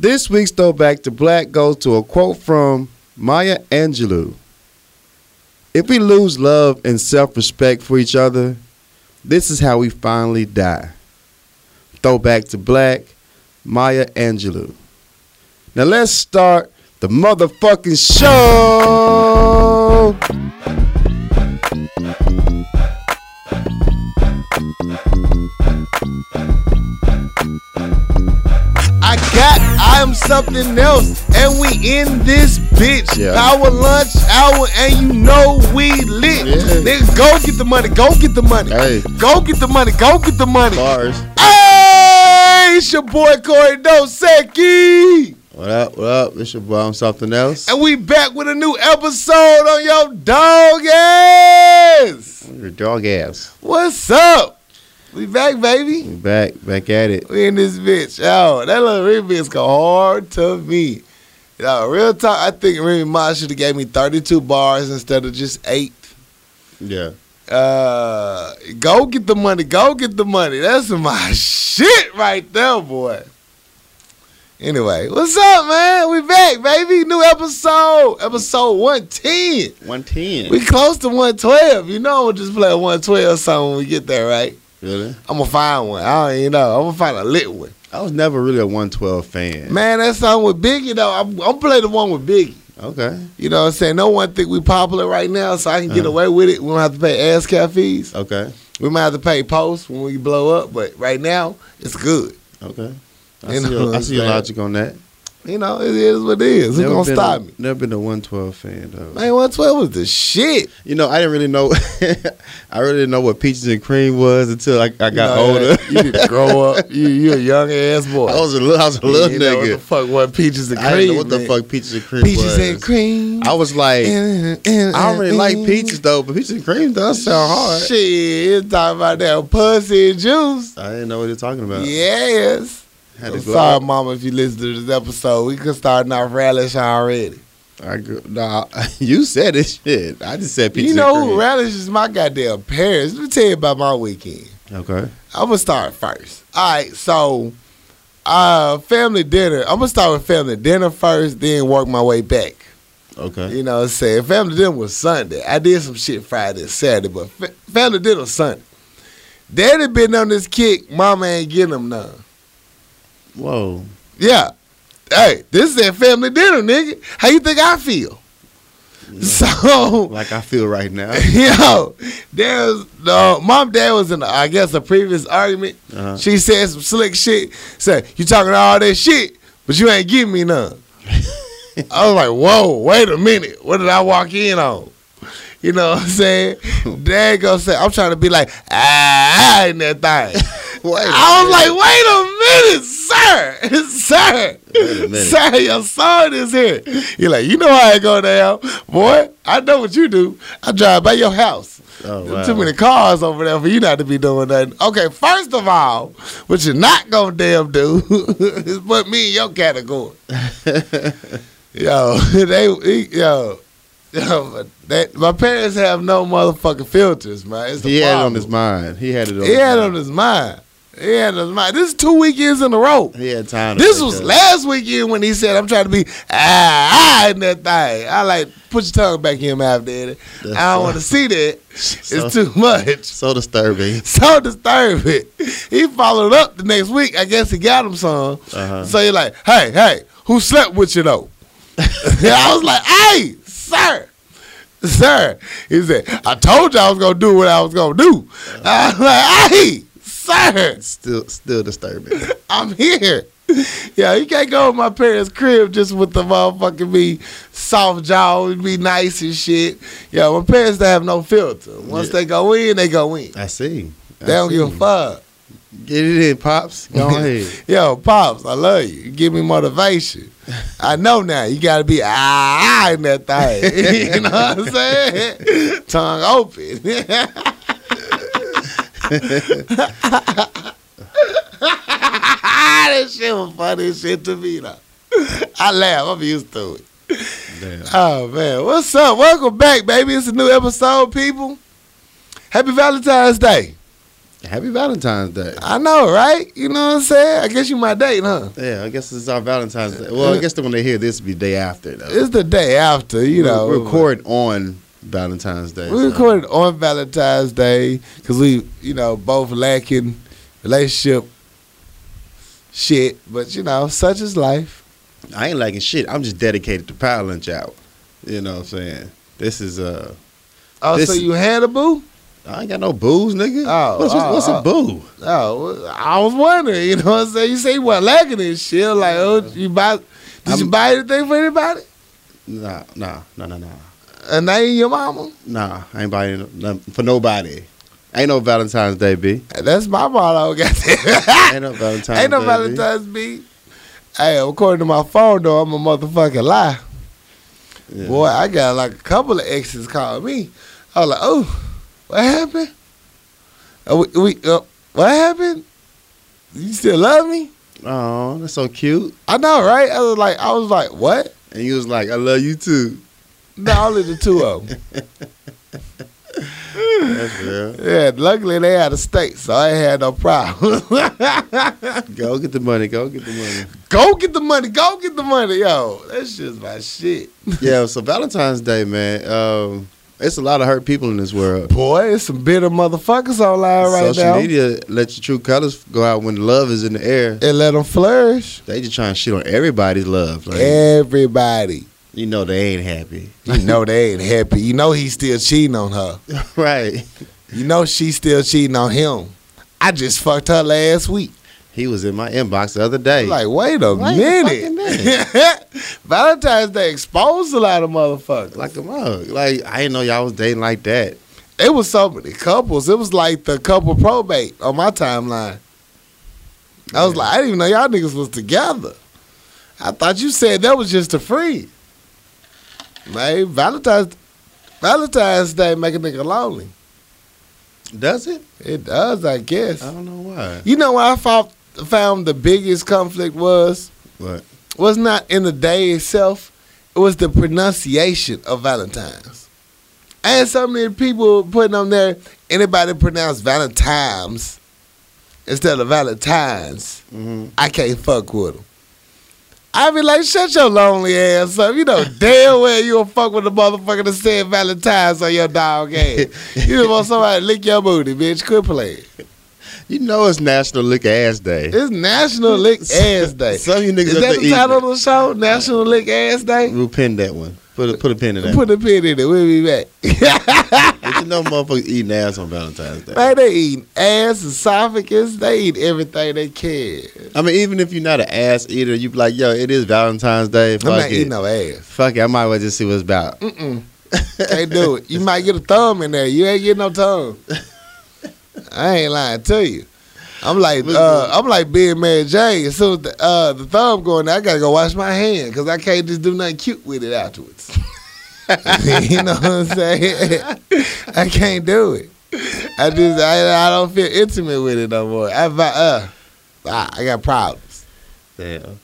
This week's Throwback to Black goes to a quote from Maya Angelou. If we lose love and self respect for each other, this is how we finally die. Throwback to Black, Maya Angelou. Now let's start the motherfucking show. I got I am something else, and we in this bitch. Yeah. Our lunch hour, and you know we lit. Yeah. Nigga, go get the money. Go get the money. Hey. Go get the money. Go get the money. Bars. Hey, it's your boy Corey Dosecki. What up? What up? It's your boy. I'm something else. And we back with a new episode on your dog ass. Your dog ass. What's up? We back, baby. We back. Back at it. We in this bitch. Yo, that little remix go hard to me. Yo, real talk, I think Remy Ma should have gave me 32 bars instead of just eight. Yeah. Uh, go get the money. Go get the money. That's my shit right there, boy. Anyway, what's up, man? We back, baby. New episode. Episode 110. 110. We close to 112. You know, we'll just play 112 song when we get there, right? Really? I'm gonna find one. I don't even know. I'm gonna find a lit one. I was never really a 112 fan. Man, that song with Biggie though. I'm, I'm play the one with Biggie. Okay. You know what I'm saying? No one think we popular right now, so I can get Uh-huh. away with it. We don't have to pay ASCAP fees. Okay. We might have to pay post when we blow up, but right now it's good. Okay. I You see, your, I see your logic on that. You know, it is what it is. Who Never gonna stop a, me? Never been a 112 fan though. Man, 112 was the shit. You know, I didn't really know. I really didn't know what peaches and cream was until I, I got You know, older. You need to grow up. You you a young ass boy. I was a little, I was a little you know what the fuck what peaches and cream? I didn't know what the fuck peaches and cream Peaches was. and cream. I was like, eh, eh, eh, I don't really like peaches though, but peaches and cream does sound hard. Shit, it's talking about that pussy juice. I didn't know what you're talking about. Yes. Had I'm sorry, mama, if you listen to this episode. We could start off relish already. I go, nah, you said this shit. I just said peaches you know who relish is my goddamn parents. Let me tell you about my weekend. Okay. I'm gonna start first. All right, so uh family dinner. I'm gonna start with family dinner first, then work my way back. Okay. You know what I'm saying? Family dinner was Sunday. I did some shit Friday and Saturday, but fa- family dinner was Sunday. Daddy been on this kick, mama ain't getting him none. Whoa. Yeah. Hey, this is that family dinner, nigga. How you think I feel? So, Like I feel right now. yo, there's no mom dad was in I guess a previous argument. Uh-huh. She said some slick shit. Said, you talking all that shit, but you ain't giving me none. I was like, whoa, wait a minute. What did I walk in on? You know what I'm saying? Dad gonna say, I'm trying to be like, ah, in that thing. Wait I was like, wait a minute, sir, sir, minute. sir, your son is here. You're like, you know how it go down, boy. I know what you do. I drive by your house. Oh, wow. Too many cars over there for you not to be doing nothing. Okay, first of all, what you're not gonna damn do is put me in your category. Yo, they, yo, yo, that, my parents have no motherfucking filters, man. He had it on his mind. He had it on He his had it on his mind. He had his mind. This is two weekends in a row. He had time. This was it. last weekend when he said, "I'm trying to be ah, ah in that thing." I like put your tongue back in your mouth, daddy. That's I don't want to see that. so- it's too much. So disturbing. So disturbing. He followed up the next week. I guess he got him some. Uh-huh. So he like, "Hey, hey, who slept with you though?" I was like, "Hey, sir." Sir, he said, I told you I was gonna do what I was gonna do. I was like, hey, sir, Still, still disturbing. I'm here. Yeah, you can't go in my parents' crib just with the motherfucking be soft jaw and be nice and shit. Yeah, my parents they have no filter. Once Yeah. they go in, they go in. I see. I They don't see. give a fuck. Get it in, pops. Go ahead. Yo, pops, I love you. You give me motivation. I know now. You gotta be ah, ah in that thing. you know what I'm saying? Tongue open. that shit was funny shit to me though. I laugh. I'm used to it. Damn. Oh man, what's up? Welcome back, baby. It's a new episode, people. Happy Valentine's Day. Happy Valentine's Day. I know, right? You know what I'm saying? I guess you my date, huh? Yeah, I guess it's our Valentine's Day. Well, I guess the when they hear this, will be day after though. It's the day after, you know. record on Valentine's Day. We so. recorded on Valentine's Day because we, you know, both lacking relationship shit. But you know, such is life. I ain't lacking shit. I'm just dedicated to Power Lunch Hour. You know what I'm saying? This is uh Oh, This- so you had a boo? I ain't got no booze, nigga. Oh, what's, what's, oh, what's oh. a boo? Oh, I was wondering. You know what I'm saying? You say you weren't lacking this shit. Like, oh, you buy? Did you I'm- buy anything for anybody? Nah, nah, nah, nah, nah. A name your mama? Nah, I ain't buying nothing for nobody. Ain't no Valentine's Day, B. That's my motto. Ain't no Valentine's Ain't no Day, B. Valentine's B. Hey, according to my phone though, I'm a motherfucking lie. Yeah. Boy, I got like a couple of exes call me. I was like, oh, what happened? Uh, we, we uh, what happened? You still love me? Oh, that's so cute. I know, right? I was like, I was like, what? And you was like, I love you too. No, only the two of them. That's real. Yeah, luckily they out of state, so I ain't had no problem. Go get the money. Go get the money. go get the money. Go get the money, yo. That's just my shit. yeah. So Valentine's Day, man. Um, it's a lot of hurt people in this world. Boy, it's some bitter motherfuckers online right Social now. media let your true colors go out when love is in the air. And let them flourish. They just trying to shit on everybody's love. Like, Everybody. You know they ain't happy. You know they ain't happy. You know he's still cheating on her. right. You know she's still cheating on him. I just fucked her last week. He was in my inbox the other day. Like, wait a Wait a minute. Valentine's Day exposed a lot of motherfuckers. like a mug. Like I didn't know y'all was dating like that. It was so many couples. It was like the couple probate on my timeline. I was Yeah. like, I didn't even know y'all niggas was together. I thought you said that was just a free. Man, Valentine's Valentine's Day make a nigga lonely. Does it? It does, I guess. I don't know why. You know what I found, found the biggest conflict was? What? Was not in the day itself. It was the pronunciation of Valentine's. And so many people putting on there, anybody pronounce Valentine's instead of Valentine's, hmm I can't fuck with them. I be like, shut your lonely ass up. You know damn well you'll fuck with the motherfucker that said Valentine's on your dog ass. you want somebody to lick your booty, bitch. Quit playing. You know it's National Lick Ass Day. It's National Lick Ass Day. Some of you niggas Is that the title of the show? National Lick Ass Day? We'll pin that one. Put a, put a pin in that. Put a pin in it. We'll be back. but you know motherfuckers eating ass on Valentine's Day. Man, they eat ass, esophagus. They eat everything they can. I mean, even if you're not an ass eater, you be like, yo, it is Valentine's Day. I'm not it. eating no ass. Fuck it. I might as well just see what it's about. Mm-mm. Can't do it. You might get a thumb in there. You ain't getting no tongue. I ain't lying to you. I'm like uh, I'm like being Mary Jane. As soon as the, uh, the thumb going I gotta go wash my hand because I can't just do nothing cute with it afterwards. you know what I'm saying? I can't do it. I just I, I don't feel intimate with it no more. I uh, I, I got problems. Damn.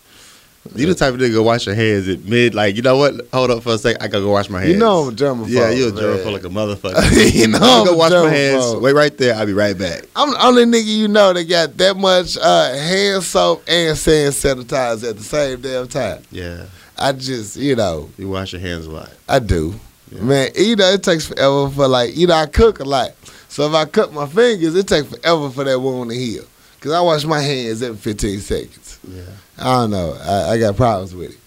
You the type of nigga wash your hands at mid, like, you know what? Hold up for a second. I gotta go wash my hands. You know I'm a germaphobe. Yeah, you a germaphobe like a motherfucker. you know I'm I'm go wash my hands. Wait right there. I'll be right back. I'm the only nigga you know that got that much uh, hand soap and sand sanitizer at the same damn time. Yeah. I just, you know, You wash your hands a lot. I do. Yeah. Man, you know, it takes forever for like, you know, I cook a lot. So if I cut my fingers, it takes forever for that wound to heal. Because I wash my hands every 15 seconds. Yeah. I don't know. I, I got problems with it.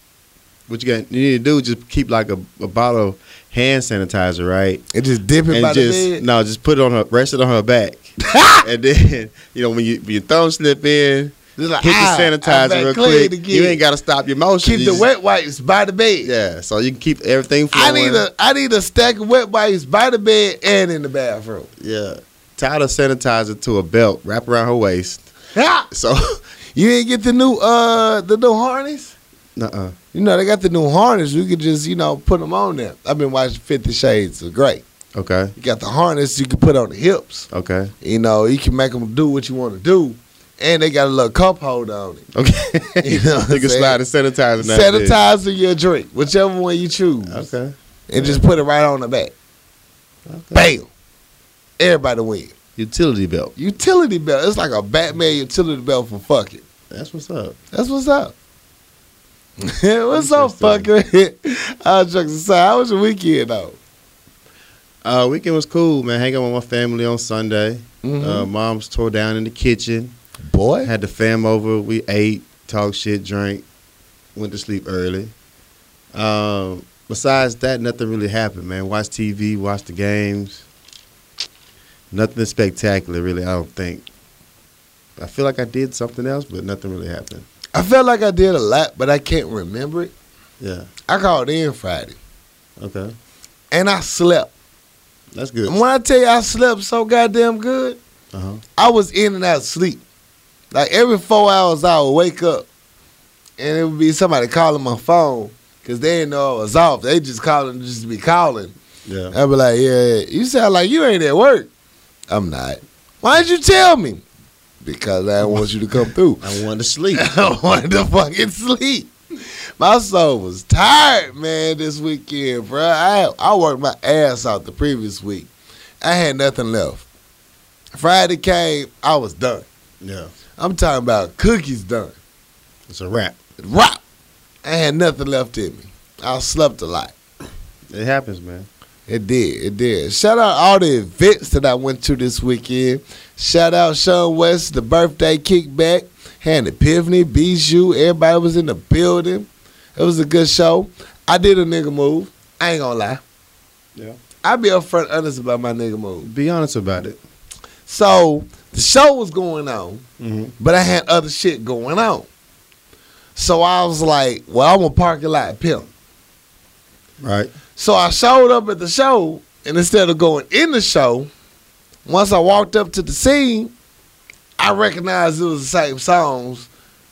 What you got? You need to do just keep like a, a bottle of hand sanitizer, right? And just dip it by and the just bed. no, just put it on her, rest it on her back, and then you know when you when your thumb slip in, Just like, hit ah, the sanitizer real quick. again. You ain't got to stop your motion. Keep You the just- wet wipes by the bed. Yeah, so you can keep everything I need a I need a stack of wet wipes by the bed and in the bathroom. yeah. Tie the sanitizer to a belt, wrap around her waist. Yeah. So, You ain't get the new uh the new harness? uh, uh. You know they got the new harness. You could just you know put them on there. I've been watching Fifty Shades of Grey. okay, You got the harness you can put on the hips. okay, You know you can make them do what you want to do, and they got a little cup holder on it. okay. You know you can slide the sanitizer. in that bitch. Sanitizer your drink, whichever one you choose, Okay. and just put it right on the back. okay. Bam. Everybody win. Utility belt. Utility belt. It's like a Batman utility belt for fucking. That's what's up. That's what's up. what's up, fucker? I was joking aside. How was your weekend though? Uh, weekend was cool, man. Hanging with my family on Sunday. Mhm. Uh, mom's tore down in the kitchen. Boy, Had the fam over. We ate, talked shit, drank, went to sleep early. Um, besides that, nothing really happened, man. Watched TV, watched the games. Nothing spectacular, really. I don't think. I feel like I did something else, but nothing really happened. I felt like I did a lot, but I can't remember it. Yeah. I called in Friday Okay. and I slept. That's good. And when I tell you I slept so goddamn good, Uh huh. I was in and out of sleep. Like every four hours, I would wake up, and it would be somebody calling my phone because they didn't know I was off. They just calling just to be calling. Yeah. I'd be like, yeah, yeah, you sound like you ain't at work. I'm not. Why did you tell me? Because I didn't want you to come through. I wanted to sleep. I wanted to fucking sleep. My soul was tired, man, this weekend, bro. I I worked my ass out the previous week. I had nothing left. Friday came, I was done. yeah. I'm talking about cookies done. It's a wrap. Rock. I had nothing left in me. I slept a lot. It happens, man. It did. It did. Shout out all the events that I went to this weekend. Shout out Sean West, the birthday kickback. An epiphany, Bijou. Everybody was in the building. It was a good show. I did a nigga move. I ain't gonna lie. Yeah. I be upfront honest about my nigga move. Be honest about it. So the show was going on, Mm-hmm. but I had other shit going on. So I was like, well, I'm a parking lot pimp. Right. So I showed up at the show, and instead of going in the show, once I walked up to the scene, I recognized it was the same songs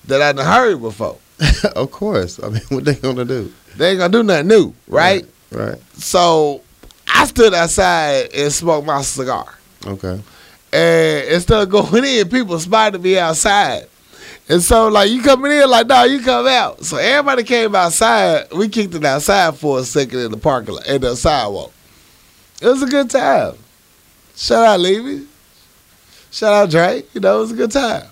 that I done heard before. of course. I mean, what they gonna do? They ain't gonna do nothing new, right? Right. So I stood outside and smoked my cigar. Okay. And instead of going in, people spotted me outside. And so, like, you coming in, like, no, you come out. So everybody came outside. We kicked it outside for a second in the parking lot, in the sidewalk. It was a good time. Shout out Levy. Shout out Dre. You know, it was a good time.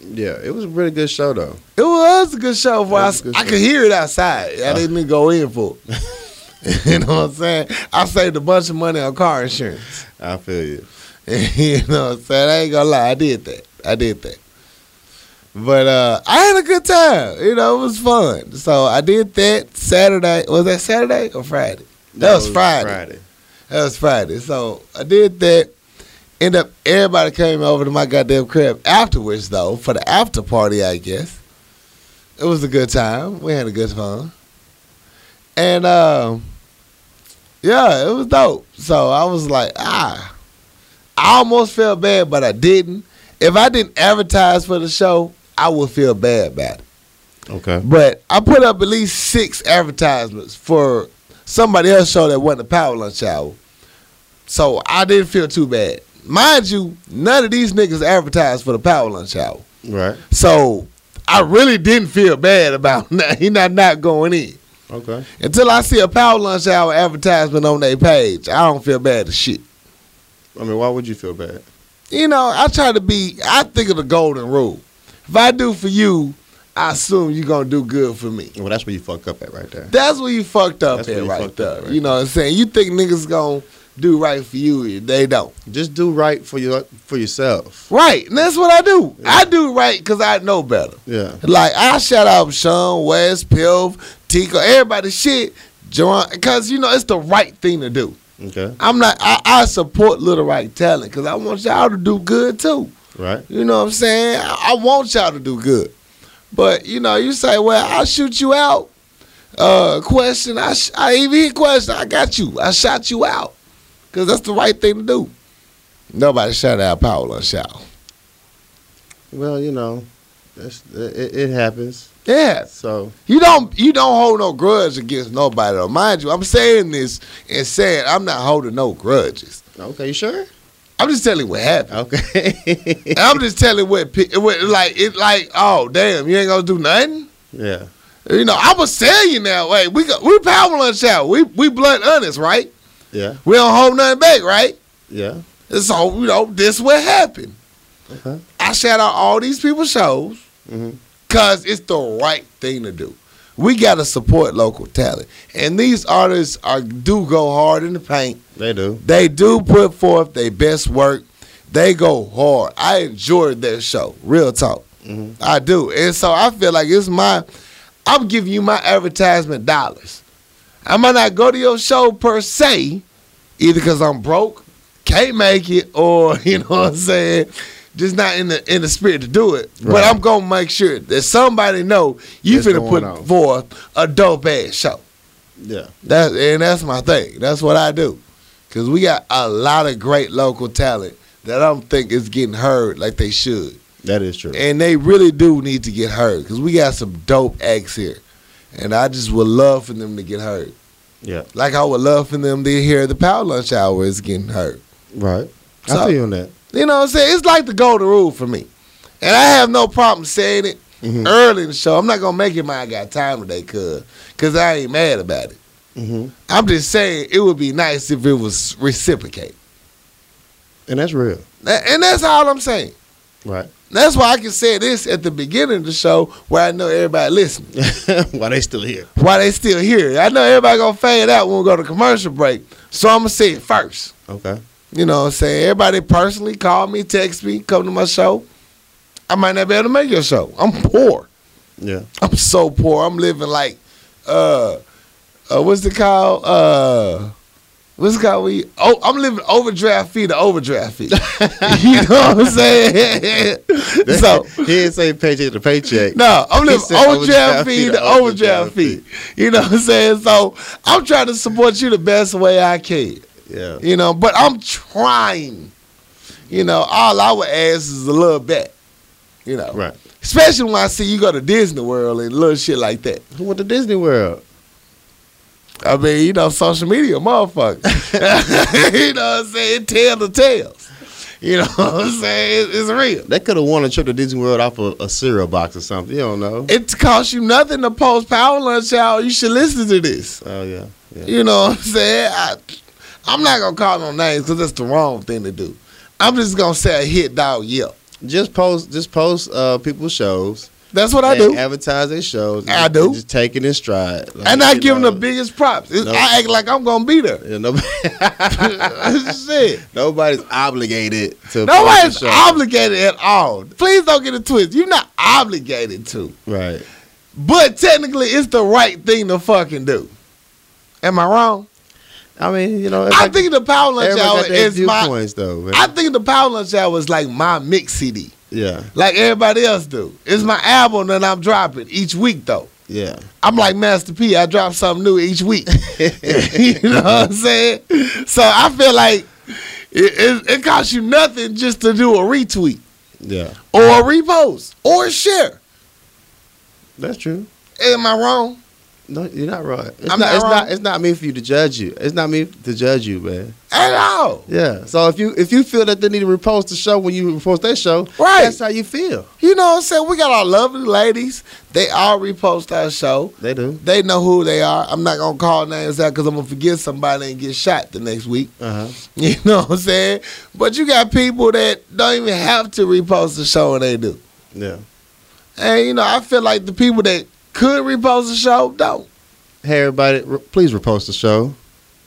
Yeah, it was a really good show though. It was a good show. For I, good I show. could hear it outside. I uh. didn't even go in for it. you know what I'm saying? I saved a bunch of money on car insurance. I feel you. you know what I'm saying? I ain't gonna lie, I did that. I did that. But uh I had a good time. You know, it was fun. So I did that Saturday. Was that Saturday or Friday? That was Friday. Friday. That was Friday. So I did that. End up everybody came over to my goddamn crib afterwards though, for the after party, I guess. It was a good time. We had a good fun. And um yeah, it was dope. So I was like, ah. I almost felt bad, but I didn't. If I didn't advertise for the show, I would feel bad about it. Okay. But I put up at least six advertisements for somebody else show that wasn't a power lunch hour. So I didn't feel too bad. Mind you, none of these niggas advertised for the power lunch hour. Right. So I really didn't feel bad about he not not going in. Okay. Until I see a power lunch hour advertisement on their page, I don't feel bad as shit. I mean, why would you feel bad? You know, I try to be I think of the golden rule. If I do for you, I assume you're gonna do good for me. Well, that's where you fuck up at right there. That's where you fucked up That's at you right there. right you know what I'm saying? You think niggas gonna do right for you, they don't. Just do right for your for yourself. Right, and that's what I do. I do right because I know better. Yeah. Like I shout out Sean West, Pilv, Tico, everybody shit, John, because you know it's the right thing to do. Okay. I'm not. I, I support Little Right Talent because I want y'all to do good too. Right. You know what I'm saying? I, want y'all to do good. But you know, you say, "Well, I'll shoot you out." Uh, question. I sh- I even question. I got you. I shot you out because that's the right thing to do. Nobody shot out Paul on shout. Well, you know, that's, it, it happens. Yeah, So you don't you don't hold no grudge against nobody. Though, mind you, I'm saying this and saying I'm not holding no grudges. okay, you sure? I'm just telling what happened. Okay. I'm just telling what, what like it like. Oh damn, you ain't gonna do nothing. yeah. You know, I'm gonna tell you now. Wait, we got we power lunch out. We we blunt honest, right? Yeah. We don't hold nothing back, right? Yeah. And so, you know, this what happened. Okay. I shout out all these people's shows mm-hmm. because it's the right thing to do. We got to support local talent. And these artists are do go hard in the paint. They do. They do put forth their best work. They go hard. I enjoyed their show. Real talk. Mhm. I do. And so I feel like it's my I'm giving you my advertisement dollars. I might not go to your show per se, either because I'm broke, can't make it, or you know what I'm saying, just not in the in the spirit to do it. But I'm gonna make sure that somebody know you What's finna put on. forth a dope ass show. Yeah. That and that's my thing. That's what I do. Cause we got a lot of great local talent that I don't think is getting heard like they should. That is true. And they really do need to get heard because we got some dope acts here. And I just would love for them to get heard. yeah. Like I would love for them to hear the Power Lunch Hour is getting heard. Right. So- I feel you on that. You know what I'm saying? It's like the golden rule for me. And I have no problem saying it Mhm. early in the show. I'm not going to make it my I got time today cuz cause I ain't mad about it. hmm I'm just saying it would be nice if it was reciprocated. And that's real. And that's all I'm saying. Right. That's why I can say this at the beginning of the show where I know everybody listening. Why they still here? Why they still here. I know everybody gonna fade out when we go to commercial break. So I'm gonna say it first. Okay. You know what I'm saying? Everybody personally call me, text me, come to my show. I might not be able to make your show. I'm poor. Yeah. I'm so poor. I'm living like uh uh what's it called? Uh what's it called? We oh I'm living overdraft fee to overdraft fee. you know what I'm saying? so he didn't say paycheck to paycheck. no, I'm living overdraft overdraft fee fee to overdraft overdraft fee. You know what I'm saying? So I'm trying to support you the best way I can. Yeah. You know, but I'm trying. You know, all I would ask is a little bit. You know, Right. especially when I see you go to Disney World and little shit like that. Who went to Disney World? I mean, you know, social media, motherfucker. you know what I'm saying? Tell the tales. You know what I'm saying? It's, it's real. They could have won a trip to Disney World off of a cereal box or something. You don't know. It costs you nothing to post Power Lunch out. You should listen to this. Oh yeah. Yeah. You know what I'm saying? I, I'm not gonna call no names because that's the wrong thing to do. I'm just gonna say a hit dog yelp. Just post. Just post uh, people's shows. That's what I do. Advertise their shows. I do. Just take it in stride. Like, And I give them the biggest props. No. I act like I'm gonna be there. Yeah, nobody, Shit. nobody's obligated to. Nobody's a obligated at all. Please don't get it twisted. You're not obligated to. Right. But technically, it's the right thing to fucking do. Am I wrong? I mean, you know, I think the Power Lunch Hour is my. viewpoints though. Man. I think the Power Lunch Hour is like my mix CD, yeah. like everybody else do. It's my album that I'm dropping each week though. Yeah. I'm like Master P. I drop something new each week. you know what I'm saying? So I feel like it, it, it costs you nothing just to do a retweet Yeah. or a repost or a share. That's true. Am I wrong? No, you're not right. It's I'm not. not it's wrong. not. It's not me for you to judge you. It's not me to judge you, man. At all. Yeah. So if you if you feel that they need to repost the show when you repost their show, Right. That's how you feel. You know what I'm saying? We got our lovely ladies. They all repost our show. They do. They know who they are. I'm not gonna call names out because I'm gonna forget somebody and get shot the next week. Uh huh. You know what I'm saying? But you got people that don't even have to repost the show and they do. Yeah. And you know, I feel like the people that could repost the show don't. Hey everybody, re- please repost the show.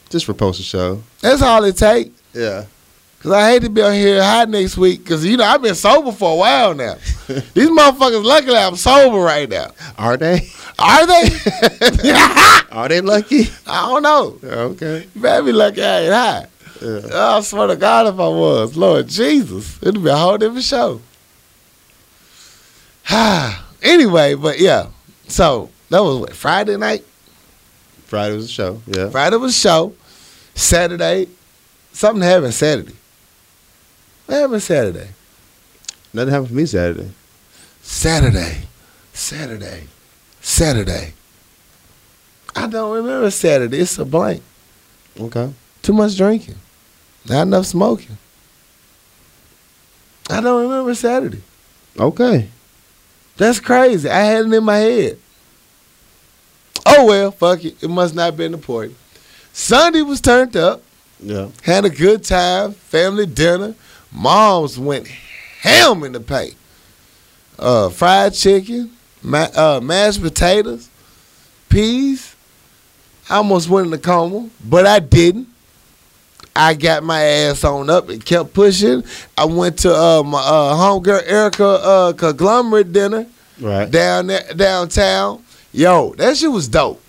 Just repost the show. That's all it takes. Yeah. Cause I hate to be on here high next week. Cause you know I've been sober for a while now. These motherfuckers luckily I'm sober right now. Are they? Are they? Are they lucky? I don't know. Okay. You better be lucky I ain't high. Yeah. I swear to God if I was. Lord Jesus. It'd be a whole different show. Ha. Anyway, but yeah. So that was what, Friday night? Friday was a show. Yeah. Friday was a show. Saturday, something happened Saturday. What happened Saturday? Nothing happened for me Saturday. Saturday, Saturday, Saturday. I don't remember Saturday. It's a blank. Okay. Too much drinking. Not enough smoking. I don't remember Saturday. Okay. That's crazy. I had it in my head. Oh well, fuck it. It must not have been important. Sunday was turned up. Yeah. Had a good time, family dinner. Moms went ham in the paint. Uh, fried chicken, ma- uh, mashed potatoes, peas. I almost went in a coma, but I didn't. I got my ass on up and kept pushing. I went to uh, my uh, homegirl Erica uh, conglomerate dinner Right. down there downtown. Yo, that shit was dope.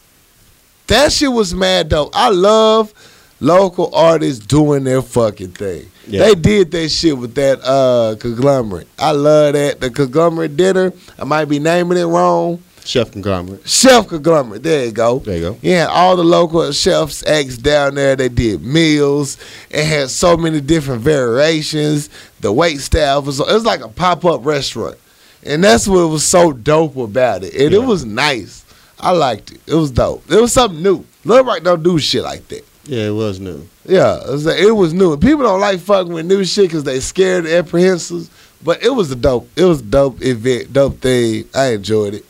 That shit was mad dope. I love local artists doing their fucking thing. Yeah. They did that shit with that uh conglomerate. I love that. The conglomerate dinner. I might be naming it wrong. Chef conglomerate. Chef conglomerate. There you go. There you go. Yeah, all the local chefs acts down there. They did meals. It had so many different variations. The wait staff was it was like a pop up restaurant, and that's what was so dope about it. And Yeah. it was nice. I liked it. It was dope. It was something new. Little Rock don't do shit like that. Yeah, it was new. Yeah, it was, it was new. People don't like fucking with new shit because they scared and apprehensive. But it was a dope. It was a dope event, dope thing. I enjoyed it.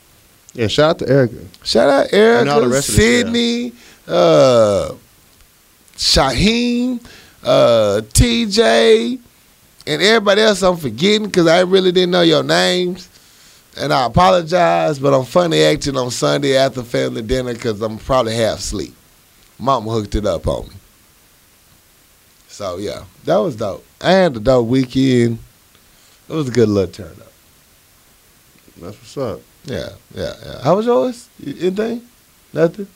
Yeah, shout out to Erica. Shout out Erica, And all the rest of the Sydney, uh, Shaheem, uh, TJ, and everybody else I'm forgetting because I really didn't know your names. And I apologize, but I'm funny acting on Sunday after family dinner because I'm probably half asleep. Mama hooked it up on me. So yeah, that was dope. I had a dope weekend. It was a good little turn up. That's what's up. Yeah, yeah, yeah. How was yours? Anything? Nothing?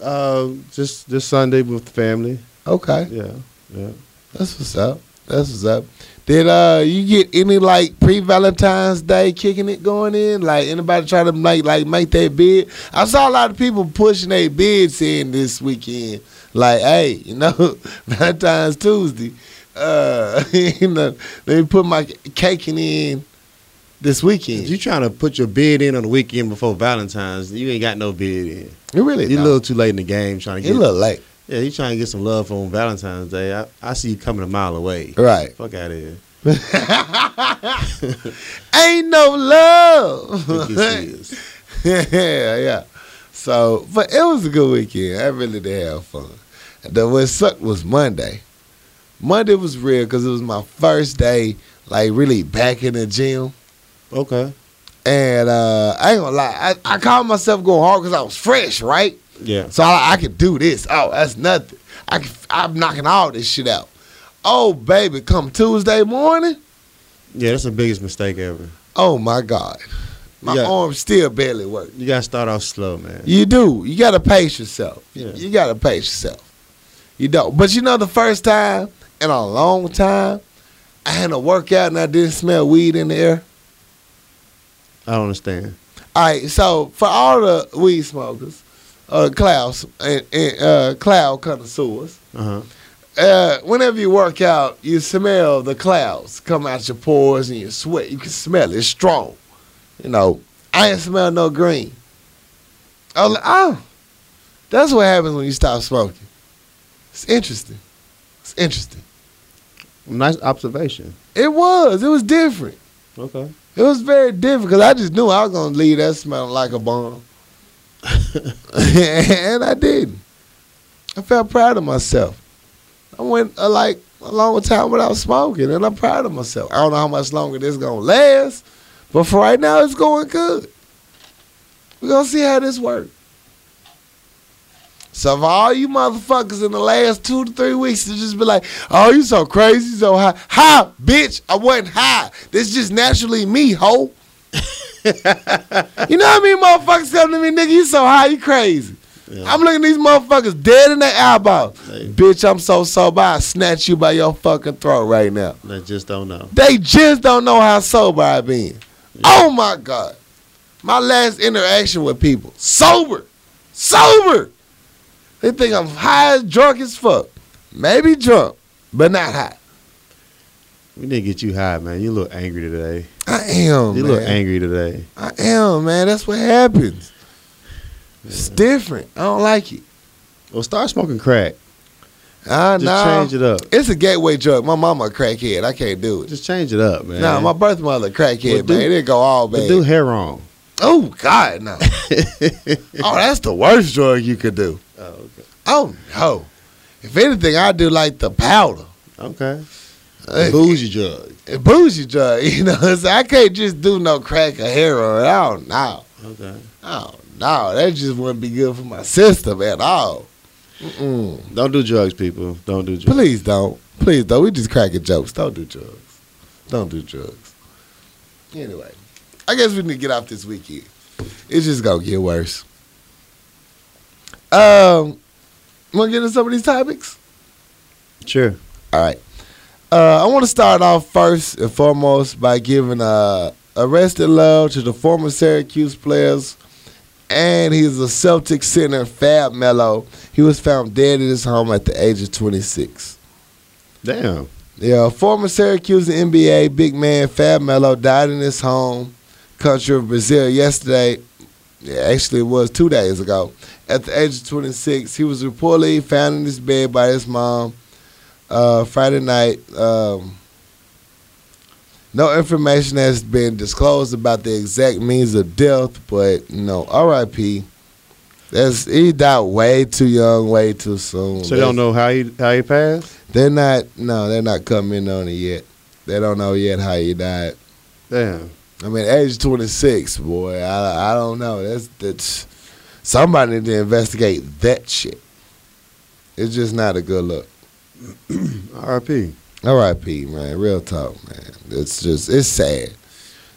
Uh, just this Sunday with the family. Okay. Yeah, yeah. That's what's up. That's what's up. Did uh you get any like pre Valentine's Day kicking it going in? Like anybody try to make like make their bid? I saw a lot of people pushing their bids in this weekend. Like, hey, you know, Valentine's Tuesday. Uh you know, me put my caking in this weekend. You trying to put your bid in on the weekend before Valentine's? You ain't got no bid in. you really You're a little too late in the game trying to get. you look late. yeah, you trying to get some love on Valentine's Day. I, I see you coming a mile away. Right. Fuck out of here. Ain't no love. Yeah, yeah. So, but it was a good weekend. I really did have fun. The what sucked was Monday. Monday was real because it was my first day, like really back in the gym. Okay. And uh, I ain't gonna lie, I, I called myself going hard because I was fresh, right? Yeah. So I, I could do this. Oh, that's nothing. I can, I'm knocking all this shit out. Oh, baby, come Tuesday morning. Yeah, that's the biggest mistake ever. Oh my God, my Yeah. arm still barely work. You gotta start off slow, man. You do. You gotta pace yourself. Yeah. You gotta pace yourself. You don't. But you know, the first time in a long time, I had a workout and I didn't smell weed in the air. I don't understand. All right, so for all the weed smokers, uh, clouds and, and uh, cloud connoisseurs, Uh huh. uh, whenever you work out, you smell the clouds come out your pores and you sweat. You can smell it. It's strong. You know, I ain't smell no green. I was like, oh, that's what happens when you stop smoking. It's interesting. It's interesting. Nice observation. It was. It was different. Okay. It was very different because I just knew I was gonna leave that smelling like a bomb, and I didn't. I felt proud of myself. I went uh, like a long time without smoking, and I'm proud of myself. I don't know how much longer this gonna last, but for right now, it's going good. We're gonna see how this works. So for all you motherfuckers in the last two to three weeks to just be like, oh, you so crazy, so high. High, bitch. I wasn't high. This just naturally me, ho. you know what I mean? Motherfuckers come to me, nigga, you so high, you crazy. Yeah. I'm looking at these motherfuckers dead in their eyeball. Hey. Bitch, I'm so sober, I snatch you by your fucking throat right now. They just don't know. They just don't know how sober I've been. Oh my God. My last interaction with people, sober, sober. They think I'm high, as drunk as fuck. Maybe drunk, but not high. We didn't get you high, man. You look angry today. I am, you man. look angry today. I am, man. That's what happens. It's different. I don't like it. Well, start smoking crack. I Just know. change it up. It's a gateway drug. My mama a crackhead. I can't do it. Just change it up, man. Nah, my birth mother crackhead, Well, man. It go all bad. do hair wrong. oh God, no. oh, that's the worst drug you could do. Oh, okay. Oh no. If anything, I do like the powder. Okay. Uh, Bougie drug. a bougie drug, you know. So I can't just do no crack or heroin. I don't know. Okay. Oh don't. That just wouldn't be good for my system at all. Mm-mm. Don't do drugs, people. Don't do drugs. Please don't. Please don't. We just cracking jokes. Don't do drugs. Don't do drugs. Anyway, I guess we need to get off this weekend. It's just gonna get worse. Um, want to get into some of these topics? Sure. All right. Uh, I want to start off first and foremost by giving a uh, arrested love to the former Syracuse players and he's a Celtic center, Fab Melo. He was found dead in his home at the age of 26. Damn. Yeah, former Syracuse NBA big man Fab Melo died in his home country of Brazil yesterday. Yeah, actually, it was two days ago. At the age of 26, he was reportedly found in his bed by his mom uh, Friday night. Um, no information has been disclosed about the exact means of death, but you know, R.I.P. That's he died way too young, way too soon. So they don't know how he how he passed. They're not. No, they're not coming on it yet. They don't know yet how he died. Damn. I mean, age twenty six, boy. I I don't know. That's that's somebody need to investigate that shit. It's just not a good look. R.I.P. R.I.P. Man, real talk, man. It's just it's sad.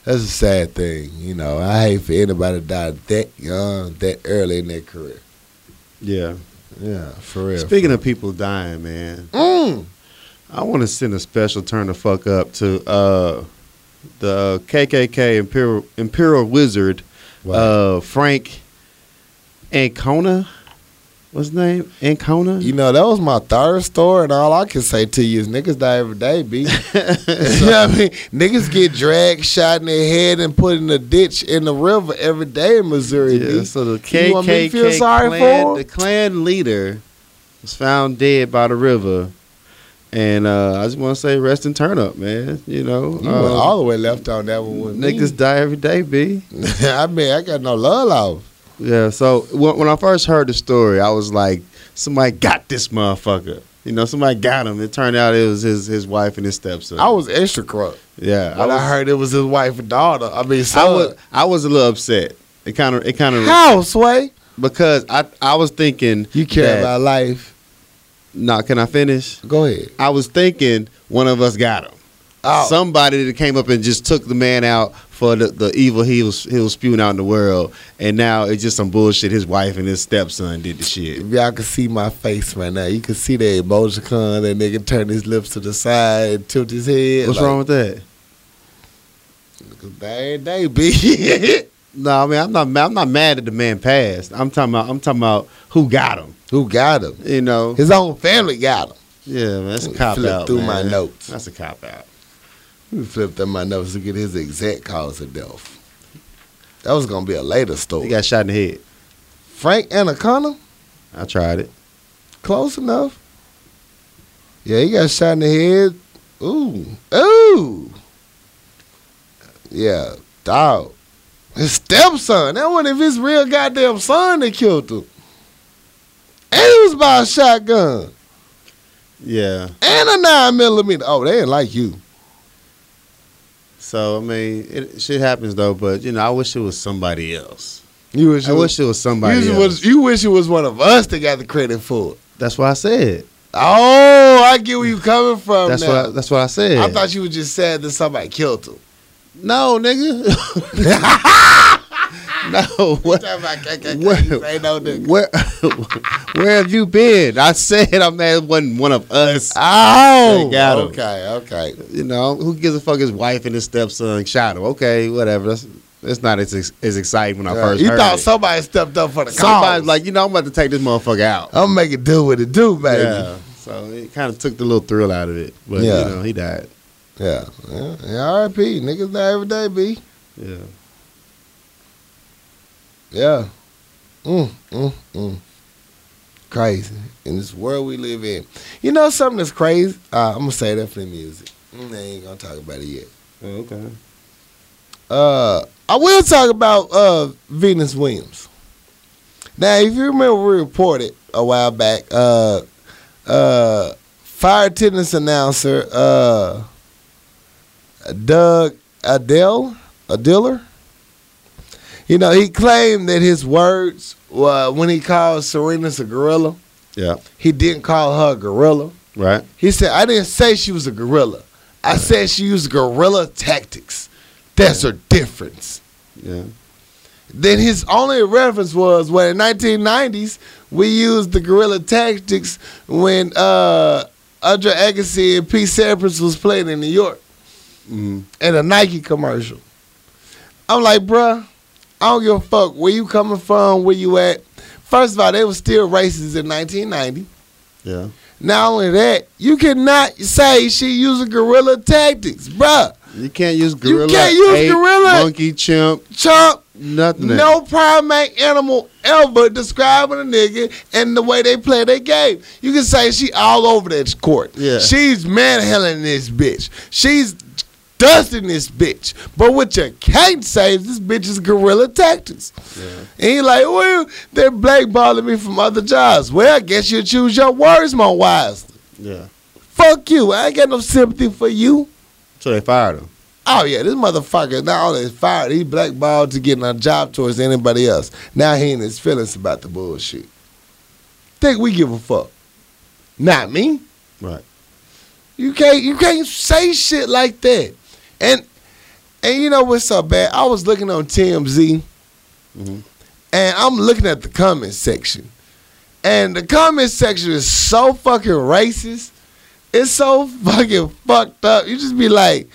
That's a sad thing, you know. I hate for anybody to die that young, that early in their career. Yeah. Yeah, for real. Speaking of people dying, man, Mm. I want to send a special turn the fuck up to uh, the KKK Imperial Imperial Wizard, uh, Frank Ancona. What's his name? Ancona. You know, that was my third story, and all I can say to you is niggas die every day, B. you know what I mean? Niggas get dragged, shot in their head, and put in a ditch in the river every day in Missouri, Yeah, B. so the You want me to KKK feel sorry clan, for him? the clan leader was found dead by the river, and uh, I just want to say rest and turn up, man. You know, You went uh, all the way left on that one with niggas die every day, b. me. I mean, I got no love off. Yeah. So when, when I first heard the story, I was like, somebody got this motherfucker. You know, somebody got him. It turned out it was his his wife and his stepson. I was extra crunk. yeah, When I, was, heard it was his wife and daughter. I mean, I was I was a little upset. It kind of it kind of How, Sway? because I I was thinking You care that- about life. Nah, can I finish? Go ahead. I was thinking one of us got him. Oh. Somebody that came up and just took the man out for the, the evil he was he was spewing out in the world, and now it's just some bullshit. His wife and his stepson did the shit. If y'all can see my face right now, you can see the emoticon. That nigga turn his lips to the side and tilt his head. What's wrong with that? Bad day, B. No, I mean I'm not I'm not mad that the man passed. I'm talking about I'm talking about who got him. Who got him? You know, His own family got him. yeah, man, that's a cop flip out. through my notes. That's a cop out. Let me flip them my notes to get his exact cause of death. That was gonna be a later story. He got shot in the head. Frank Anaconda, I tried it. close enough. Yeah, he got shot in the head. Ooh, ooh. Yeah, dog. His stepson. That wasn't if his real goddamn son that killed him. And it was by a shotgun Yeah. and a nine millimeter. Oh, they didn't like you. So I mean, it shit happens though. But you know, I wish it was somebody else. You wish I it was, wish it was somebody you, else. was, you wish it was one of us that got the credit for it. That's what I said. Oh, I get where you coming from. That's now. what I, that's what I said. I thought you were just sad that somebody killed him. no, nigga. no. What? Where- Ain't no nigga. Where where have you been? I said I'm mad it wasn't one of us. Oh, got him. okay, okay. You know, who gives a fuck his wife and his stepson shot him? Okay, whatever. That's it's not as as exciting when I first you heard thought it. somebody stepped up for the Somebody's like, you know, I'm about to take this motherfucker out. I'm make making do what it do, baby. Yeah. So it kind of took the little thrill out of it. But Yeah. you know, he died. Yeah, yeah. yeah R.I.P. Niggas die every day, b. Yeah. Yeah. Mm, mm, mm. Crazy in this world we live in. You know something that's crazy? Uh, I'm gonna say that for the music. Mm, I ain't gonna talk about it yet. okay. Uh, I will talk about uh, Venus Williams. Now, if you remember, we reported a while back. Uh, uh, fire tennis announcer uh, Doug Adele, Adiller. You know, he claimed that his words uh, when he called Serena's a gorilla, Yeah. he didn't call her a gorilla. Right. He said, I didn't say she was a gorilla. I said she used gorilla tactics. That's her difference. Yeah. Then his only reference was when in 1990s we used the guerrilla tactics when uh, Andre Agassi and Pete Sampras was playing in New York hmm in a Nike commercial. I'm like, bruh, I don't give a fuck where you coming from, where you at. First of all, they were still racist in 1990. Yeah. Not only that, you cannot say she using guerrilla tactics, bruh. You can't use gorilla. You can't use ape, gorilla. Monkey, chimp, Chump, nothing. no primate animal ever describing a nigga and the way they play their game. You can say she all over that court. Yeah. She's manhandling this bitch. She's dusting this bitch. But what you can't say is this bitch is guerrilla tactics. Yeah. And he like, well, they're blackballing me from other jobs. Well, I guess you choose your words more wisely. Yeah. Fuck you. I ain't got no sympathy for you. So they fired him. Oh yeah, this motherfucker not only fired, he blackballed to getting a job towards anybody else. Now he in his feelings about the bullshit. Think we give a fuck? Not me. Right. You can't you can't say shit like that. And and you know what's so bad? I was looking on TMZ Mhm. and I'm looking at the comment section. And the comment section is so fucking racist. It's so fucking fucked up. You just be like,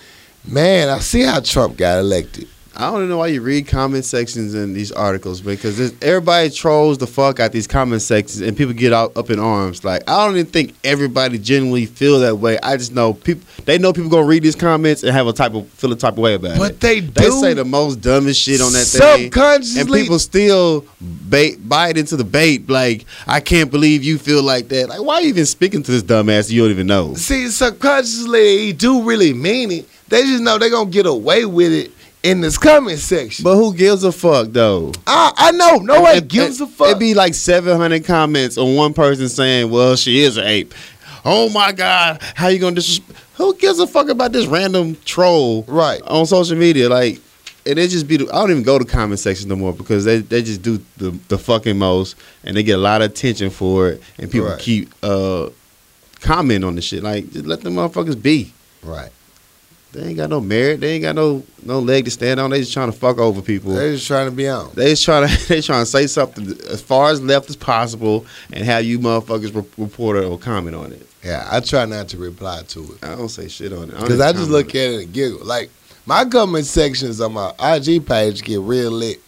man, I see how Trump got elected. I don't know why you read comment sections in these articles because everybody trolls the fuck out these comment sections and people get out up in arms. Like I don't even think everybody genuinely feel that way. I just know people. They know people gonna read these comments and have a type of feel a type of way about it. But it. they They do say the most dumbest shit on that thing. subconsciously. And people still bait, bite into the bait. Like, I can't believe you feel like that. Like, why are you even speaking to this dumbass you don't even know? see, subconsciously, he do really mean it. They just know they gonna get away with it in this comment section. But who gives a fuck, though? I, I know nobody It- gives it- a fuck. It'd be like 700 comments on one person saying, well, she is an ape. Oh, my God. How you going to disrespect? Who gives a fuck about this random troll right. on social media? Like, and it just be, I don't even go to comment sections no more because they, they just do the, the fucking most and they get a lot of attention for it and people Right. keep uh commenting on the shit. Like, just let the motherfuckers be. Right. They ain't got no merit. They ain't got no no leg to stand on. They just trying to fuck over people. They're just trying to be on. They just trying to they trying to say something as far as left as possible and have you motherfuckers re- report or comment on it. Yeah, I try not to reply to it. I don't say shit on it Because I just look at it and giggle. Like, my comment sections on my IG page get real lit.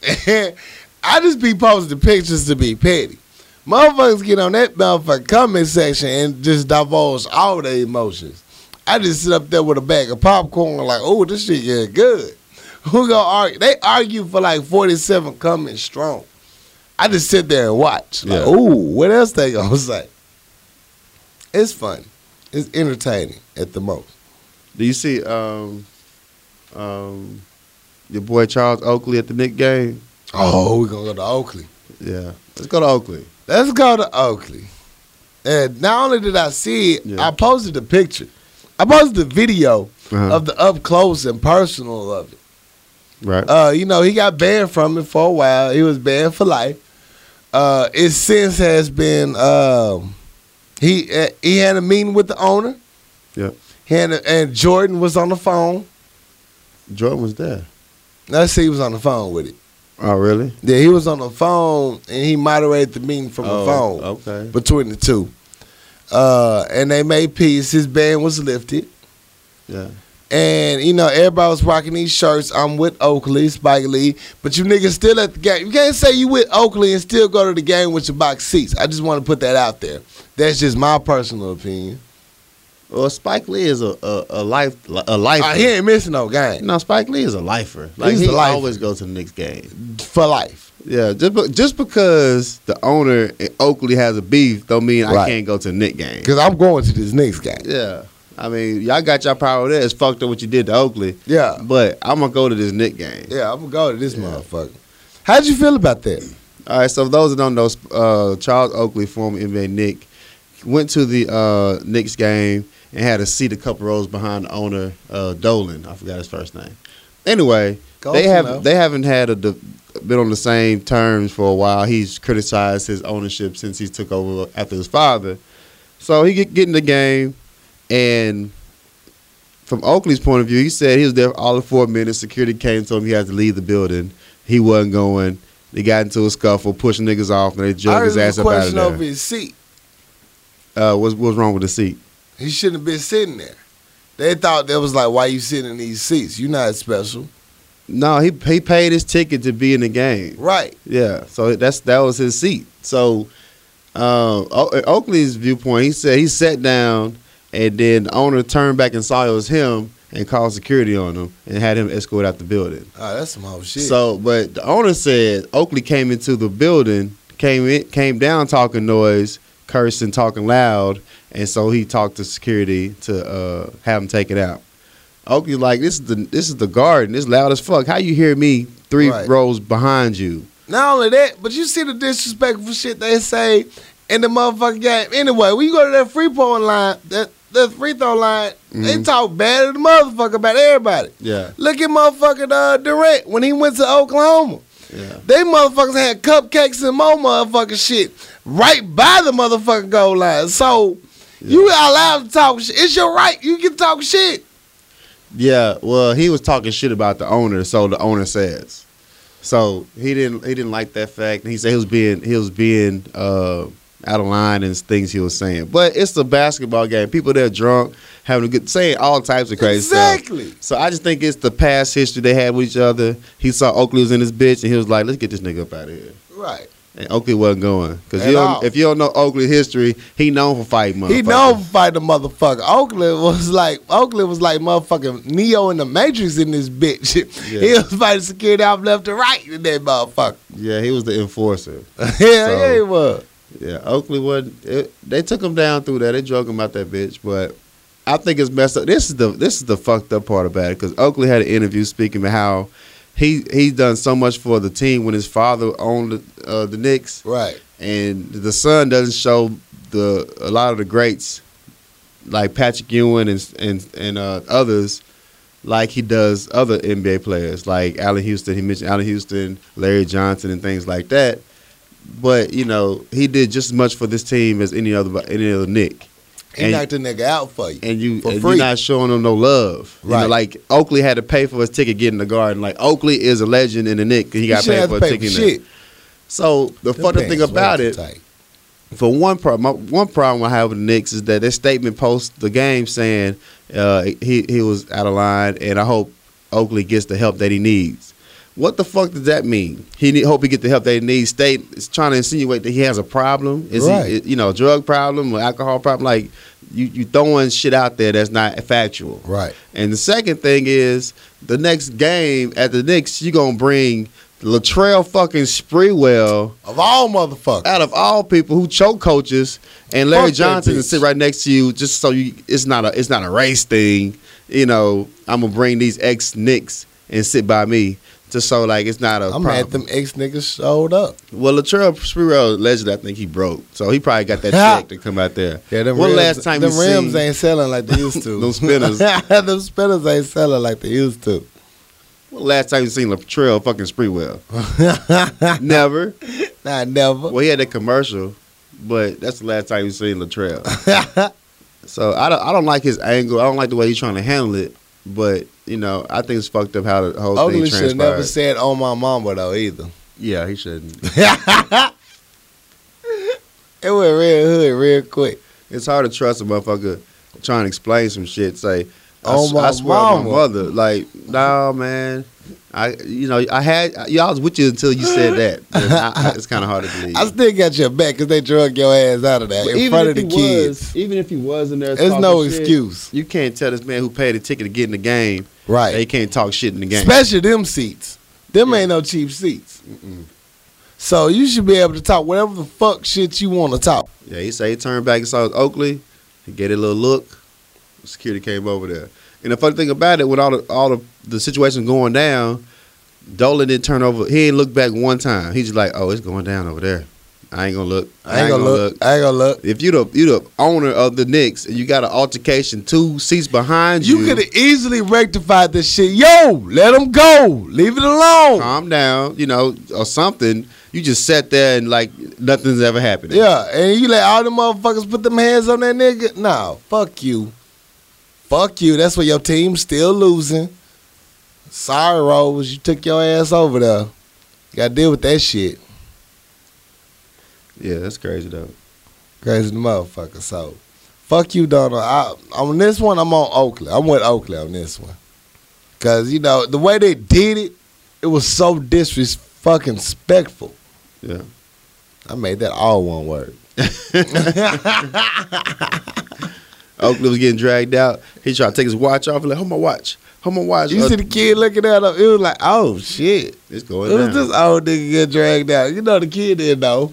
I just be posting pictures to be petty. Motherfuckers get on that motherfucking comment section and just divulge all their emotions. I just sit up there with a bag of popcorn like, oh, this shit yeah good. Who gonna argue? They argue for like 47 coming strong. I just sit there and watch. Like, Yeah. ooh, what else they gonna say? It's fun. It's entertaining at the most. Do you see um um your boy Charles Oakley at the Knick game? Oh, we're gonna go to Oakley. Yeah. Let's go to Oakley. Let's go to Oakley. And not only did I see it, Yeah. I posted a picture. I posted the video Uh-huh. of the up close and personal of it. right. Uh, you know, he got banned from it for a while. He was banned for life. Uh, it since has been um, he uh, he had a meeting with the owner. Yeah. He a, and Jordan was on the phone. Jordan was there. Let's see, he was on the phone with it. Oh really? Yeah, he was on the phone and he moderated the meeting from oh, the phone. Okay. between the two. Uh, and they made peace. His ban was lifted. Yeah. And, you know, everybody was rocking these shirts. I'm with Oakley, Spike Lee. But you niggas still at the game. You can't say you with Oakley and still go to the game with your box seats. I just want to put that out there. That's just my personal opinion. Well, Spike Lee is a a, a life a lifer. Uh, he ain't missing no game no, Spike Lee is a lifer. Like He's he lifer. always goes to the Knicks game. for life. Yeah, just be- just because the owner in Oakley has a beef, don't mean I can't go to the Knick game. Because I'm going to this next game. Yeah, I mean y'all got y'all power there. It's fucked up what you did to Oakley, Yeah. but I'm gonna go to this Knick game. Yeah, I'm to go to this Yeah. motherfucker. How'd you feel about that? All right, so for those that don't know, uh, Charles Oakley, former NBA Knick, went to the uh, Knicks game and had a seat a couple rows behind the owner, uh, Dolan. I forgot his first name. Anyway, they have they haven't had a been on the same terms for a while. He's criticized his ownership since he took over after his father. So he get, get in the game, and from Oakley's point of view, he said he was there for all the four minutes. Security came to him he had to leave the building. He wasn't going. They got into a scuffle, pushing niggas off, and they jumped his ass up out of question over his seat. Uh, what's what's wrong with the seat? He shouldn't have been sitting there. They thought that was like, why you sitting in these seats? You not special, No, he he paid his ticket to be in the game. right? Yeah, so that's that was his seat. So, O- Oakley's viewpoint, he said he sat down, and then the owner turned back and saw it was him, and called security on him and had him escorted out the building. Oh, that's some whole shit. So, but the owner said Oakley came into the building, came in, came down talking noise, cursing, talking loud, and so he talked to security to uh, have him taken out. Oakley like this is the this is the garden. It's loud as fuck. How you hear me three Right. rows behind you? Not only that, but you see the disrespectful shit they say in the motherfucking game. Anyway, when you go to that free throw line, that that free throw line, they Mhm. talk bad to the motherfucker about everybody. Yeah, Look at motherfucking uh, Durant when he went to Oklahoma. Yeah. They motherfuckers had cupcakes and more motherfucking shit right by the motherfucking goal line. So you allowed to talk shit. It's your right. You can talk shit. Yeah, well, he was talking shit about the owner, so the owner says. So he didn't he didn't like that fact. He said he was being he was being uh, out of line and things he was saying. But it's a basketball game. People there drunk, having a good saying all types of crazy stuff. exactly. So I just think it's the past history they had with each other. He saw Oakley was in his bitch, and he was like, "Let's get this nigga up out of here." Right. And Oakley wasn't going because At you don't, all. if you don't know Oakley history, he known for fighting motherfuckers. He known for fight the motherfucker. Oakley was like Oakley was like motherfucking Neo in the Matrix in this bitch. Yeah. He was fighting security off left and right in that motherfucker. Yeah, he was the enforcer. yeah, So- yeah, he was. Yeah, Oakley wasn't. It, they took him down through that. They drug him out that bitch. But I think it's messed up. This is the this is the fucked up part about it because Oakley had an interview speaking about how he he's done so much for the team when his father owned the, uh, the Knicks, Right. and the son doesn't show the a lot of the greats like Patrick Ewing and and and uh, others like he does other NBA players like Allan Houston. He mentioned Allan Houston, Larry Johnson, and things like that. But you know, he did just as much for this team as any other any other Knick. He And- knocked the nigga out for you. And you For and free. you're not showing him no love. You know, Right. like Oakley had to pay for his ticket getting the garden. Like Oakley is a legend in the Knick. He got shouldn't paid for a ticket. for shit. So the Them funny thing about it, for one problem, one problem I have with the Knicks is that their statement post the game saying uh, he he was out of line, and I hope Oakley gets the help that he needs. What the fuck does that mean? He need, hope he get the help that he needs. State is trying to insinuate that he has a problem. Is Right. he, you know, drug problem or alcohol problem? Like you, you throwing shit out there that's not factual. Right. And the second thing is the next game at the Knicks, you gonna bring Latrell fucking Sprewell Of all motherfuckers. out of all people who choke coaches and Larry Fuck Johnson to sit right next to you just so you it's not a it's not a race thing. You know, I'm gonna bring these ex Knicks and sit by me just so like it's not a I'm problem. mad them ex niggas showed up. Well, Latrell Sprewell allegedly I think he broke, so he probably got that check to come out there. Yeah, them When rims, last time you rims ain't selling like they used to. those spinners. them spinners ain't selling like they used to. when last time you seen Latrell fucking Sprewell? Never. Nah, never. Well, he had a commercial, but that's the last time you seen Latrell. So I don't, I don't like his angle. I don't like the way he's trying to handle it. But you know, I think it's fucked up how the whole Oakley thing should transpired. never said "on my mama" though either. yeah, he shouldn't. It went real hood real quick. It's hard to trust a motherfucker trying to explain some shit. Say, I, On oh, my I swear mama. my mother. Like, no, man. I, you know, I had y'all was with you until you said that. I- I- it's kind of hard to believe. I still got your back because they drug your ass out of that in front of the he kids. was, even if he was in there, There's no shit, excuse, You can't tell this man who paid a ticket to get in the game Right, they can't talk shit in the game. Especially them seats. Them Yeah. ain't no cheap seats. Mm-mm. So you should be able to talk whatever the fuck shit you want to talk. Yeah, he said he turned back and saw Oakley. He gave it a little look. Security came over there. And the funny thing about it, with all the all the, the situation going down, Dolan didn't turn over. He didn't look back one time. He's just like, oh, it's going down over there. I ain't gonna look. I ain't gonna look. I ain't gonna look. If you the you the owner of the Knicks and you got an altercation two seats behind you, You could have easily rectified this shit. Yo, let him go. Leave it alone. calm down, you know, or something. You just sat there and like nothing's ever happened. Yeah, and you let all the motherfuckers put them hands on that nigga. Nah, fuck you. Fuck you. That's why your team's still losing. Sorry, Rose. You took your ass over there. You gotta deal with that shit. yeah, that's crazy though. Crazy the motherfucker. So, fuck you, Donald. I, on this one, I'm on Oakley. I'm with Oakley on this one. Cause you know the way they did it, it was so disrespectful. Yeah. I made that all one word. Oakley was getting dragged out. He tried to take his watch off and like, hold my watch. Hold my watch. You Uh, see the kid looking at him. It was like, oh shit. it's going It was down. this old nigga get dragged out. You know the kid didn't know.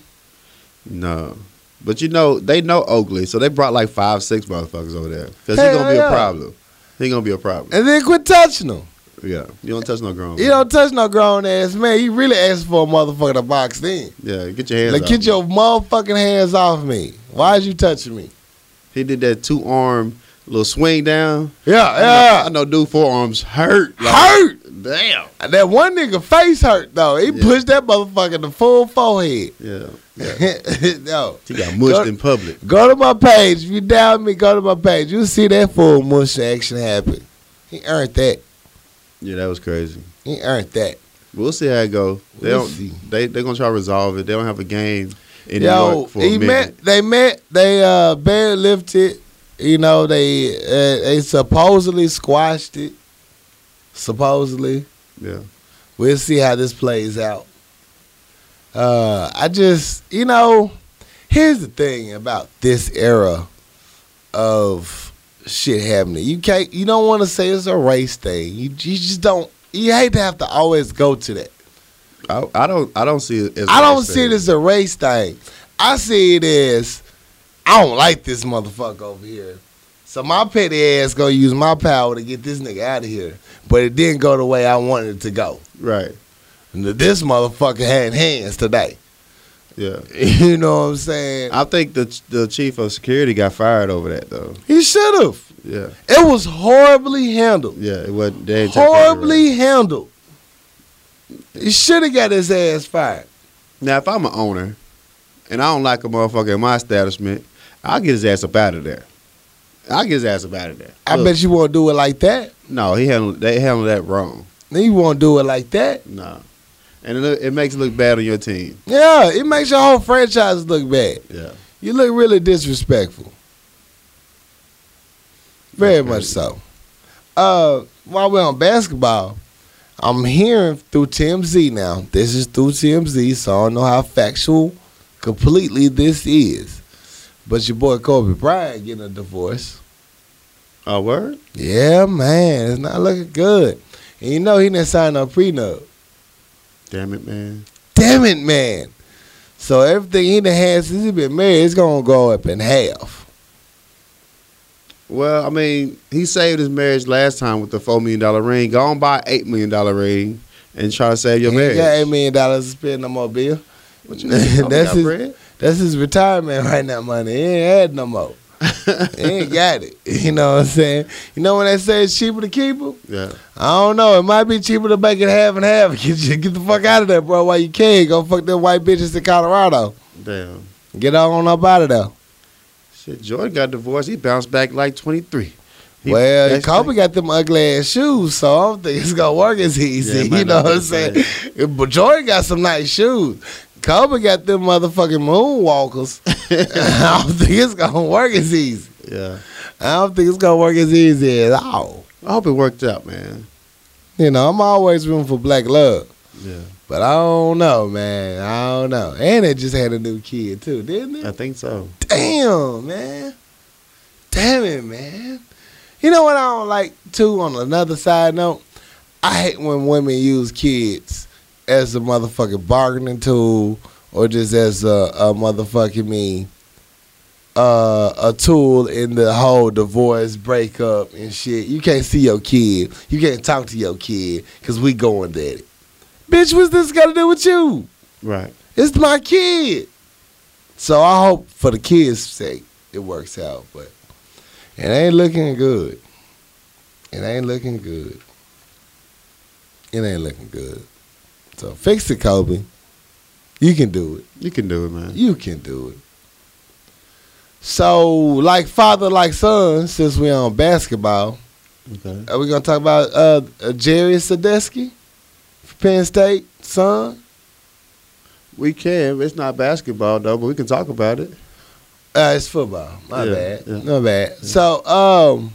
No. But you know, they know Oakley, so they brought like five, six motherfuckers over there. Because Hell he's gonna be a problem. He gonna be a problem. And then quit touching him. Yeah. You don't touch no grown. You man. don't touch no grown ass man. You really asked for a motherfucker to box in. Yeah, get your hands Like, off get me. your motherfucking hands off me. Why is you touching me? He did that two arm little swing down. Yeah, I know, yeah. I know dude forearms hurt. Like, Hurt. Damn. That one nigga face hurt though. He Yeah. pushed that motherfucker in the full forehead. Yeah. no. He got mushed Go- in public. Go to my page. If you doubt me, go to my page. You'll see that full mush action happen. He earned that. Yeah, that was crazy. He earned that. We'll see how it go. They We'll don't. see. They they're gonna try to resolve it. They don't have a game in New Yo, York for a he minute. met. They met. They uh lifted. You know they uh, they supposedly squashed it. Supposedly, Yeah. we'll see how this plays out. Uh, I just you know, here's the thing about this era of shit happening. You can't. You don't want to say it's a race thing. You you just don't. You hate to have to always go to that. I, I don't. I don't see it. As a I don't see it as a race thing. I see it as I don't like this motherfucker over here. So my petty ass gonna use my power to get this nigga out of here. But it didn't go the way I wanted it to go. right. And this motherfucker had hands today. Yeah. You know what I'm saying? I think the the chief of security got fired over that though. He should have. Yeah. It was horribly handled. Yeah. It wasn't. They didn't take care of it Horribly handled. He should have got his ass fired. Now, if I'm an owner and I don't like a motherfucker in my establishment, I'll get his ass up out of there. I'll get his ass up out of there. I bet you won't do it like that. No, he handled. They handled that wrong. Then you won't do it like that. No, and it, look- it makes it look bad on your team. Yeah, it makes your whole franchise look bad. Yeah. You look really disrespectful. Very much so. Uh, while we're on basketball, I'm hearing through TMZ now. This is through TMZ, so I don't know how factual completely this is. But your boy Kobe Bryant getting a divorce. A word? Yeah, man, it's not looking good. And you know he didn't sign no prenup. Damn it, man. Damn it, man. So everything he done had since he been married, it's gonna go up in half. Well, I mean, he saved his marriage last time with the four million dollar ring. Go on buy eight million dollar ring and try to save your he marriage. Yeah, eight million dollars to spend no more, Bill. What you mean? That's his- bread. That's his retirement right now, money. He ain't had no more. he ain't got it. You know what I'm saying? You know when they say it's cheaper to keep him? Yeah. I don't know. It might be cheaper to make it half and half. Get you, get the fuck out of there, bro, while you can. Go fuck them white bitches in Colorado. Damn. Get all on up out of there. Shit, Jordan got divorced. He bounced back like twenty three. well, Kobe got them ugly ass shoes, so I don't think it's gonna work as easy. might you know what I'm saying? But Jordan got some nice shoes. Kobe got them motherfucking moonwalkers. I don't think it's gonna work as easy. Yeah. I don't think it's gonna work as easy at all. I hope it worked out, man. You know, I'm always room for black love. Yeah. But I don't know, man. I don't know. And it just had a new kid too, didn't they? I think so. Damn, man. Damn it, man. You know what I don't like too on another side note? I hate when women use kids as a motherfucking bargaining tool or just as a, a motherfucking me uh, a tool in the whole divorce breakup and shit. You can't see your kid. You can't talk to your kid because we going at it. Bitch, what's this got to do with you? Right. It's my kid. So I hope for the kids' sake it works out, but it ain't looking good. It ain't looking good. It ain't looking good. So fix it, Kobe. You can do it. You can do it, man. You can do it. So, like father, like son, since we're on basketball, Okay. are we gonna talk about uh, uh Jerry Sandusky, Penn State son? We can. It's not basketball though, but we can talk about it. Uh, it's football. My Yeah, bad. yeah. My bad. So, um,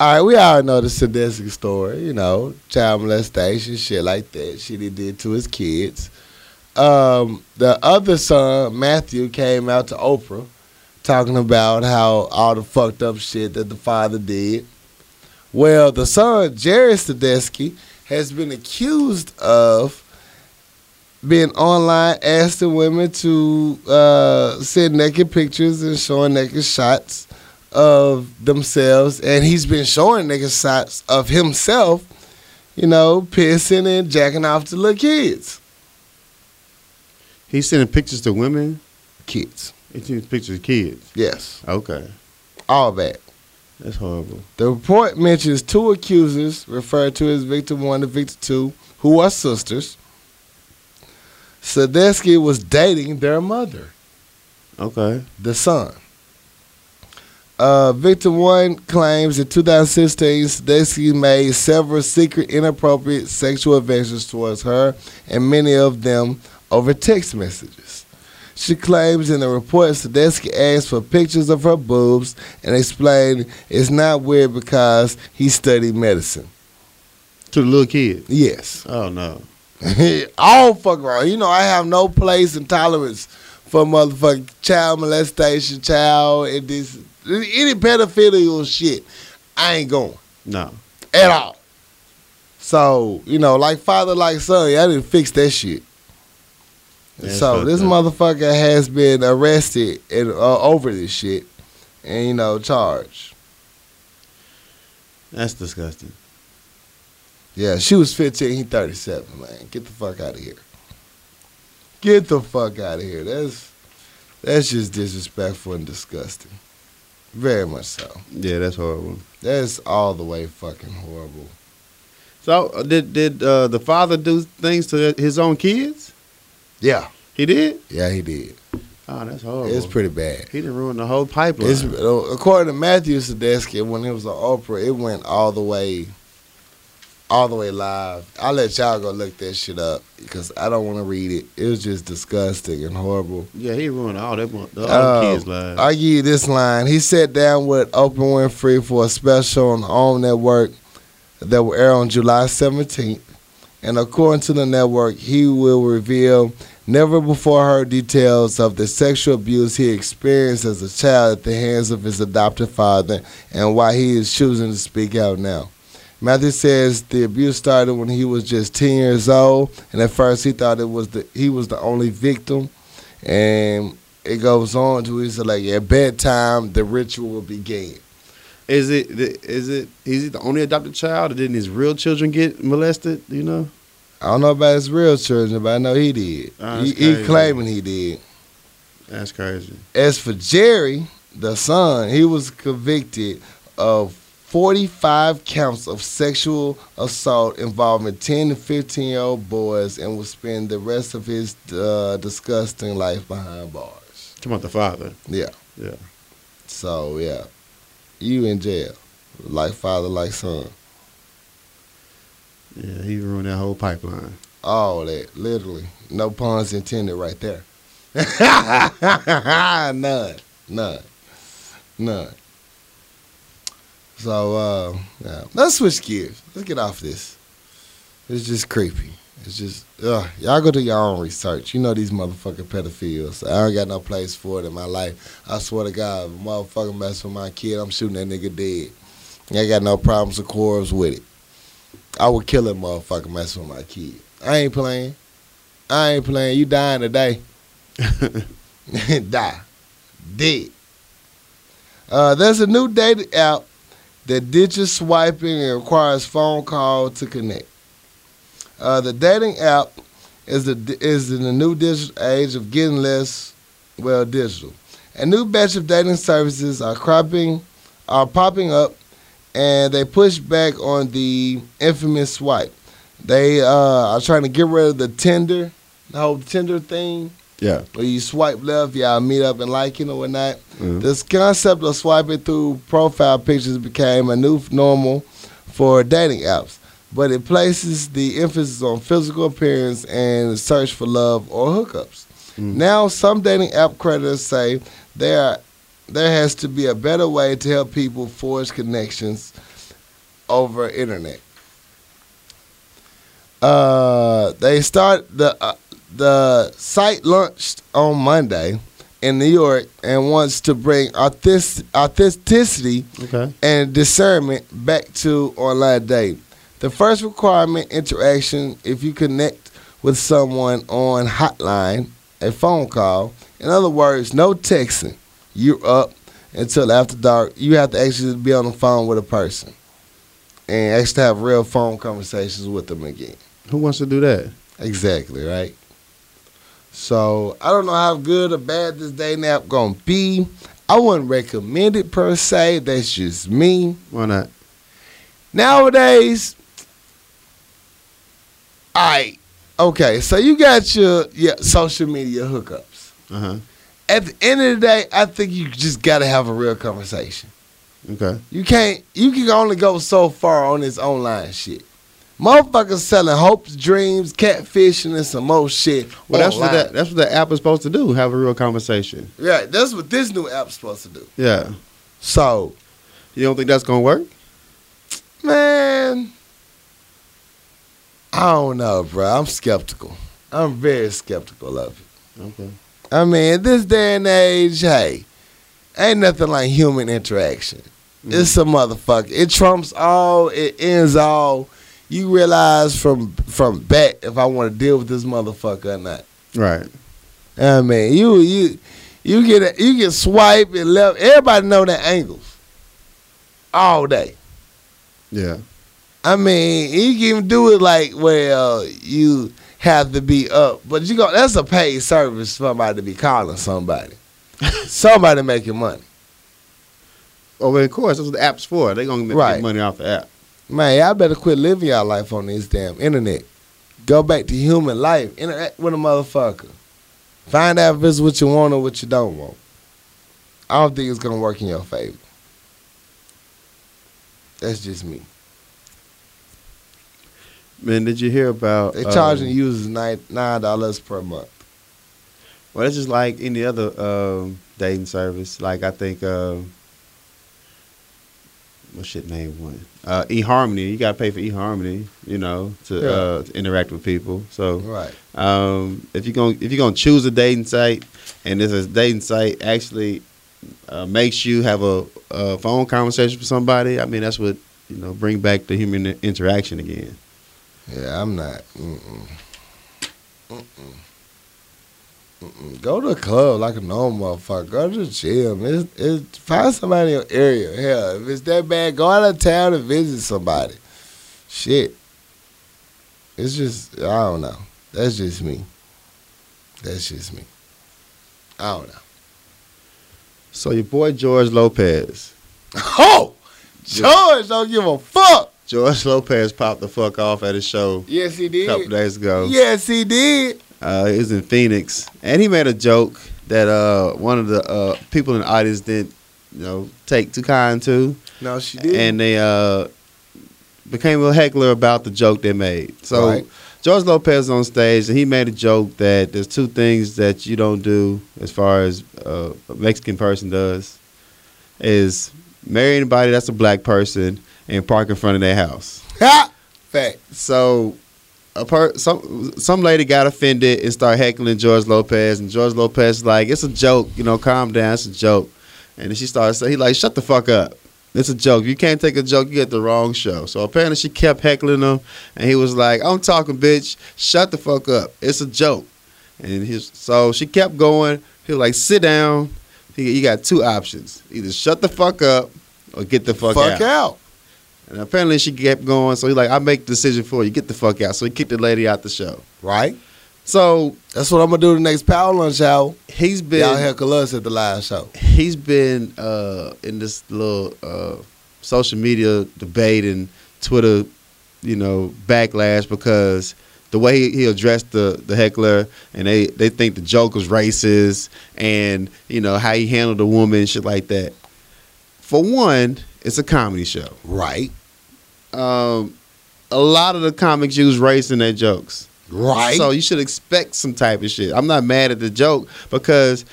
all right, we all know the Sandusky story. You know, child molestation, shit like that. Shit he did to his kids. Um, the other son, Matthew, came out to Oprah talking about how all the fucked up shit that the father did. Well, the son, Jerry Sandusky, has been accused of being online asking women to uh, send naked pictures and showing naked shots of themselves, and he's been showing naked shots of himself, you know, pissing and jacking off to little kids. He's sending pictures to women. Kids, He's sending pictures of kids. yes, Okay. all that. That's horrible. The report mentions two accusers referred to as Victim 1 and Victim 2, who are sisters. Sandusky was dating their mother. Okay. the son. Uh, Victim 1 claims in 2016, Sandusky made several secret, inappropriate sexual advances towards her, and many of them over text messages. She claims in the report Sandusky asked for pictures of her boobs and explained it's not weird because he studied medicine. To the little kid. Yes. Oh no. all fuck wrong. You know, I have no place and tolerance for motherfucking child molestation, child, and this any pedophilial shit. I ain't going No. at all. So you know, like father, like son, I didn't fix that shit. It's so this up. motherfucker has been arrested and uh, over this shit, and you know charged. That's disgusting. Yeah, she was 15, he 37, man. Get the fuck out of here. Get the fuck out of here. That's that's just disrespectful and disgusting. Very much so. Yeah, that's horrible. That's all the way fucking horrible. So uh, did did uh, the father do things to his own kids? Yeah. He did. Yeah, he did. Oh, that's horrible. It's pretty bad. He didn't ruin the whole pipeline. It's, uh, according to Matthew Sandusky, when it was on Oprah, it went all the way, all the way live. I'll let y'all go look that shit up because I don't want to read it. It was just disgusting and horrible. yeah, he ruined all that mo- the other kids' lives. I give you this line. He sat down with Oprah Winfrey for a special on the OWN network that will air on July 17th. And according to the network, he will reveal never before heard details of the sexual abuse he experienced as a child at the hands of his adoptive father and why he is choosing to speak out now. Matthew says the abuse started when he was just 10 years old, and at first he thought it was the he was the only victim, and it goes on to he said like at bedtime the ritual will begin. is it is it is he the only adopted child, or didn't his real children get molested? You know. I don't know about his real children, but I know he did. Oh, he, he claiming he did. That's crazy. As for Jerry, the son, he was convicted of 45 counts of sexual assault involving 10 to 15 year old boys and will spend the rest of his uh, disgusting life behind bars. Come on, the father. Yeah. Yeah. So, yeah. You in jail. Like father, like son. Yeah, he ruined that whole pipeline. All that, literally. No puns intended right there. none. None. None. So, uh, yeah. let's switch gears. Let's get off this. It's just creepy. It's just, ugh. Y'all go do your own research. You know these motherfucking pedophiles. I don't got no place for it in my life. I swear to God, if a motherfucker mess with my kid, I'm shooting that nigga dead. I got no problems or quarrels with it. I would kill a motherfucker messing with my kid. I ain't playing. I ain't playing. You dying today. Die. Dead. Uh, there's a new dating app that ditches swiping and requires phone call to connect. Uh, the dating app is the is in the new digital age of getting less well, digital. A new batch of dating services are cropping, are popping up, and they push back on the infamous swipe. They uh, are trying to get rid of the Tinder, the whole Tinder thing, Yeah. where you swipe left, y'all meet up and liking or whatnot. Mhm. This concept of swiping through profile pictures became a new normal for dating apps, but it places the emphasis on physical appearance and search for love or hookups. Mm. Now, some dating app creditors say there there has to be a better way to help people forge connections over internet. Uh, they start the uh, the site launched on Monday in New York and wants to bring authentic- authenticity Okay. and discernment back to online dating. The first requirement interaction if you connect with someone on hotline, a phone call. In other words, no texting. You're up until after dark. You have to actually be on the phone with a person and actually have real phone conversations with them again. Who wants to do that? Exactly, right? So I don't know how good or bad this day nap gonna be. I wouldn't recommend it per se. That's just me. Why not? Nowadays, I okay. So you got your your social media hookups. Uh huh. At the end of the day, I think you just gotta have a real conversation. Okay. You can't. You can only go so far on this online shit. Motherfuckers selling hopes, dreams, catfishing, and some more shit. Well, that's what that that's what the app is supposed to do. Have a real conversation. Yeah, that's what this new app's supposed to do. Yeah. So, You don't think that's gonna work? man, I don't know, bro. I'm skeptical. I'm very skeptical of it. Okay. I mean, this day and age, hey, ain't nothing like human interaction. Mm-hmm. It's a motherfucker. It trumps all. It ends all. You realize from from back if I want to deal with this motherfucker or not. Right. I mean, you you you get a, you get swipe and left. Everybody know the angles all day. Yeah. I mean, you can do it like well, you have to be up, but you go. That's a paid service for somebody to be calling somebody. somebody making money. Oh, well, of course, that's what the app's for. They're gonna make Right. money off the app. Man, y'all better quit living y'all life on this damn internet. Go back to human life. Interact with a motherfucker. Find out if it's what you want or what you don't want. I don't think it's gonna work in your favor. That's just me. Man, did you hear about? They charging users nine nine dollars per month. Well, it's just like any other um, dating service. Like I think, um, what shit name one? Uh, eHarmony. You gotta pay for eHarmony. You know, to, Yeah. uh, to interact with people. So Right. um, if you're gonna if you're gonna choose a dating site, and this is dating site actually uh, makes you have a, a phone conversation with somebody, I mean that's what you know bring back the human interaction again. Yeah, I'm not. Mm-mm. Mm-mm. Mm-mm. Go to a club like a normal motherfucker. Go to the gym. It's, it's, find somebody in your area. Hell, if it's that bad, go out of town and visit somebody. Shit. It's just, I don't know. That's just me. That's just me. I don't know. So your boy George Lopez. Oh! George don't give a fuck. George Lopez popped the fuck off at his show Yes, he did. a couple days ago. Yes, he did. Uh, he was in Phoenix, and he made a joke that uh, one of the uh, people in the audience didn't, you know, take too kind to, No, she did. and they uh, became a heckler about the joke they made. So Right. George Lopez on stage, and he made a joke that there's two things that you don't do as far as uh, a Mexican person does, is marry anybody that's a black person and park in front of their house. ha! Fact. So, a per some some lady got offended and started heckling George Lopez, and George Lopez like, "It's a joke, you know, calm down, it's a joke." And then she started saying, "He like, shut the fuck up, it's a joke. You can't take a joke, you get the wrong show." So apparently she kept heckling him, and he was like, "I'm talking, bitch, shut the fuck up, it's a joke." And his so she kept going. He was like, "Sit down." He, you got two options: either shut the fuck up or get the fuck, Fuck out. out. And apparently she kept going. So he's like, I make the decision for you. Get the fuck out. So he kicked the lady out the show. Right? So That's what I'm gonna do the next power lunch hour. he's been Y'all heckle us at the live show. he's been uh, in this little uh, social media debate and Twitter, you know, backlash because the way he, he addressed the the heckler and they they think the joke was racist and you know how he handled the woman and shit like that. For one, it's a comedy show. Right. Um, a lot of the comics use race in their jokes. Right. So you should expect some type of shit. I'm not mad at the joke because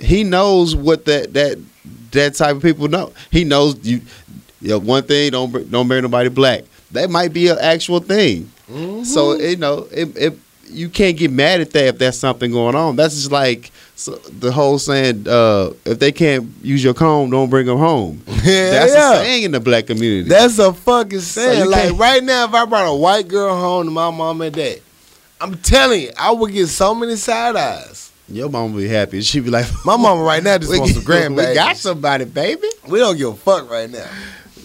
he knows what that that that type of people know. He knows you. You know, one thing don't don't marry nobody black. That might be an actual thing. Mm-hmm. So you know, it, it you can't get mad at that if that's something going on. That's just like so the whole saying: uh, if they can't use your comb, don't bring them home. yeah, That's yeah. a saying in the black community. That's a fucking saying. you like right now, if I brought a white girl home to my mom and dad, I'm telling you, I would get so many side eyes. your mom would be happy. She'd be like, My mama right now just wants some grandbabies. We got somebody, baby. We don't give a fuck right now.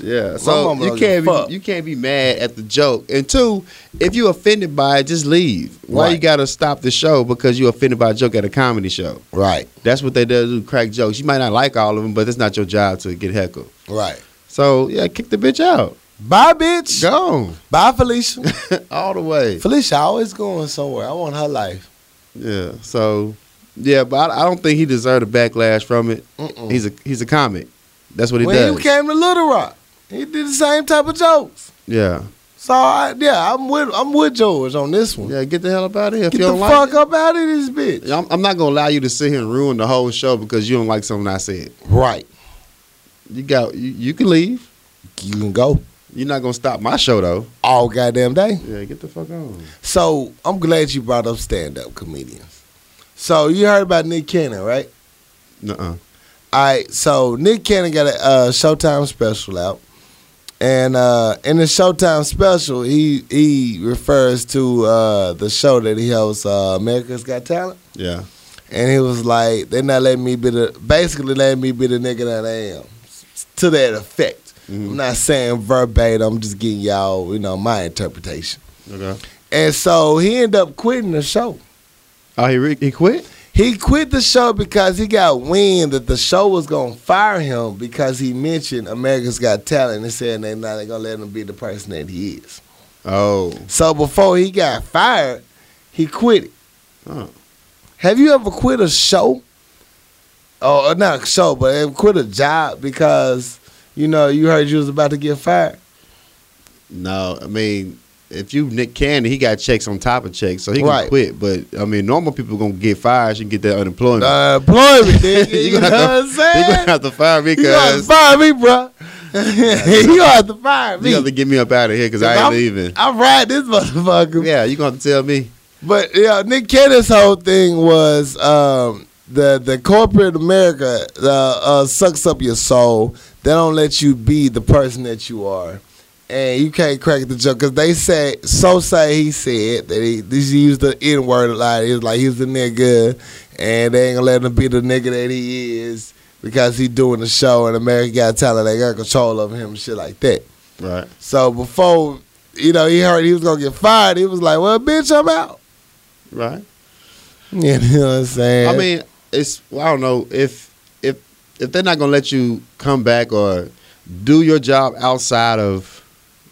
Yeah, so you can't fuck. be, you can't be mad at the joke. And two, if you offended by it, just leave. Why you got to stop the show because you offended by a joke at a comedy show? Right, That's what they do, crack jokes. You might not like all of them, but it's not your job to get heckled. right. So yeah, kick the bitch out. Bye, bitch. Go Bye, Felicia. all the way. Felicia always going somewhere. I want her life. Yeah. So yeah, but I, I don't think he deserved a backlash from it. Mm-mm. He's a he's a comic. That's what he when does. he came to Little Rock, he did the same type of jokes. yeah. So I, yeah, I'm with I'm with George on this one. Yeah. Get the hell up out of here. If Get you the like fuck up out of this bitch. I'm, I'm not gonna allow you to sit here and ruin the whole show because you don't like something I said. Right. You got you, you can leave. You can go You're not gonna stop my show though. all goddamn day. Yeah, get the fuck on. So I'm glad you brought up stand up comedians. So you heard about Nick Cannon, right? Nuh-uh. All right. So Nick Cannon got a uh, Showtime special out, and uh, in the Showtime special, he he refers to uh, the show that he hosts, uh, America's Got Talent, Yeah. and he was like, "They're not letting me be the basically letting me be the nigga that I am." To that effect. I'm Mhm. not saying verbatim. I'm just getting y'all, you know, my interpretation. Okay. And so he ended up quitting the show. Oh, he re- he quit. He quit the show because he got wind that the show was gonna fire him because he mentioned America's Got Talent and said they're not gonna let him be the person that he is. Oh. So before he got fired, he quit it. Oh. Have you ever quit a show? Oh, uh, not a show, but quit a job because you know you heard you was about to get fired. No, I mean, if you Nick Cannon, he got checks on top of checks, so he can Right. quit. But I mean, normal people gonna get fired. You get that unemployment. Uh, employment, nigga. You you gonna know have what I'm to, you gonna have to fire me You gonna have to because fire me, bro. you gonna have to fire me. you have to get me up out of here because I ain't I'm- leaving. I'm right, this motherfucker. Yeah, you gonna have to tell me. But yeah, Nick Cannon's whole thing was um, the the corporate America uh, uh, sucks up your soul. They don't let you be the person that you are, and you can't crack the joke because they say so. Say he said that he, he used the N word a lot. He was like he's the nigga, and they ain't gonna let him be the nigga that he is because he doing the show and America Got Talent. They got control of him and shit like that. Right. So before you know he heard he was gonna get fired, he was like, "Well, bitch, I'm out." Right. You know what I'm saying? I mean, it's well, I don't know if if if they're not gonna let you come back or do your job outside of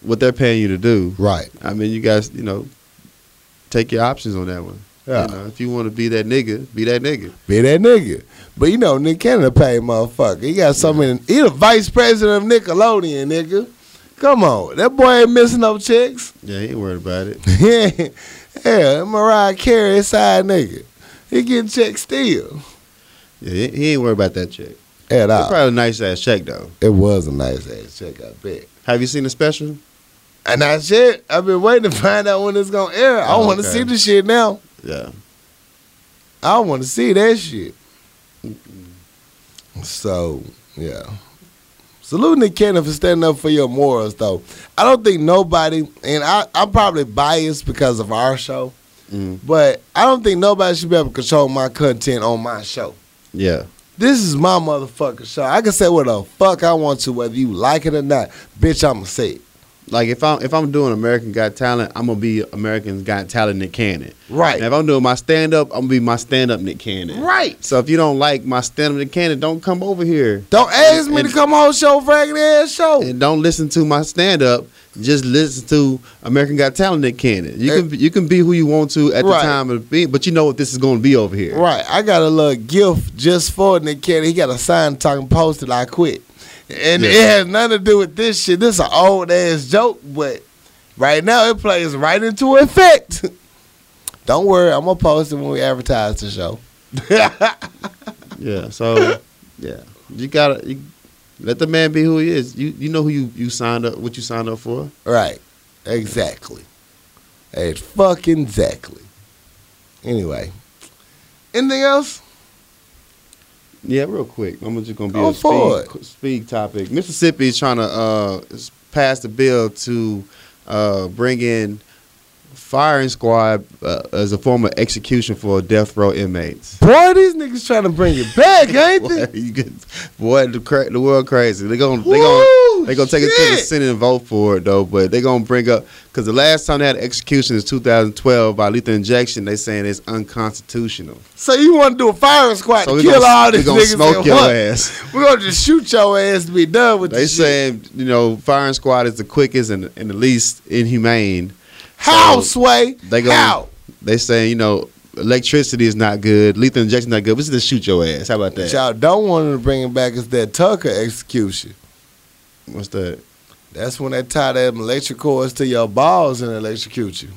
what they're paying you to do. right? I mean, you guys, you know, take your options on that one. Yeah. You know, if you want to be that nigga, be that nigga. Be that nigga. But you know, Nick Cannon paid motherfucker. He got so many. He the vice president of Nickelodeon, nigga. Come on, that boy ain't missing no chicks. Yeah, he ain't worried about it. yeah, yeah, Mariah Carey side nigga. He getting checks still. Yeah, he, ain't worried about that check. At It's all. probably a nice ass check though. It was a nice ass check, I bet. Have you seen the special? And that's it. I've been waiting to find out when it's gonna air. I Oh, want to okay. see the shit now. Yeah. I want to see that shit. So yeah, salute Nick Cannon for standing up for your morals, though. I don't think nobody, and I, I'm probably biased because of our show, Mm. but I don't think nobody should be able to control my content on my show. Yeah. This is my motherfucking show. I can say what the fuck I want to, whether you like it or not. Bitch, I'ma say it. Like if I'm if I'm doing American Got Talent, I'm gonna be American Got Talent Nick Cannon. Right. And if I'm doing my stand up, I'm gonna be my stand up Nick Cannon. Right. So if you don't like my stand up Nick Cannon, don't come over here Don't ask me And- to come on show raggedy ass show. and don't listen to my stand up. Just listen to American Got Talent Nick Cannon. You can you can be who you want to at. Right. the time of being, but you know what this is gonna be over here. Right. I got a little gift just for Nick Cannon. He got a sign talking posted I quit. And it has nothing to do with this shit. This is an old ass joke, but right now it plays right into effect. Don't worry, I'm gonna post it when we advertise the show. Yeah. So yeah, you gotta you, let the man be who he is. You you know who you you signed up what you signed up for. Right. Exactly. It's fucking exactly. Anyway. Anything else? Yeah, real quick. I'm just gonna be Go a speed, speed topic. Mississippi is trying to uh, pass the bill to uh, bring in firing squad uh, as a form of execution for death row inmates. Boy, these niggas trying to bring it back, ain't Boy, they? you get, boy the, cra- the world crazy. They gonna they Woo, gonna they gonna take it to the. Senate and vote for it though. But they gonna bring up because the last time they had execution is 2012 by lethal injection. They saying it's unconstitutional. So you want to do a firing squad So to kill gonna, all these niggas smoke your ass. We're gonna just shoot your ass to be done with They this shit. saying you know firing squad is the quickest and, and the least inhumane. How, so Sway? They gonna How? they saying you know electricity is not good, lethal injection not good. We should just shoot your ass. How about What that? y'all don't want to bring it back is that Tucker execution. What's that? That's when they tie them electric cords to your balls and electrocute you.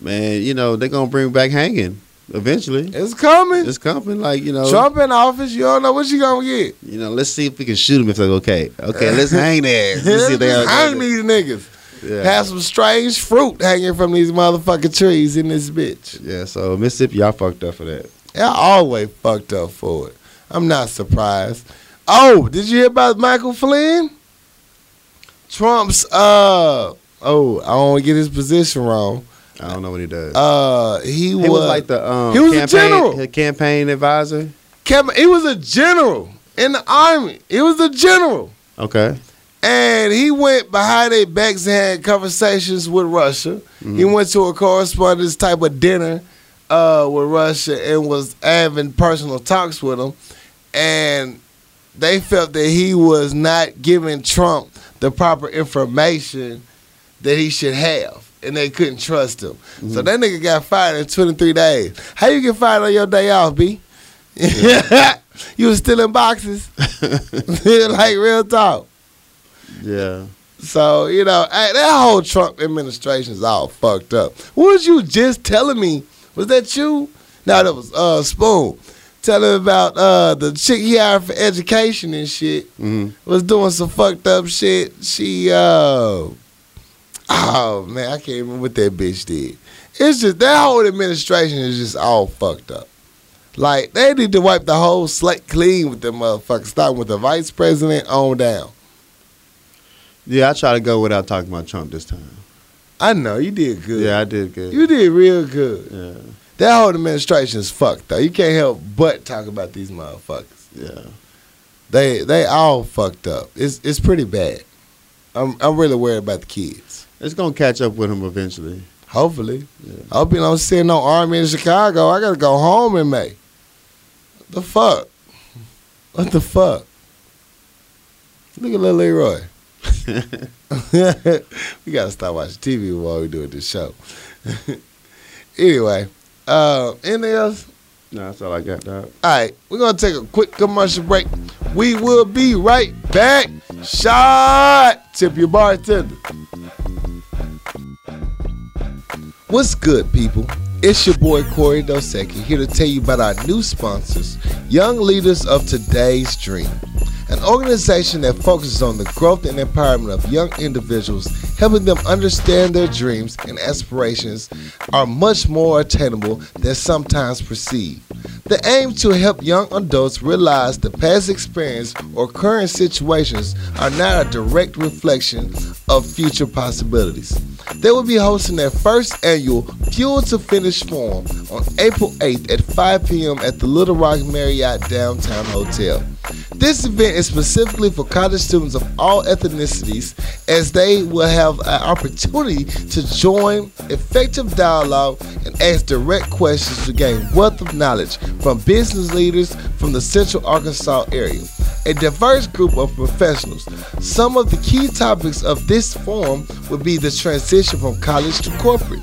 Man, you know they gonna bring back hanging eventually. It's coming. It's coming. Like you know, Trump in office, you don't know what you gonna get. you know. Let's see if we can shoot them if they're okay. Okay, let's hang their ass. Let's see if they hang these niggas. Yeah. Have some strange fruit hanging from these motherfucking trees in this bitch. yeah. So Mississippi, y'all fucked up for that. Y'all always fucked up for it. I'm not surprised. Oh, did you hear about Michael Flynn? Trump's uh oh, I don't get his position wrong. I don't know what he does. Uh he, he was, was like the um, he was a general. campaign advisor. Kevin, he was a general in the army. He was a general. Okay. And he went behind their backs and had conversations with Russia. He went to a correspondence type of dinner uh, with Russia and was having personal talks with them. And they felt that he was not giving Trump the proper information that he should have. And they couldn't trust him. So that nigga got fired in 23 days. How you get fired on your day off, B? you was still in boxes. like real talk. Yeah. So, you know, hey, that whole Trump administration is all fucked up. What was you just telling me? Was that you? No, that was uh Spoon. Telling about uh the chick he hired for education and shit hmm was doing some fucked up shit. She uh oh man, I can't remember what that bitch did. It's just that whole administration is just all fucked up. Like they need to wipe the whole slate clean with the motherfuckers, starting with the vice president on down. Yeah, I try to go without talking about Trump this time. I know you did good. Yeah, I did good. You did real good. Yeah. That whole administration is fucked though. You can't help but talk about these motherfuckers. Yeah. They they all fucked up. It's it's pretty bad. I'm I'm really worried about the kids. It's gonna catch up with them eventually. Hopefully. Yeah. I hope you don't see no army in Chicago. I gotta go home in May. What the fuck? What the fuck? Look at little Leroy. we gotta stop watching TV while we're doing this show. anyway, uh, anything else? No, that's all I got, dog. All right, we're gonna take a quick commercial break. We will be right back. Shot, tip your bartender. What's good, people? It's your boy Corey Dosecki here to tell you about our new sponsors, Young Leaders of Today's Dream, an organization that focuses on the growth and empowerment of young individuals, helping them understand their dreams and aspirations are much more attainable than sometimes perceived. The aim to help young adults realize the past experience or current situations are not a direct reflection of future possibilities. They will be hosting their first annual Fuel to Finish Forum on April 8th at 5 p.m. at the Little Rock Marriott Downtown Hotel. This event is specifically for college students of all ethnicities, as they will have an opportunity to join effective dialogue and ask direct questions to gain wealth of knowledge from business leaders from the Central Arkansas area. A diverse group of professionals. Some of the key topics of this forum will be the transition from college to corporate,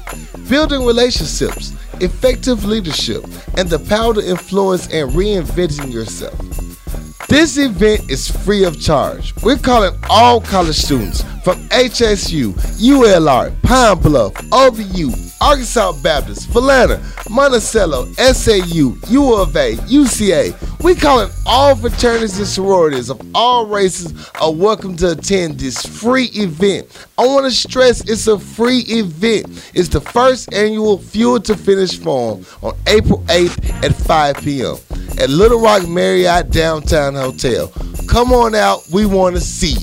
building relationships, effective leadership, and the power to influence and reinventing yourself. This event is free of charge. We're calling all college students from HSU, ULR, Pine Bluff, OBU, Arkansas Baptist, Valana, Monticello, SAU, U of A, UCA. We're calling all fraternities and sororities of all races are welcome to attend this free event. I want to stress it's a free event. It's the first annual Fuel to Finish Forum on April 8th at 5 p.m. at Little Rock Marriott Downtown Hotel. Come on out. We want to see.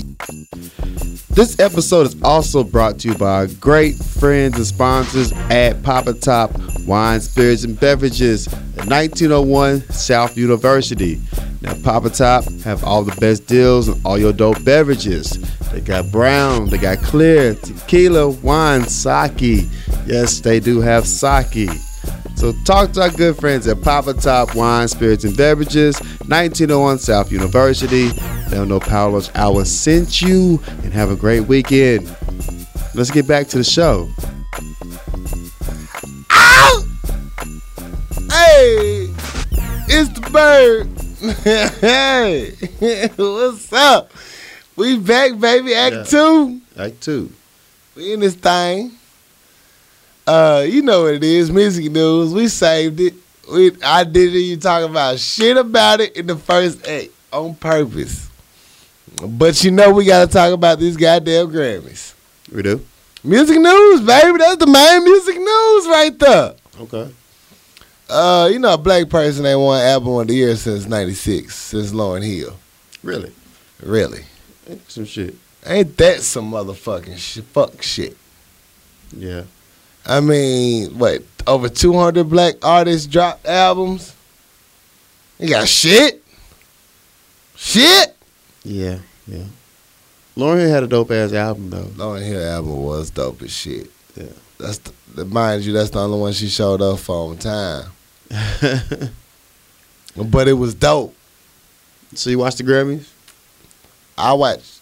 This episode is also brought to you by our great friends and sponsors at Papa Top Wine, Spirits, and Beverages at 1901 South University. Now, Papa Top have all the best deals on all your dope beverages. They got brown, they got clear, tequila, wine, sake. Yes, they do have sake. So talk to our good friends at Papa Top Wine, Spirits, and Beverages, 1901 South University. They'll know Power Lunch Hour sent you, and have a great weekend. Let's get back to the show. Ow! Hey, it's the bird. hey, what's up? We back, baby. Act Yeah. two. Act two. We in this thing. Uh, you know what it is, music news. We saved it. We I did it. You talking about shit about it in the first eight on purpose. But you know we gotta talk about these goddamn Grammys. We do. Music news, baby. That's the main music news right there. Okay. Uh, you know, a black person ain't won album of the year since '96, since Lauryn Hill. Really. Really, Some shit. ain't that some motherfucking sh- fuck shit? Yeah. I mean, what? Over 200 black artists dropped albums. You got shit, shit. Yeah. Yeah. Lauryn Hill had a dope ass album though. Lauryn Hill album was dope as shit. Yeah. That's the, mind you, that's the only one she showed up for on time. But it was dope. so you watched the Grammys? I watched.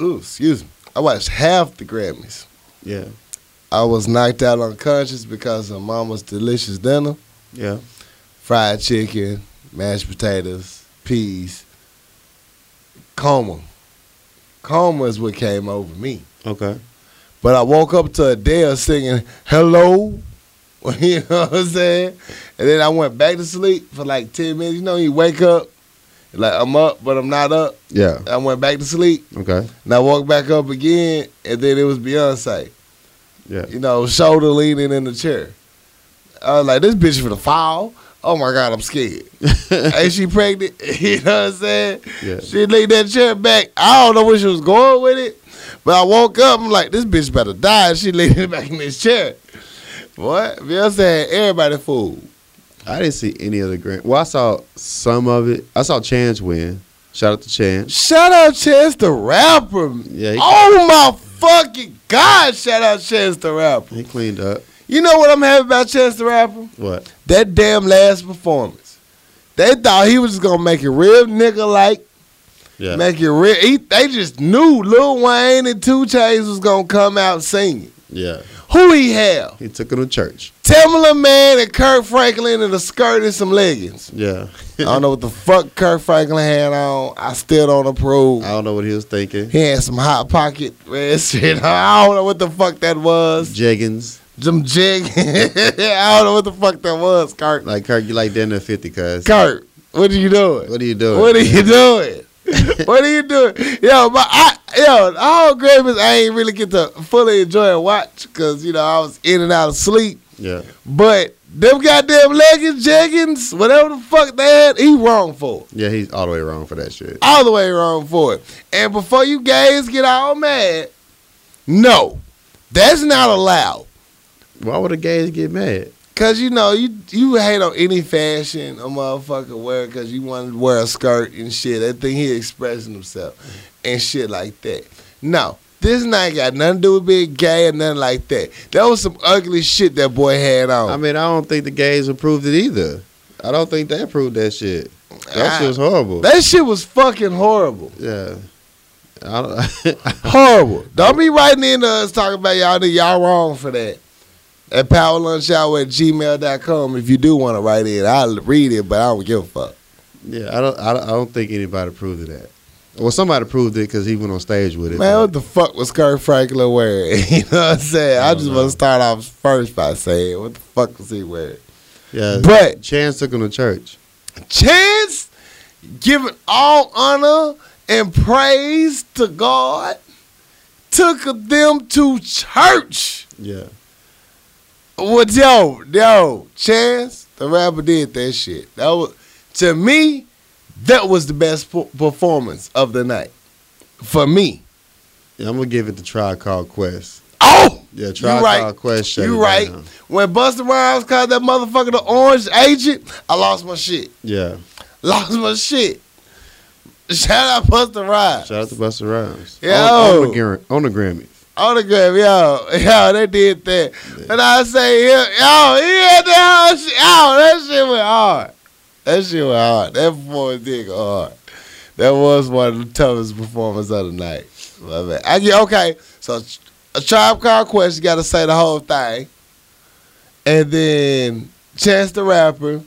Ooh, excuse me. I watched half the Grammys. Yeah. I was knocked out unconscious because of Mama's delicious dinner, Yeah. fried chicken, mashed potatoes, peas, coma. Coma is what came over me. Okay. But I woke up to Adele singing "Hello," you know what I'm saying, and then I went back to sleep for like ten minutes. You know, you wake up, like I'm up, but I'm not up. Yeah. I went back to sleep, Okay. and I woke back up again, and then it was Beyonce. Yeah. you know, shoulder leaning in the chair. I was like, this bitch for the fall. Oh my God, I'm scared. Ain't she pregnant? you know what I'm saying? Yeah. She laid that chair back. I don't know where she was going with it, but I woke up. I'm like, this bitch better die. She laid it back in this chair. What? Beyonce had everybody fooled. I didn't see any of the Grammys. Well, I saw some of it. I saw Chance win. Shout out to Chance. Shout out Chance the Rapper. Yeah, he, Oh my fucking God, shout out Chance the Rapper. he cleaned up. You know what I'm happy about Chance the Rapper? What? that damn last performance. They thought he was gonna make it real nigga like, Yeah. make it real. He, they just knew Lil Wayne and Two Chainz was gonna come out singing. Yeah. Who he have? He took him to church. Tamela Mann and Kirk Franklin in a skirt and some leggings. Yeah. I don't know what the fuck Kirk Franklin had on. I still don't approve. I don't know what he was thinking. He had some hot pocket red shit. I don't know what the fuck that was. Jeggings. Some jig. I don't know what the fuck that was, Kirk. Like Kirk, you like dinner 50, cuz. Kirk, what are you doing? What are you doing? What are you doing? what are you doing? Yo, but I, yo, all Grammys I ain't really get to fully enjoy and watch because you know I was in and out of sleep. Yeah. But them goddamn leggings, jeggings, whatever the fuck they had, he wrong for it. Yeah, he's all the way wrong for that shit. All the way wrong for it. And before you guys get all mad, no, that's not allowed. Why would the gays get mad? Cause you know you you hate on any fashion a motherfucker wear because you want to wear a skirt and shit. I think he expressing himself and shit like that. No, this night got nothing to do with being gay or nothing like that. That was some ugly shit that boy had on. I mean, I don't think the gays approved it either. I don't think they approved that shit. That Ah, shit was horrible. that shit was fucking horrible. yeah. I don't, Horrible. Don't be writing in to us talking about y'all that y'all wrong for that. At powerlunchhour at gmail.com if you do want to write in. I'll read it, but I don't give a fuck. yeah, I don't. I don't, I don't think anybody approved of that. Well, somebody proved it because he went on stage with it. Man, but- what the fuck was Kirk Franklin wearing? you know what I'm saying? I, I just want to start off first by saying, what the fuck was he wearing? yeah, But Chance took him to church. Chance giving all honor and praise to God took them to church. Yeah, What yo, yo, Chance, the rapper did that shit. That was to me, that was the best performance of the night. For me. yeah. I'm gonna give it to Tribe Called Quest. Oh! Yeah, Tribe right. Called Quest. You right. down. When Busta Rhymes called that motherfucker the orange agent, I lost my shit. Yeah. Lost my shit. Shout out Busta Rhymes. Shout out to Busta Rhymes. Yo. On, on the, Grammy. on the. Autograph, yo, yo, they did that. And I say, yo, yo, he had that shit. Yo, that shit went hard. That shit went hard. That performance did go hard. That was one of the toughest performances of the night. My bad. I okay. So a tribe called Quest, you got to say the whole thing, and then Chance the Rapper,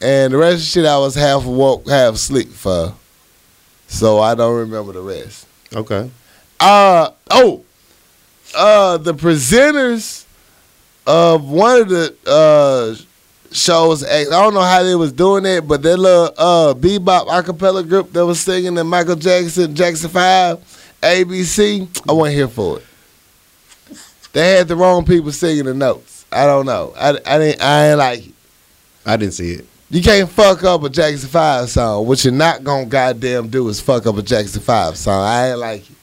and the rest of the shit I was half woke, half sleep for, so I don't remember the rest. Okay. Uh oh, uh, the presenters of one of the uh shows. I don't know how they was doing it, but that little uh bebop acapella group that was singing the Michael Jackson Jackson Five ABC. I wasn't here for it. They had the wrong people singing the notes. I don't know. I, I didn't. I ain't like it. I didn't see it. You can't fuck up a Jackson Five song. What you're not gonna goddamn do is fuck up a Jackson Five song. I ain't like it.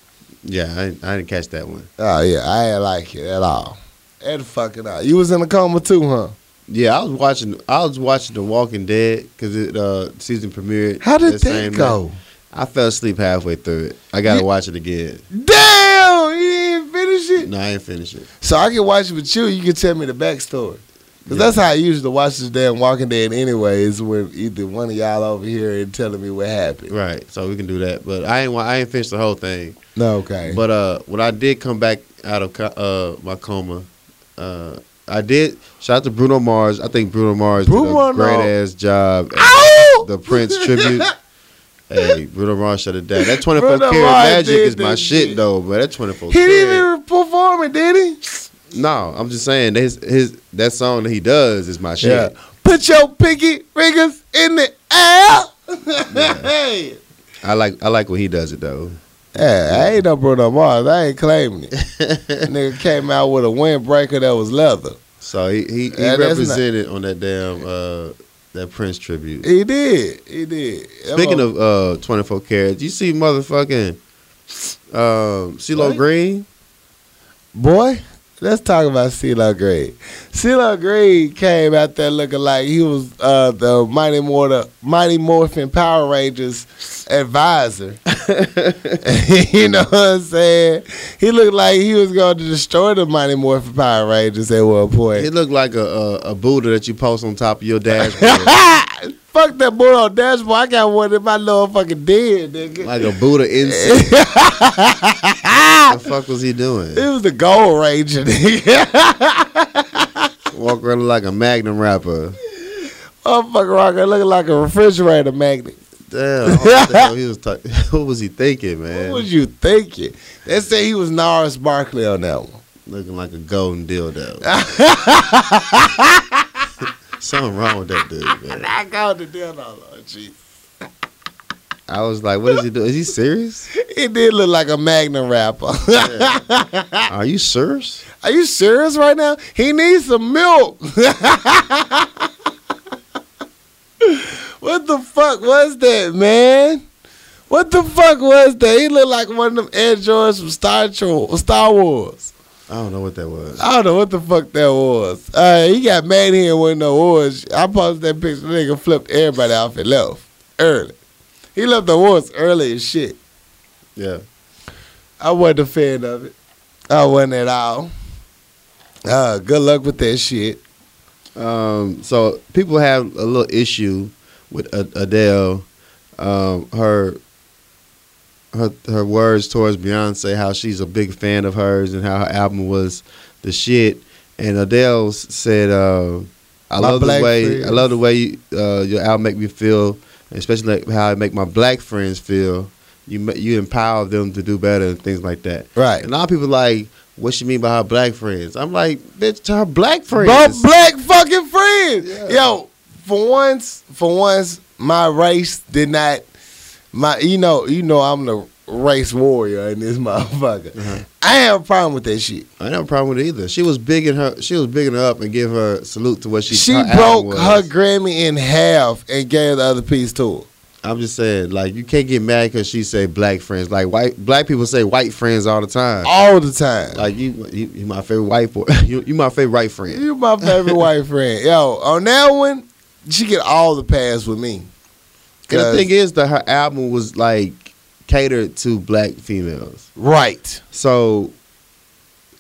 Yeah, I, didn't- I didn't catch that one. Oh yeah, I ain't like it at all. At fucking all. You was in a coma too, huh? Yeah, I was watching. I was watching The Walking Dead because it uh, season premiered. How did that same go? night. I fell asleep halfway through it. I gotta You- watch it again. Damn, you didn't finish it. No, I didn't finish it. So I can watch it with you. You can tell me the backstory. Cause Yeah. that's how I usually watch this damn Walking Dead. Anyways, when either one of y'all over here and telling me what happened. Right, so we can do that. But I ain't. I ain't finished the whole thing. No, okay. But uh, when I did come back out of uh my coma, uh, I did shout out to Bruno Mars. I think Bruno Mars Bruno. did a great ass job. Ow! The Prince tribute. hey, Bruno Mars shut it down. That twenty four Bruno karat Mars magic is my shit shit. though, but that twenty four he didn't karat. even perform it, did he? No, I'm just saying his his that song that he does is my shit. Put your pinky fingers in the air. hey. I like I like when he does it though. Yeah, I ain't no Bruno Mars. I ain't claiming it. Nigga came out with a windbreaker that was leather. So he he, he that's not- represented on that damn uh that Prince tribute. He did. He did. Speaking mother- of uh 24 carats, you see motherfucking um CeeLo Green? boy, let's talk about CeeLo Green. CeeLo Green came out there looking like he was uh, the Mighty Morphin, Mighty Morphin Power Rangers advisor. you know what I'm saying? He looked like he was going to destroy the Mighty Morphin Power Rangers at one point. He looked like a, a a Buddha that you post on top of your dashboard. Fuck that Buddha on dashboard. I got one in my little fucking den, nigga. like a Buddha insect. the fuck was he doing? it was the Gold Ranger, nigga. Walk around like a Magnum wrapper. Motherfucker rocker looking like a refrigerator magnet. Damn, what he was talking. What was he thinking, man? What was you thinking? They say he was Gnarls Barkley on that one. Looking like a golden dildo. Something wrong with that dude, man. I got the Lord Jesus. I was like, what is he doing? Is he serious? He did look like a Magnum wrapper. Are you serious? Are you serious right now? He needs some milk. what the fuck was that, man? What the fuck was that? He looked like one of them Air Jordans from Star, Tro- Star Wars. I don't know what that was. I don't know what the fuck that was. Uh, he got mad here and winning the awards. I posted that picture. The nigga flipped everybody off and left early. He left the awards early as shit. Yeah. I wasn't a fan of it. I wasn't at all. Uh, good luck with that shit. Um, so people have a little issue with Adele. Um, her her her words towards Beyonce, how she's a big fan of hers and how her album was the shit. And Adele said, uh, "I My love the way friends. I love the way you, uh, your album make me feel, especially like how I make my black friends feel. You you empower them to do better and things like that. Right. And a lot of people like." What she mean by her black friends? I'm like, bitch, to her black Bro, friends. black fucking friends. Yeah. Yo, for once, for once, my race did not. My, you know, you know, I'm the race warrior in this motherfucker. Uh-huh. I have a problem with that shit. I have a problem with it either. She was bigging her. She was bigging her up and give her salute to what she. She broke her Grammy in half and gave the other piece to her. I'm just saying, like you can't get mad because she say black friends. Like white black people say white friends all the time. All the time. Like you, you, you my favorite white boy. you, you my favorite white friend. You my favorite white friend. Yo, on that one, she get all the pass with me. And the thing is that her album was like catered to black females. right. So,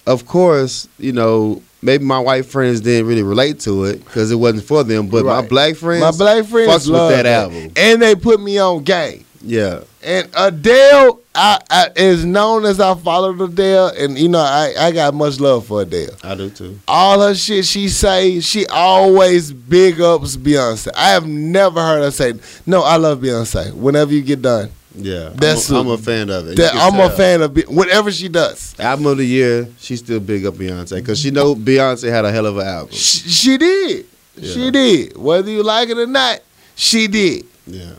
of course, you know maybe my white friends didn't really relate to it because it wasn't for them. But my black friends, My black friends love that album. and they put me on game. yeah. And Adele I, I, is known as I followed Adele, and you know I, I got much love for Adele. I do too. All her shit she say, she always big ups Beyonce. I have never heard her say, "No, I love Beyonce." Whenever you get done, Yeah, That's I'm, a, I'm a fan of it. That I'm a fan of whatever she does. Album of the year, she still big up Beyonce because she know Beyonce had a hell of an album. She, she did, Yeah. she did. Whether you like it or not, she did. Yeah,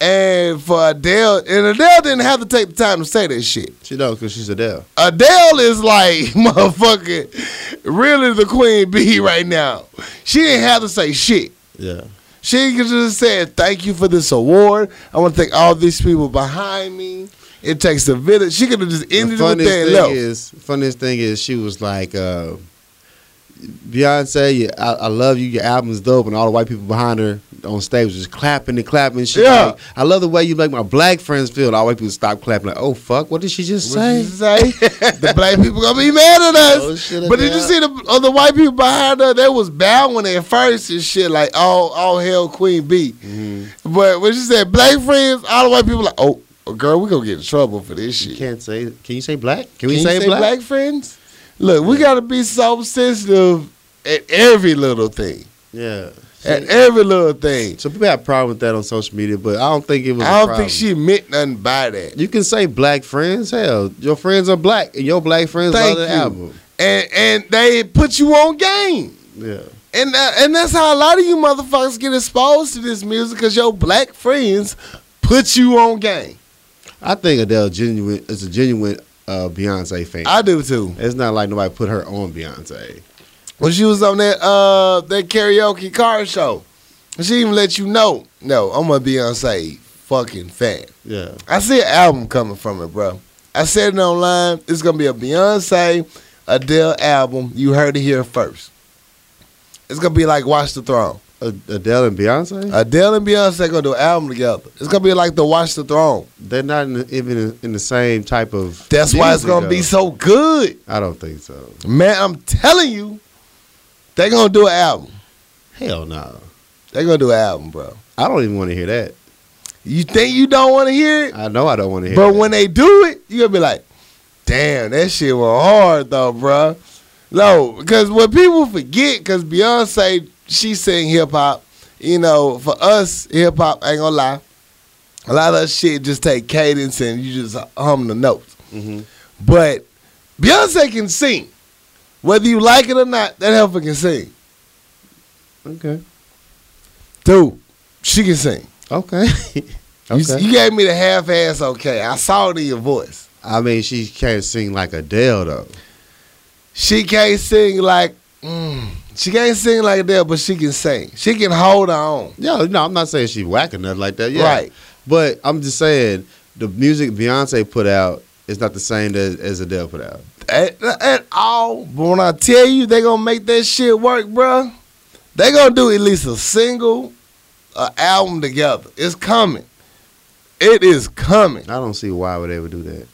And for Adele, and Adele didn't have to take the time to say that shit. she know because she's Adele. Adele is like motherfucking really the queen bee right now. She didn't have to say shit. Yeah, She could just say "Thank you for this award. I want to thank all these people behind me. It takes a village." She could have just the ended it with funniest that thing is, funniest thing is, she was like, uh, Beyonce, I, I love you. Your album's dope, and all the white people behind her on stage was just clapping and clapping. And shit. Yeah. Like, I love the way you make my black friends feel. And all white people stop clapping. Like, oh fuck, what did she just What say? did you say? the black people gonna be mad at us. Oh, but did you see the other white people behind her? They was bowing at first and shit, like oh, all hell Queen B. Mhm. But when she said black friends, all the white people like, oh, girl, we gonna get in trouble for this You can't say. Can you say black? Can we Can say, say black? black? friends? Look, we gotta be so sensitive at every little thing. Yeah. At every little thing. So people have a problem with that on social media, but I don't think it was. I don't think she meant nothing by that. You can say black friends. Hell, your friends are black, and your black friends Thank love the you. album. And and they put you on game. Yeah. And uh, and that's how a lot of you motherfuckers get exposed to this music because your black friends put you on game. I think Adele genuine is a genuine uh, Beyonce fan. I do too. it's not like nobody put her on Beyonce. When she was on that uh that karaoke car show, she even let you know, no, I'm a Beyonce fucking fan. Yeah. I see an album coming from it, bro. I said it online. It's gonna be a Beyonce Adele album. You heard it here first. It's gonna be like Watch the Throne. Adele and Beyonce. Adele and Beyonce gonna do an album together. It's gonna be like the Watch the Throne. They're not in the, even in, the same type of. That's why it's gonna be so good, I don't think so. man. I'm telling you, they're gonna do an album. Hell no. They're gonna do an album, bro. I don't even want to hear that. You think you don't want to hear it, I know I don't want to hear. but that. when they do it, you gonna be like, "Damn, that shit was hard though, bro." No, because what people forget, because Beyonce she sing hip hop. You know, for us, hip hop ain't gonna lie. A lot of that shit just take cadence and you just hum the notes. Mhm. But Beyonce can sing. Whether you like it or not, that heifer can sing. Okay. Dude, she can sing. Okay. You, you gave me the half ass okay. I saw it in your voice. I mean, she can't sing like Adele though. She can't sing like, mm, she can't sing like Adele, but she can sing. She can hold her own. Yeah, no, I'm not saying she's whack or nothing like that. Yeah. Right. But I'm just saying the music Beyonce put out is not the same as, as Adele put out. at, at all. But when I tell you they gonna make that shit work, bruh, they gonna do at least a single, a album together. It's coming. It is coming I don't see why would they ever do that.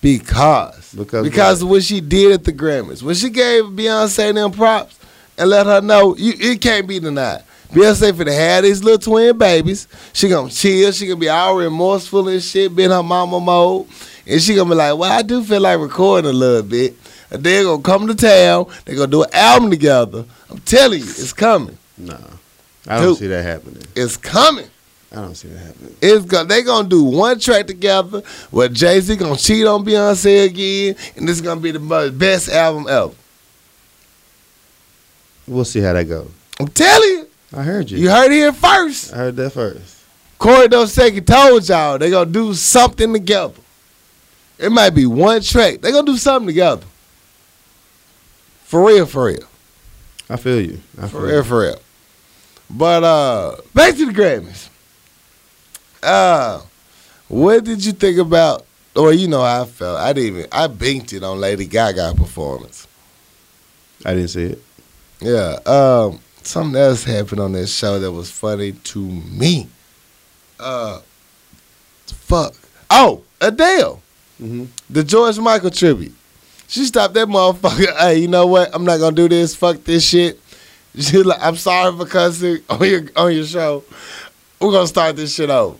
because Because because of what she did at the Grammys. When she gave Beyonce them props and let her know you, it can't be denied. Beyonce finna have these little twin babies. She gonna chill. She gonna be all remorseful and shit, be in her mama mode. And she gonna be like, well, I do feel like recording a little bit. And they're gonna come to town. They're gonna do an album together. I'm telling you, it's coming. No, I don't Dude. see that happening. It's coming. I don't see that happening. It's go- they gonna do one track together where Jay Z gonna cheat on Beyonce again, and this is gonna be the best album ever. We'll see how that goes. I'm telling you, I heard you. you heard it here first. I heard that first. Corey Dosecki told y'all they gonna do something together. It might be one track. They gonna do something together. For real, for real, I feel you. I for feel real, you. for real. But uh, back to the Grammys. Uh, what did you think about? Or you know how I felt. I didn't even. I binked it on Lady Gaga performance. I didn't see it. Yeah. Um, something else happened on that show that was funny to me. Uh, fuck. Oh, Adele, Mm-hmm. the George Michael tribute. She stopped that motherfucker. Hey, you know what? I'm not gonna do this. Fuck this shit. She like, I'm sorry for cussing on your on your show. We're gonna start this shit over.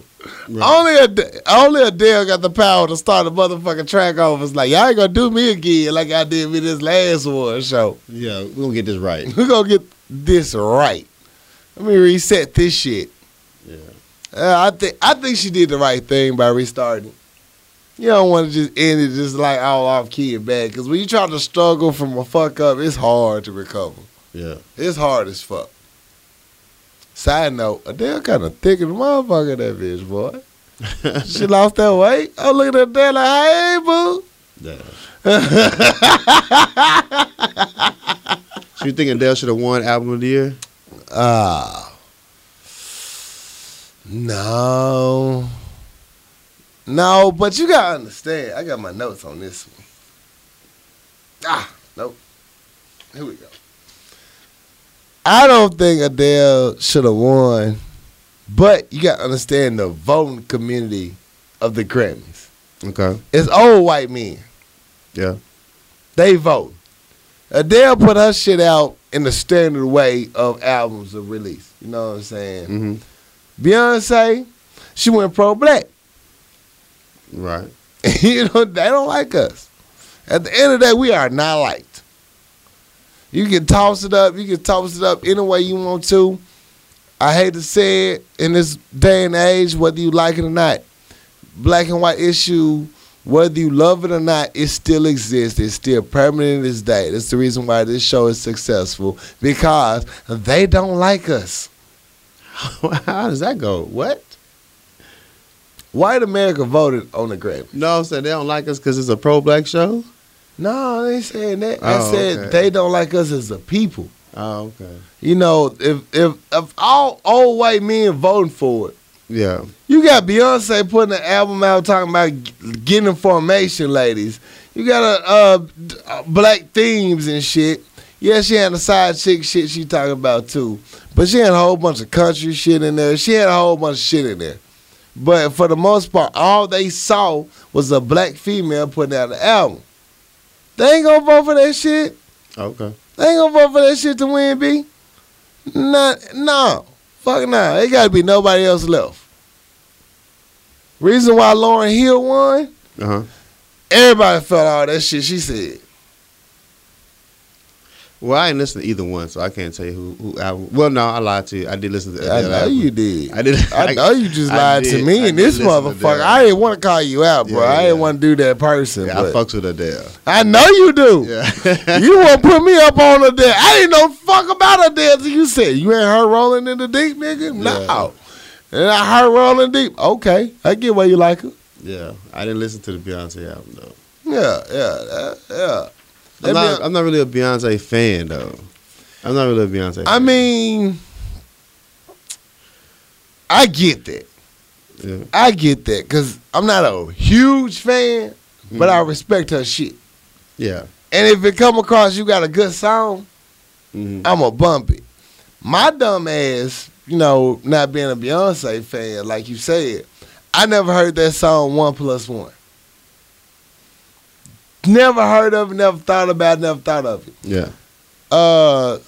Only a only Adele got the power to start a motherfucking track over. It's like y'all ain't gonna do me again like I did me this last one show. Yeah, we're gonna get this right. We're gonna get this right. Let me reset this shit. Yeah. Uh, I think I think she did the right thing by restarting. You don't want to just end it just like all off key and bad. Because when you try to struggle from a fuck up, it's hard to recover. Yeah. It's hard as fuck. Side note, Adele kind of thick as a motherfucker, that bitch, boy. she lost that weight. Oh, look at Adele like, hey, boo. Yeah. so you think Adele should have won album of the year? Ah. no. No, but you gotta understand. I got my notes on this one. Ah, nope. Here we go. I don't think Adele should have won, but you gotta understand the voting community of the Grammys. Okay. It's old white men. Yeah. They vote. Adele put her shit out in the standard way of albums of release. You know what I'm saying? Mm-hmm. Beyonce, she went pro black. Right. you know, they don't like us. At the end of the day, we are not liked. You can toss it up, you can toss it up any way you want to. I hate to say it in this day and age, whether you like it or not, black and white issue, whether you love it or not, it still exists. It's still permanent in this day. That's the reason why this show is successful because they don't like us. How does that go? What? White America voted on the Grammy. No, I'm saying they don't like us because it's a pro-black show. No, they saying that. I Oh, said okay. they don't like us as a people. Oh, okay. You know, if if if all old white men voting for it, Yeah. you got Beyonce putting an album out talking about getting in formation, ladies. You got a uh, black themes and shit. Yeah, she had a side chick shit she talking about too, but she had a whole bunch of country shit in there. She had a whole bunch of shit in there. But for the most part, all they saw was a black female putting out an album. They ain't gonna vote for that shit. Okay. They ain't gonna vote for that shit to win, B. Nah, no. Fuck nah. It gotta be nobody else left. Reason why Lauryn Hill won, Uh huh. everybody felt all that shit she said. Well, I ain't listen to either one, so I can't tell you who who album. Well, no, I lied to you. I did listen to. I know album. you did. I did. I know you just I lied to me I and this motherfucker. I didn't want to call you out, bro. Yeah, I didn't want to do that person. Yeah, I fucks with Adele. I know you do. Yeah. You want to put me up on Adele. I didn't know fuck about Adele till you said you ain't her rolling in the deep, nigga. No. And I heard rolling deep. Okay, I get why you like her. yeah. I didn't listen to the Beyonce album though. Yeah, yeah, uh, yeah. I'm not, I'm not really a Beyonce fan though. I'm not really a Beyonce. Fan. I mean, I get that. Yeah. I get that because I'm not a huge fan, but I respect her shit. Yeah. And if it come across you got a good song, Mhm. I'm going to bump it. My dumb ass, you know, not being a Beyonce fan, like you said, I never heard that song One Plus One. Never heard of it, never thought about it, never thought of it. Yeah. Uh,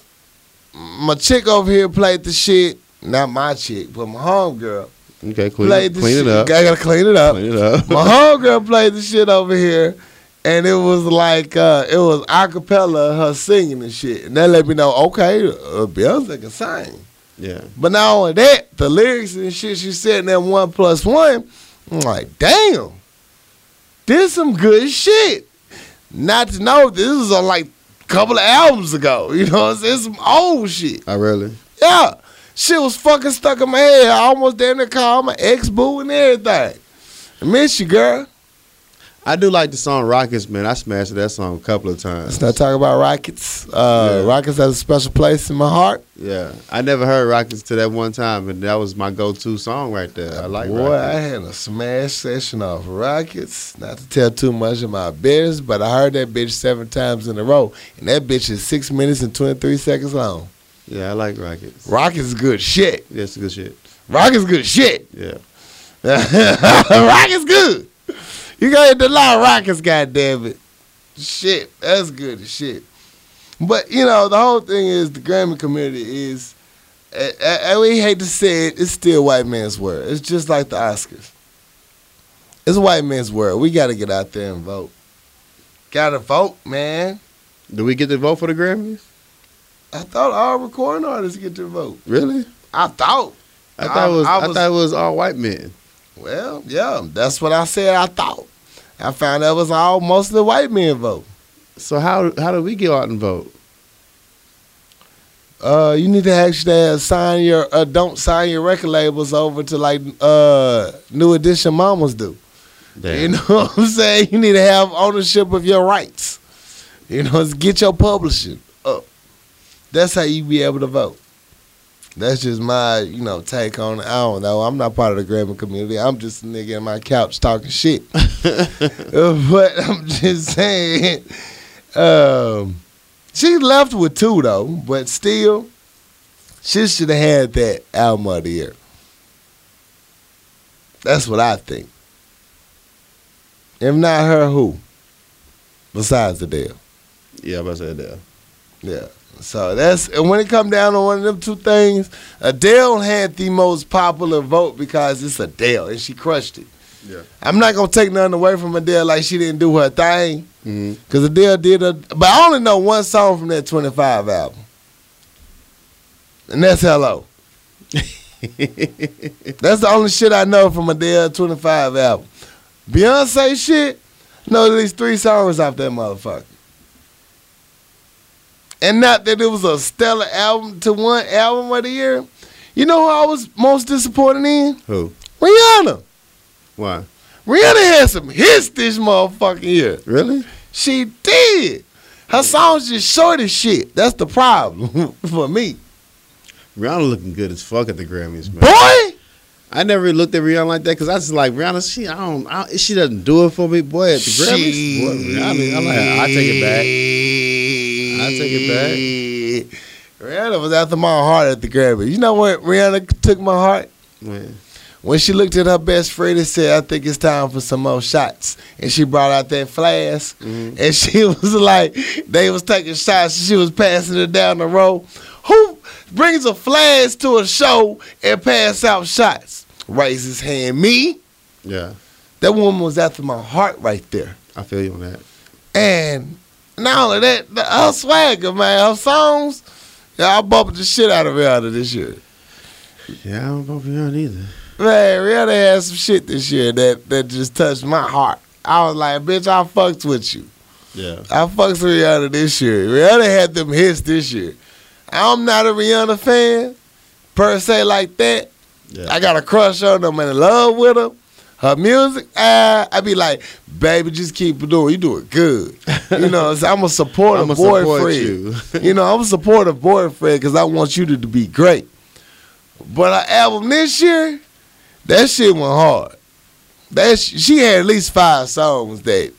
my chick over here played the shit. Not my chick, but my homegirl Okay. Clean, played the clean shit. it up. I gotta clean it up. Clean it up. my homegirl played the shit over here, and it was like uh, it was acapella, her singing and shit, and that let me know, okay, uh, Beyonce can sing. yeah. But not only that, the lyrics and shit she said in that one plus one, I'm like, damn, this some good shit. Not to know this is on like a couple of albums ago. You know what I'm? Some old shit. I really. Yeah. Shit was fucking stuck in my head. I almost damn near called my ex boo and everything. I miss you, girl. I do like the song Rockets, man. I smashed that song a couple of times. Let's not talk about Rockets. Uh, Yeah. Rockets has a special place in my heart. Yeah. I never heard Rockets to that one time, and that was my go-to song right there. I like Boy, I had a smash session off Rockets. Not to tell too much of my business, but I heard that bitch seven times in a row. And that bitch is six minutes and 23 seconds long. Yeah, I like Rockets. Rockets is good shit. That's good shit. Rockets good shit. Yeah. Rockets good. You got the law Rockets, goddamn it. Shit, that's good as shit. But you know, the whole thing is the Grammy community is, and we hate to say it, it's still white man's world. It's just like the Oscars. It's white man's world. We got to get out there and vote. Got to vote, man. Do we get to vote for the Grammys? I thought all recording artists get to vote. Really? I thought. I thought it was. I I, thought it was all white men. Well, yeah, that's what I said. I thought. I found out it was all most of the white men vote. So how how do we go out and vote? Uh, you need to actually sign your uh, don't sign your record labels over to like uh New Edition Mamas do. You know what I'm saying? You need to have ownership of your rights. You know, it's get your publishing up. That's how you be able to vote. That's just my, you know, take on it. I don't know. I'm not part of the Grammy community. I'm just a nigga in my couch talking shit. Uh, but I'm just saying, um, she left with two though, but still, she should have had that album of the year. That's what I think. If not her, who? Besides the Adele. Yeah, I'm about to say that. Yeah. So that's and when it come down to one of them two things, Adele had the most popular vote because it's Adele and she crushed it. Yeah. I'm not gonna take nothing away from Adele like she didn't do her thing. mm-hmm. Cause Adele did a but I only know one song from that 25 album. And that's Hello. That's the only shit I know from Adele 25 album. Beyonce shit, know at least three songs off that motherfucker. And not that it was a stellar album to one album of the year. You know who I was most disappointed in? Who? Rihanna. Why? Rihanna had some hits this motherfucking year. Really? She did. Her songs just short as shit. That's the problem for me. Rihanna looking good as fuck at the Grammys, man. Boy, I never really looked at Rihanna like that because I just like Rihanna. She, I don't, I, she doesn't do it for me, boy. At the Grammys, boy, Rihanna, I'm like, I take it back. I take it back. Rihanna was after my heart at the Grammy. You know what Rihanna took my heart? Man. When she looked at her best friend and said, I think it's time for some more shots. And she brought out that flask. Mhm. And she was like, they was taking shots. She was passing it down the row. Who brings a flask to a show and pass out shots? Raise his hand. Me? Yeah, That woman was after my heart right there. I feel you on that. And not only that, the, her swagger, man, her songs, yeah, I bumped the shit out of Rihanna this year. Yeah, I don't for Rihanna either. Man, Rihanna had some shit this year that, that just touched my heart. I was like, bitch, I fucked with you. Yeah, I fucked with Rihanna this year. Rihanna had them hits this year. I'm not a Rihanna fan, per se, like that. yeah. I got a crush on them and in love with her. Her music, uh, I be like, baby, just keep doing. You do it good. You know, so I'm a supportive I'ma support boyfriend. you. you know, I'm a supportive boyfriend because I want you to, to be great. But her album this year, that shit went hard. That sh- she had at least five songs that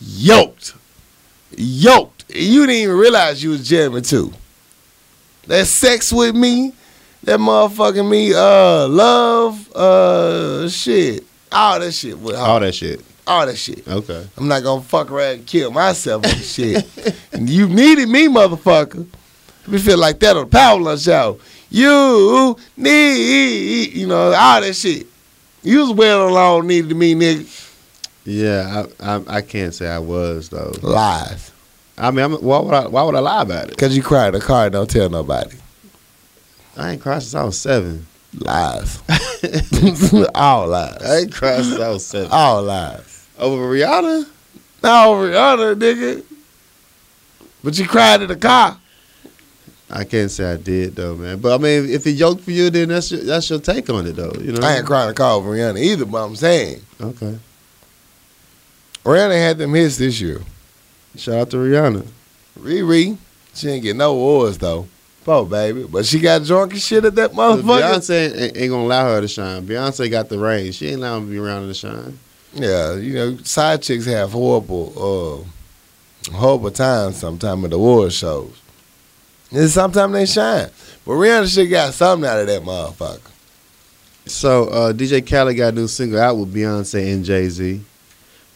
yoked. yoked. You didn't even realize you was jamming too. That sex with me, that motherfucking me, uh, love, uh, shit, all that shit. With All that shit. all that shit. Okay. I'm not gonna fuck around and kill myself and shit. and you needed me, motherfucker. We feel like that on the Power Lunch Show. You need, you know, all that shit. You was well along needed me, nigga. Yeah, I, I I can't say I was though. Lies. I mean, I'm, why would I why would I lie about it? Cause you cried in the car and don't tell nobody. I ain't cried since I was seven. Lies. all lies. I ain't cried since I was seven. All lies. Over Rihanna? No, over Rihanna, nigga. But you cried in the car. I can't say I did though, man. But I mean, if it yoked for you, then that's your, that's your take on it though. You know. I ain't crying car over Rihanna either, but I'm saying. Okay. Rihanna had them hits this year. Shout out to Rihanna. Riri, she didn't get no awards though. Poor baby. But she got drunk and shit at that motherfucker. Beyonce ain't, ain't gonna allow her to shine. Beyonce got the range. She ain't allowing to be around her to shine. Yeah, you know, side chicks have horrible, uh, horrible times sometimes at the award shows. And sometimes they shine. But Rihanna shit got something out of that motherfucker. So uh, DJ Khaled got a new single out with Beyonce and Jay Z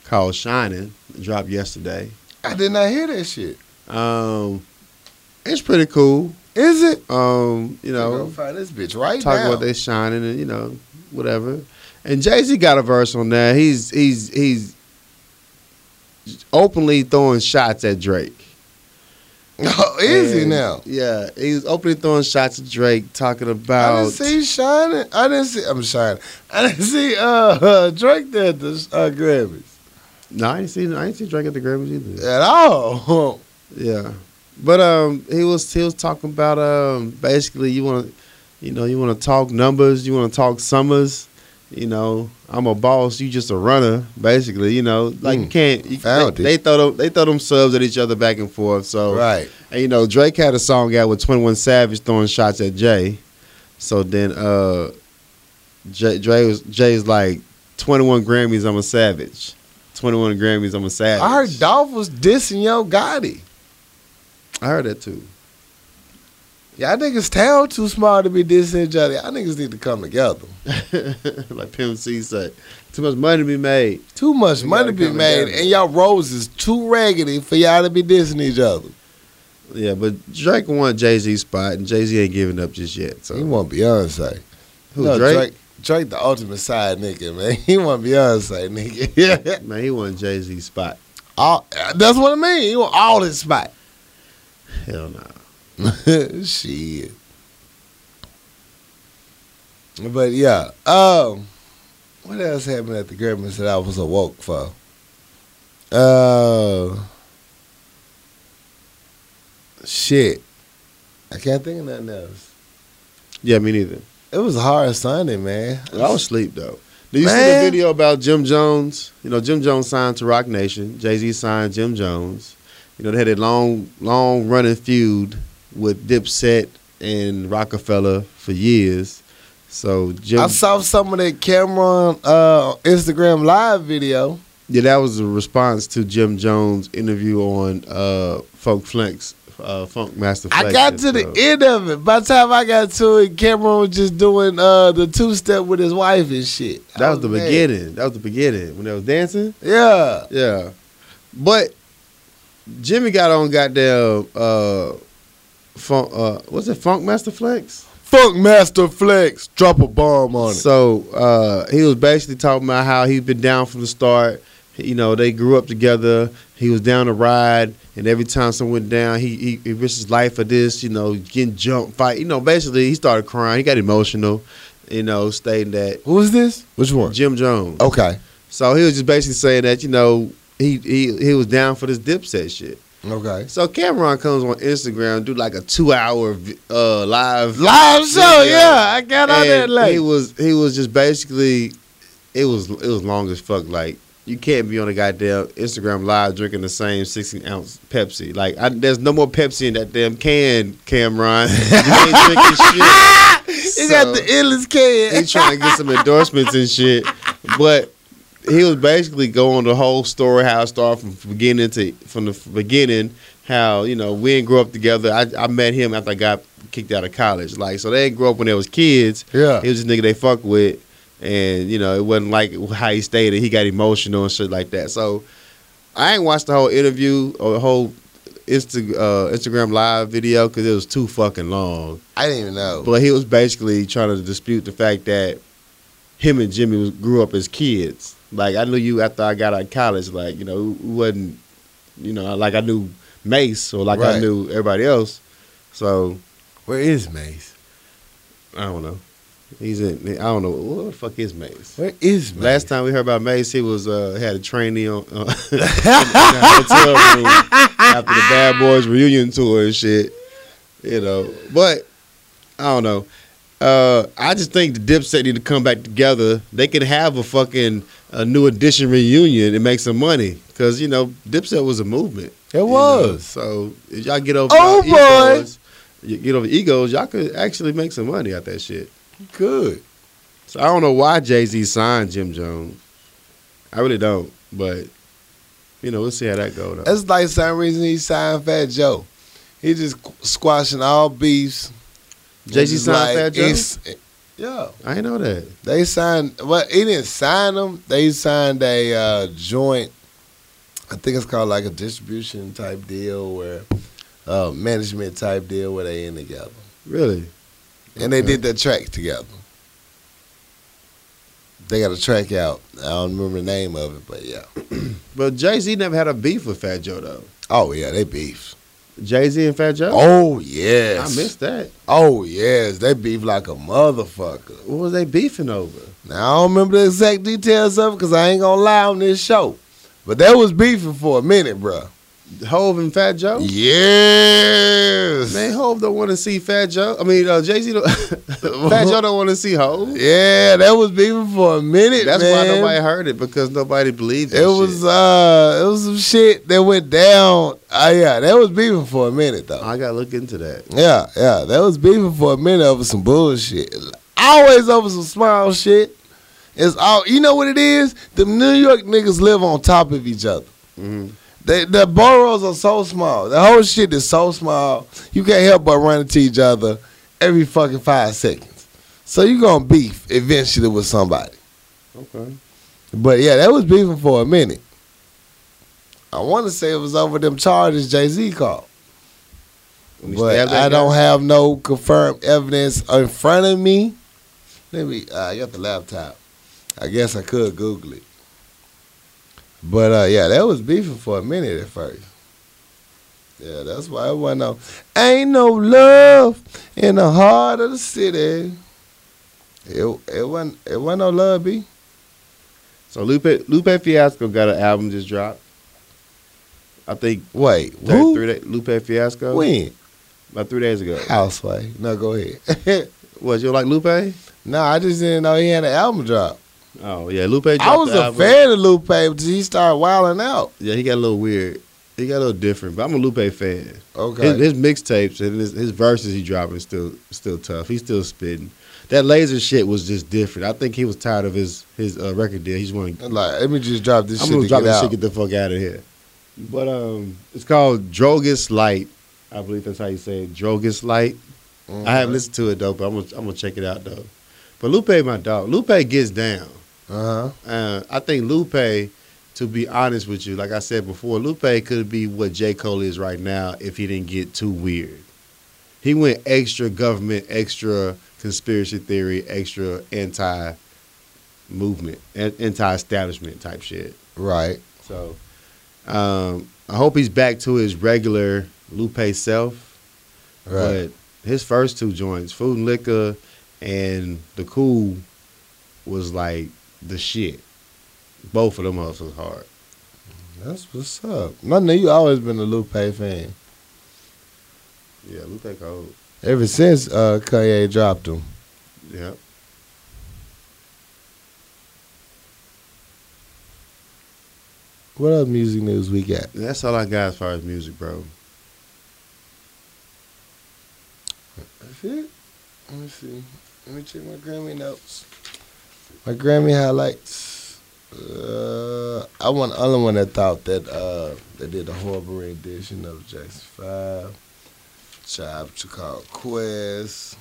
called "Shining." Dropped yesterday. I did not hear that shit. Um, it's pretty cool. Is it? Um, you know, find this bitch right talk now. about they shining and you know whatever. And Jay Z got a verse on there. He's he's he's openly throwing shots at Drake. Oh, is he now? Yeah, he's openly throwing shots at Drake, talking about. I didn't see shining. I didn't see. I'm shining. I didn't see uh, uh Drake there at the uh, Grammys No, I ain't seen I ain't seen Drake at the Grammys either. at all. Yeah, but um, he was he was talking about um, basically you want to, you know, you want to talk numbers, you want to talk summers. You know, I'm a boss, you just a runner, basically. You know, like you Mm, can't. You, they, they throw them, they throw them subs at each other back and forth. So right. And you know, Drake had a song out with Twenty One Savage throwing shots at Jay. So then uh Jay Dre was Jay's like twenty one Grammys, I'm a savage. Twenty one Grammys, I'm a savage. I heard Dolph was dissing Yo Gotti. I heard that too. Y'all niggas town too small to be dissing each other. Y'all niggas need to come together. like Pimp C said. Too much money to be made. Too much We money gotta be made, together. and y'all rose is too raggedy for y'all to be dissing each other. Yeah, but Drake won Jay Z spot and Jay Z ain't giving up just yet. So He want Beyonce. who No, Drake? Drake? Drake, the ultimate side nigga, man. He want Beyonce, nigga. Yeah, Man, he want Jay Z spot. all, that's what I mean. He want all his spot. Hell no. Shit. But yeah, um, what else happened at the Grammys that I was awoke for? Uh, shit, I can't think of nothing else. Yeah, me neither. It was a hard Sunday, man. I was asleep though. Did you see the video about Jim Jones? You know, Jim Jones signed to Roc Nation. Jay Z signed Jim Jones. You know, they had a long, long running feud with Dipset and Roc-A-Fella for years. So Jim, I saw some of that Cam'ron uh, Instagram live video. yeah, that was a response to Jim Jones' interview on uh, Funk Flex, uh, Funk Master. Flex I got to the end of it. By the time I got to it, Cam'ron was just doing uh, the two step with his wife and shit. That was the mad. beginning. That was the beginning when they was dancing. Yeah. Yeah, but Jimmy got on goddamn uh, funk. Uh, what's it? Funk Master Flex. Funk Master Flex, drop a bomb on it. So uh, he was basically talking about how he'd been down from the start. You know, they grew up together. He was down to ride, and every time someone went down, he, he he risked his life for this. You know, getting jumped, fight. You know, basically he started crying. He got emotional. You know, stating that Who is this? Which one? Jim Jones. Okay. So he was just basically saying that you know he he he was down for this Dipset shit. Okay. So Cam'ron comes on Instagram, do like a two hour uh, live Live show, yeah. I got on that late. He was he was just basically it was it was long as fuck. Like you can't be on a goddamn Instagram live drinking the same sixteen ounce Pepsi. Like I, there's no more Pepsi in that damn can, Cam'ron. You ain't drinking shit. he got the endless can. He trying to get some endorsements and shit, but he was basically going the whole story how it started from beginning to from the beginning. How you know we didn't grow up together. I, I met him after I got kicked out of college. Like so, they didn't grow up when they was kids. Yeah. He was just nigga they fuck with, and you know it wasn't like how he stated. He got emotional and shit like that. So I ain't watched the whole interview or the whole Insta, uh, Instagram live video because it was too fucking long. I didn't even know. But he was basically trying to dispute the fact that him and Jimmy was, grew up as kids. Like I knew you after I got out of college. Like you know, it wasn't you know like I knew Mase or like I knew everybody else. So Where is Mase? I don't know. He's in. I don't know what the fuck is Mase. Where is Mase? Last time we heard about Mase, he was uh, had a trainee on uh, in the hotel room after the Bad Boys reunion tour and shit. You know, but I don't know. Uh, I just think the Dipset need to come back together. They could have a fucking a new edition reunion and make some money because you know Dipset was a movement. It you know? was. So if y'all get over Oh, boy. egos, you get over egos, y'all could actually make some money out that shit. Good. So I don't know why Jay Z signed Jim Jones. I really don't, but you know we'll see how that goes. Though. That's like some reason he signed Fat Joe. He just squashing all beefs. Jay Z signed like, Fat Joe. Yeah. I know that. They signed. Well, he didn't sign them. They signed a uh, joint. I think it's called like a distribution type deal, where uh, management type deal, where they in together, Really? and they did that track together. They got a track out. I don't remember the name of it, but yeah. But Jay Z never had a beef with Fat Joe though. Oh yeah, they beef. Jay Z and Fat Joe. Oh yes. I missed that. Oh yes, they beef like a motherfucker. What was they beefing over? Now I don't remember the exact details of it because I ain't gonna lie on this show. But they was beefing for a minute, bruh. Hov and Fat Joe. Yes. Man, Hov don't want to see Fat Joe. I mean, uh, Jay Z. Fat Joe don't want to see Hov. Yeah, that was beefing for a minute. That's man. why nobody heard it because nobody believed It that was shit. uh, it was some shit that went down. Uh, yeah, that was beefing for a minute though. I gotta look into that. Yeah, yeah, that was beefing for a minute over some bullshit. Always over some small shit. It's all you know what it is. The New York niggas live on top of each other. hmm They, the boroughs are so small. The whole shit is so small. You can't help but run into each other every fucking five seconds. So you gonna beef eventually with somebody. Okay. But yeah, that was beefing for a minute. I want to say it was over them charges Jay Z called. But I don't have no confirmed evidence in front of me. Let me. Uh, I got the laptop. I guess I could Google it. But uh, yeah, that was beefing for a minute at first. Yeah, that's why it wasn't no. Ain't no love in the heart of the city. It it wasn't it wasn't no love, B. So Lupe Lupe Fiasco got an album just dropped. I think Wait, three, who? three day, Lupe Fiasco When? about three days ago. Houseway. No, go ahead. What you like Lupe? no, I just didn't know he had an album drop. Oh yeah, Lupe. I was a fan of Lupe until he started wilding out. Yeah, he got a little weird. He got a little different, but I'm a Lupe fan. Okay. His, his mixtapes and his, his verses he dropping is still still tough. He's still spitting. That laser shit was just different. I think he was tired of his his uh, record deal. He's wanting. like, let me just drop this shit. I'm shit gonna to drop get this out. shit. Get the fuck out of here. But um, it's called Drogas Light. I believe that's how you say it. Drogas Light. I haven't listened to it though, but I'm gonna I'm gonna check it out though. But Lupe, my dog, Lupe gets down. Uh huh. Uh, I think Lupe, to be honest with you, like I said before, Lupe could be what J. Cole is right now if he didn't get too weird. He went extra government, extra conspiracy theory, extra anti movement, anti establishment type shit. Right. So um, I hope he's back to his regular Lupe self. Right. But his first two joints, Food and Liquor and The Cool, was like the shit. Both of them hustles hard. That's what's up. I know you always been a Lupe fan. Yeah, Lupe cold. Ever since uh, Kanye dropped him. Yeah. What other music news we got? That's all I got as far as music, bro. That's it. Let me see. Let me check my Grammy notes. My Grammy highlights. Uh, I want the only one that thought that uh, they did a horrible rendition of Jackson Five. Tribe called Quest.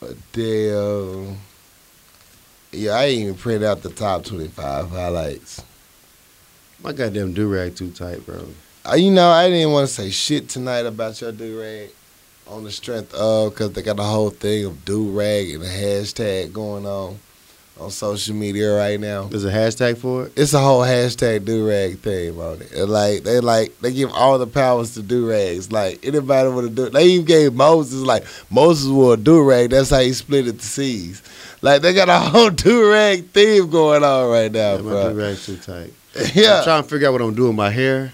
Adele. Yeah, I ain't even print out the top twenty-five highlights. My goddamn do rag too tight, bro. Uh, you know, I didn't want to say shit tonight about your do rag on the strength of because they got the whole thing of do rag and a hashtag going on on social media right now. There's a hashtag for it. It's a whole hashtag do rag thing on it. And like they like they give all the powers to do rags. Like anybody would have do. They even gave Moses like Moses wore a do rag. That's how he split it the seas. Like they got a whole do rag theme going on right now, Yeah, my bro. do rag too tight. I'm Yeah. trying to figure out what I'm doing my hair,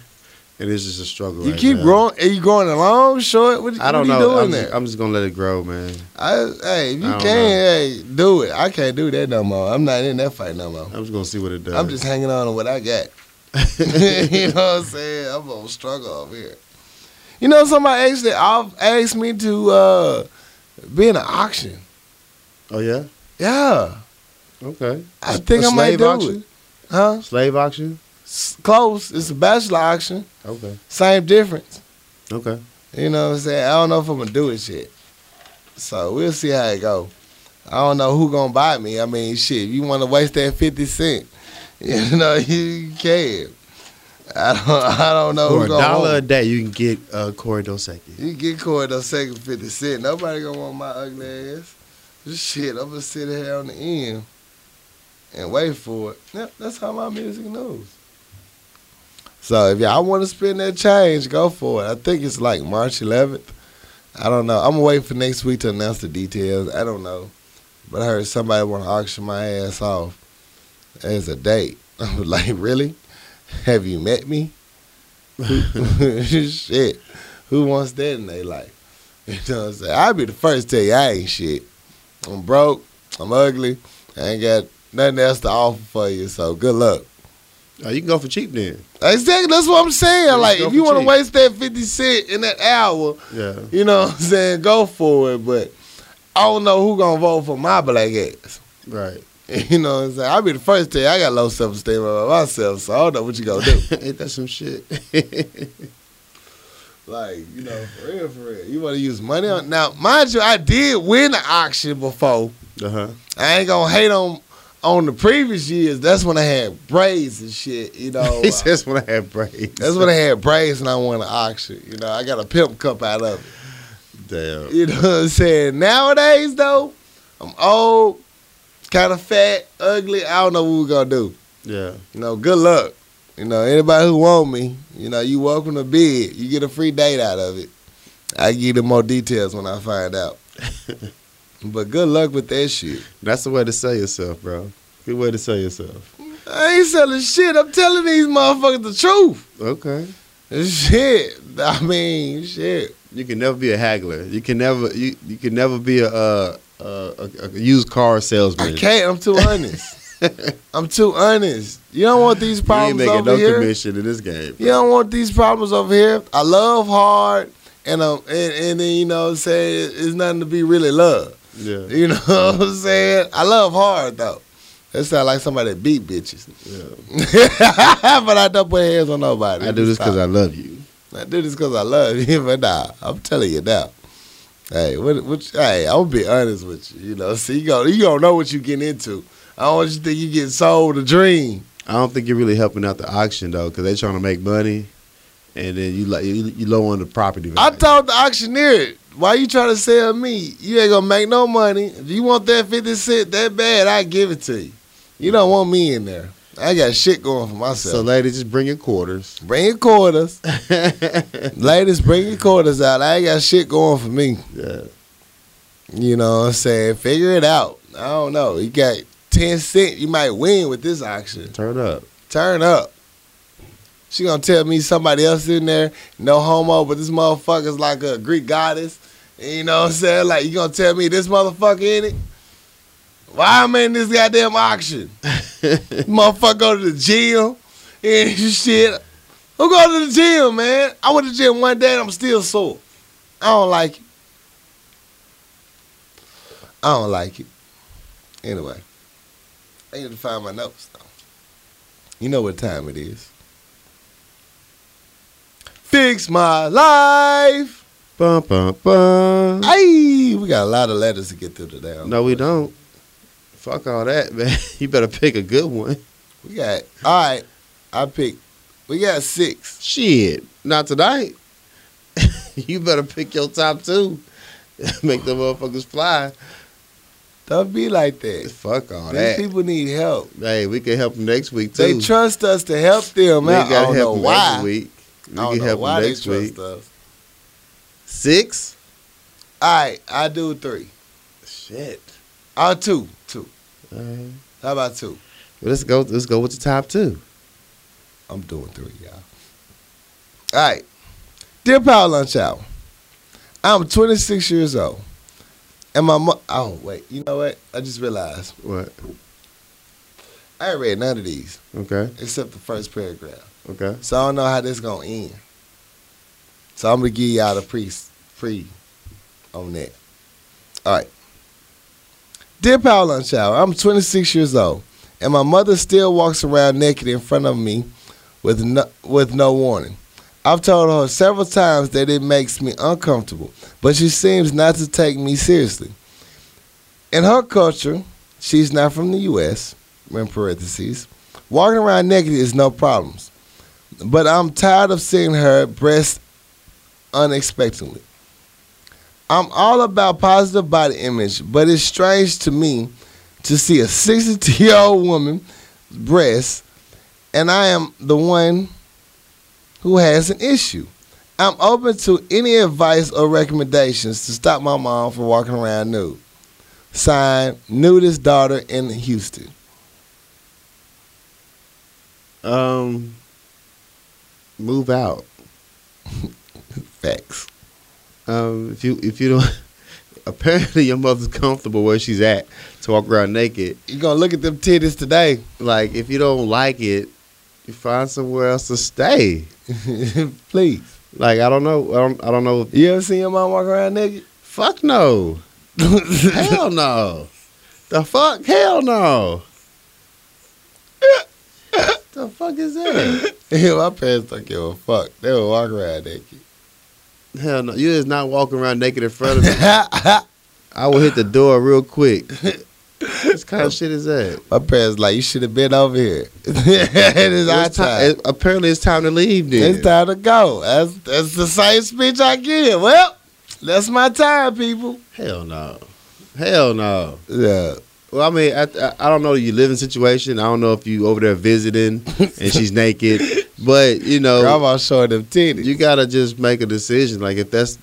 and it's just a struggle. You right keep now. growing. Are you growing long, short? What, I don't what know. you doing I'm there? just, I'm just gonna let it grow, man. I, hey, if you can, hey, do it. I can't do that no more. I'm not in that fight no more. I'm just gonna see what it does. I'm just hanging on to what I got. you know what I'm saying? I'm gonna struggle over here. You know, somebody actually off- asked me to uh, be in an auction. Oh yeah. Yeah, Okay. I think A I might do auction? it. Huh? Slave auction. Close. It's a bachelor auction. Okay. Same difference. Okay. You know what I'm saying? I don't know if I'm gonna do it yet. So we'll see how it go. I don't know who gonna buy me. I mean, shit, you wanna waste that fifty cent, you know, you can. I don't I don't know For a dollar a day, you can get uh, Corey Dosecki. You get those second fifty cent. Nobody gonna want my ugly ass. Just shit, I'm gonna sit here on the end and wait for it. Yep, that's how my music knows. So if y'all want to spend that change, go for it. I think it's like March 11th. I don't know. I'm gonna for next week to announce the details. I don't know, but I heard somebody want to auction my ass off as a date. I was like, really? Have you met me? shit. Who wants that in their life? You know what I'm saying? I'll be the first to tell you I ain't shit. I'm broke. I'm ugly. I ain't got nothing else to offer for you. So good luck. Oh, you can go for cheap then. Exactly. That's what I'm saying. Yeah, like, if you want to waste that 50 cent in that hour, Yeah. you know what I'm saying? Go for it. But I don't know who gonna vote for my black ass. Right. You know what I'm saying? I'll be the first to I got low self esteem about myself, so I don't know what you gonna do. Ain't that some shit? like, you know, for real, for real. You wanna use money on now, mind you, I did win the auction before. uh huh. I ain't gonna hate on on the previous years. That's when I had braids and shit, you know. He says when I had braids. That's when I had braids and I won the auction. You know, I got a pimp cup out of it. Damn. You know what I'm saying? Nowadays, though, I'm old, kind of fat, ugly. I don't know what we're gonna do. Yeah. You know, good luck. You know, anybody who want me, you know, you welcome to bid. You get a free date out of it. I give you more details when I find out. but good luck with that shit. That's the way to sell yourself, bro. Good way to sell yourself. I ain't selling shit. I'm telling these motherfuckers the truth. Okay. Shit. I mean, shit. You can never be a haggler. You can never. You you can never be a uh, uh, a, a used car salesman. I can't. I'm too honest. I'm too honest. You don't want these problems You ain't making over no here. commission in this game. You don't want these problems over here. I love hard, and um, and, and then you know, what I'm saying it's nothing to be really loved. Yeah. You know what I'm saying? I love hard though. That sound like somebody that beat bitches. yeah. but I don't put hands on nobody. I do this because I love you. I do this because I love you. But nah, I'm telling you now. Hey, what, what, hey, I'm gonna be honest with you. You know, see, you go, you don't know what you getting into. I don't want you to think you get sold a dream. I don't think you're really helping out the auction though, because they're trying to make money, and then you like you, you low on the property value. I told the auctioneer, why you trying to sell me? You ain't gonna make no money. If you want that 50 cent that bad, I give it to you. You don't want me in there. I got shit going for myself. so, ladies, just bring your quarters. bring your quarters. Ladies, bring your quarters out. I ain't got shit going for me. Yeah. You know what I'm saying? Figure it out. I don't know. You got 10 cent, you might win with this auction. Turn up. Turn up. She gonna tell me somebody else in there, no homo, but this motherfucker's like a Greek goddess. You know what I'm saying? Like you gonna tell me this motherfucker in it? Why I'm in this goddamn auction? motherfucker go to the gym and shit. Who go to the gym, man? I went to the gym one day and I'm still sore. I don't like it. I don't like it. Anyway. I need to find my notes though. You know what time it is. Fix my life. Bum, bum, bum. Hey, we got a lot of letters to get through today. No, we don't. Fuck all that, man. You better pick a good one. We got all right. I picked. We got six. Shit, not tonight. you better pick your top two. Make the motherfuckers fly. Don't be like that. Fuck all These that. people need help. Hey, we can help them next week too. They trust us to help them we out. Gotta help them why. next week. We I can help why they next trust week. us. Six. All right, I do three. Shit. Uh, two, two. All right. How about two? Well, let's go. Let's go with the top two. I'm doing three, y'all. All right. Dear Power Lunch Hour, I'm 26 years old. And my mo- oh wait, you know what? I just realized What? I ain't read none of these Okay. except the first paragraph, Okay. so I don't know how this gonna end. So I'm gonna give y'all the pre pre on that. All right. Dear Power Lunch Hour, I'm 26 years old, and my mother still walks around naked in front of me with no, with no warning. I've told her several times that it makes me uncomfortable, but she seems not to take me seriously. In her culture, she's not from the U.S., in parentheses, walking around naked is no problems. But I'm tired of seeing her breasts unexpectedly. I'm all about positive body image, but it's strange to me to see a 62 year old woman breast, and I am the one who has an issue. I'm open to any advice or recommendations to stop my mom from walking around nude. Signed, nudist daughter in Houston. Um. Move out. Facts. Um. If you if you don't. Apparently, your mother's comfortable where she's at to walk around naked. You gonna look at them titties today? Like, if you don't like it, you find somewhere else to stay. Please. Like, I don't know. I don't. I don't know. You ever seen your mom walk around naked? Fuck no. Hell no. The fuck? Hell no. The fuck is that? Yeah, my parents don't give a fuck. They would walk around naked. Hell no. You is not walking around naked in front of me. I will hit the door real quick. What kind of shit is that? my parents like, you should have been over here. it is our time. it- apparently, it's time to leave. Then It's time to go. That's that's the same speech I give. Well, that's my time, people. Hell no. Hell no. Yeah. Well, I mean, I, I, I don't know your living situation. I don't know if you over there visiting and she's naked, but you know, Grandma showing them titties. you gotta just make a decision. Like if that's,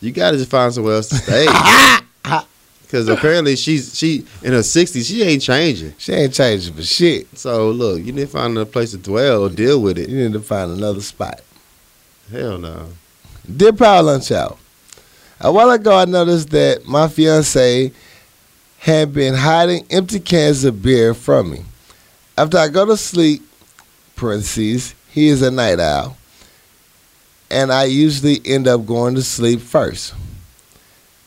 you gotta just find somewhere else to stay. Because apparently she's she in her sixties, she ain't changing. she ain't changing for shit. So look, you need to find a place to dwell or deal with it. You need to find another spot. Hell no. Dear Power Lunch Hour. a while ago I noticed that my fiance had been hiding empty cans of beer from me. After I go to sleep, parentheses, he is a night owl, and I usually end up going to sleep first.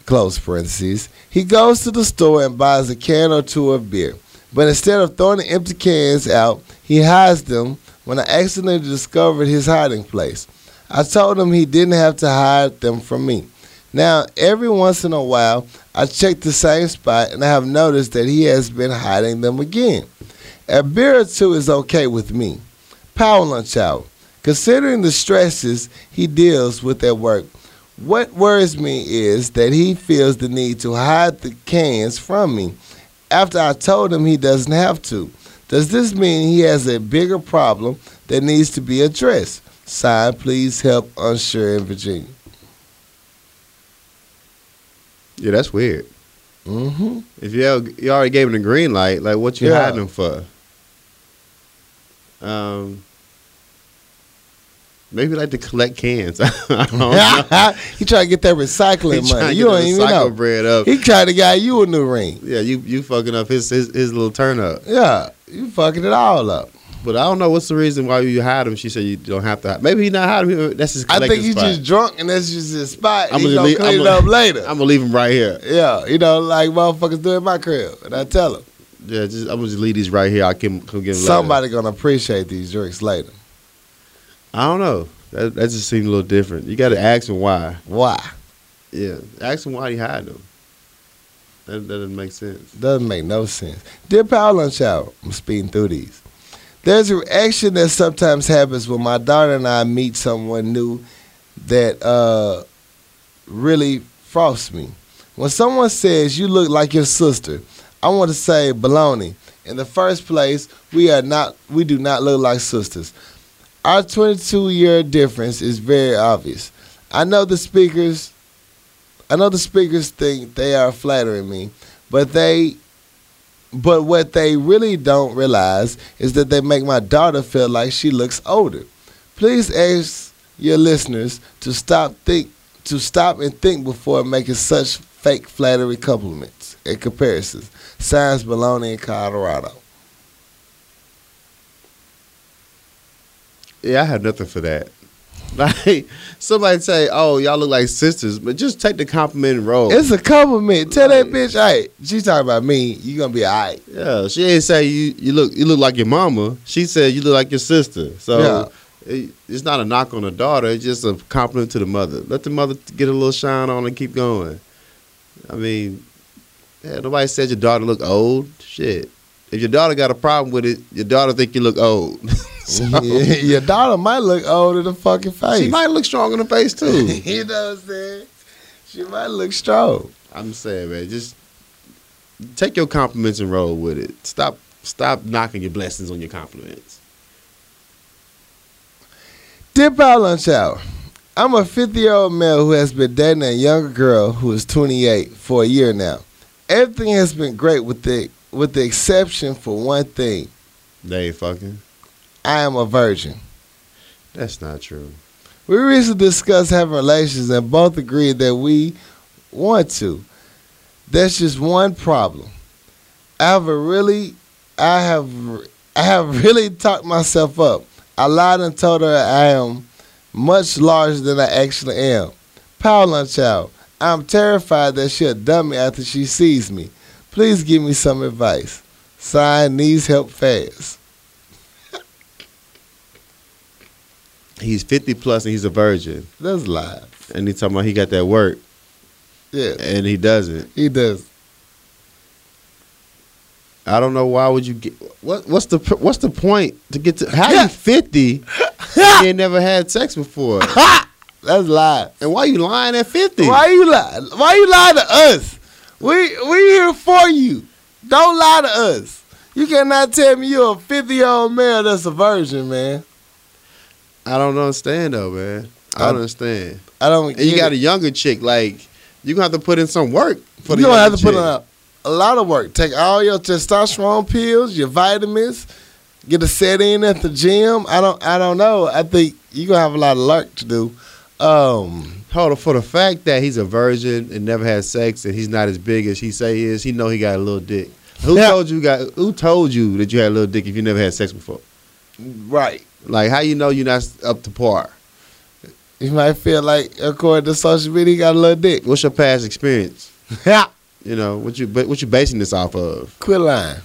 Close parentheses. He goes to the store and buys a can or two of beer, but instead of throwing the empty cans out, he hides them when I accidentally discovered his hiding place. I told him he didn't have to hide them from me. Now, every once in a while, I check the same spot and I have noticed that he has been hiding them again. A beer or two is okay with me. Power lunch hour. Considering the stresses he deals with at work, what worries me is that he feels the need to hide the cans from me after I told him he doesn't have to. Does this mean he has a bigger problem that needs to be addressed? Sign, please help unsure in Virginia. Yeah, that's weird. Mm-hmm. If you have, you already gave him the green light, like what you Yeah. hiding them for? Um, maybe like to collect cans. I don't know. he tried to get that recycling money. You don't even know. bread up. He tried to get you a new ring. yeah, you you fucking up his his, his little turn up. Yeah, you fucking it all up. But I don't know what's the reason why you hide him. She said you don't have to. Hide. Maybe he not hiding. him. That's his. I think he's spot. just drunk and that's just his spot. I'ma gonna leave- clean I'ma- it up later. I'm gonna leave him right here. yeah, you know, like motherfuckers do in my crib. And I tell him. Yeah, just I'm gonna just leave these right here. I can come get them later. Somebody gonna appreciate these drinks later. I don't know. That, that just seemed a little different. You got to ask him why. Why? Yeah, ask him why he hide them. That, that doesn't make sense. Doesn't make no sense. Dear Power Lunch Hour, I'm speeding through these. There's a reaction that sometimes happens when my daughter and I meet someone new that uh, really frosts me. When someone says you look like your sister, I want to say baloney. In the first place, we are not we do not look like sisters. Our 22 year difference is very obvious. I know the speakers I know the speakers think they are flattering me, but they but what they really don't realize is that they make my daughter feel like she looks older. Please ask your listeners to stop think to stop and think before making such fake flattery compliments and comparisons. Signs Baloney in Colorado. Yeah, I have nothing for that. Like somebody say, "Oh, y'all look like sisters," but just take the compliment and roll. It's a compliment. Tell that bitch, hey, she talking about me. You gonna be alright. yeah, she ain't say you you look you look like your mama. She said you look like your sister. So it, it's not a knock on the daughter. It's just a compliment to the mother. Let the mother get a little shine on and keep going. I mean, yeah, nobody said your daughter look old. Shit. If your daughter got a problem with it, your daughter think you look old. So, your daughter might look old in the fucking face. she might look strong in the face too. you know what I'm saying? She might look strong. I'm saying, man, just take your compliments and roll with it. Stop, stop knocking your blessings on your compliments. Dear out Lunch Hour, I'm a 50 year old male who has been dating a younger girl who is 28 for a year now. Everything has been great with the with the exception for one thing. They ain't fucking. I am a virgin. That's not true. We recently discussed having relations and both agreed that we want to. That's just one problem. I have a really I have I have really talked myself up. I lied and told her I am much larger than I actually am. Power Lunch Hour. I'm terrified that she'll dump me after she sees me. Please give me some advice. Sign needs help fast. He's 50 plus and he's a virgin, That's lies. and he talking about he got that work, Yeah, and he doesn't. he does. I don't know why would you get what? What's the what's the point to get to? How you 50? you ain't never had sex before, That's lies. and why you lying at 50? Why you lie? Why you lie to us? We we here for you. Don't lie to us. You cannot tell me you're a 50 year old male that's a virgin, man. I don't understand though, man. I don't understand. I don't. And you got a younger chick, like you gonna have to put in some work for the you gonna have to put in a, a lot of work. Take all your testosterone pills, your vitamins, get a set in at the gym. I don't. I don't know. I think you gonna have a lot of work to do. Um, Hold on, for the fact that he's a virgin and never had sex and he's not as big as he say he is, he know he got a little dick. Who Yeah. told you got? Who told you that you had a little dick if you never had sex before? right. Like how you know you're not up to par? You might feel like, according to social media, you got a little dick. What's your past experience? Yeah. You know what you but what you basing this off of? Quit lying.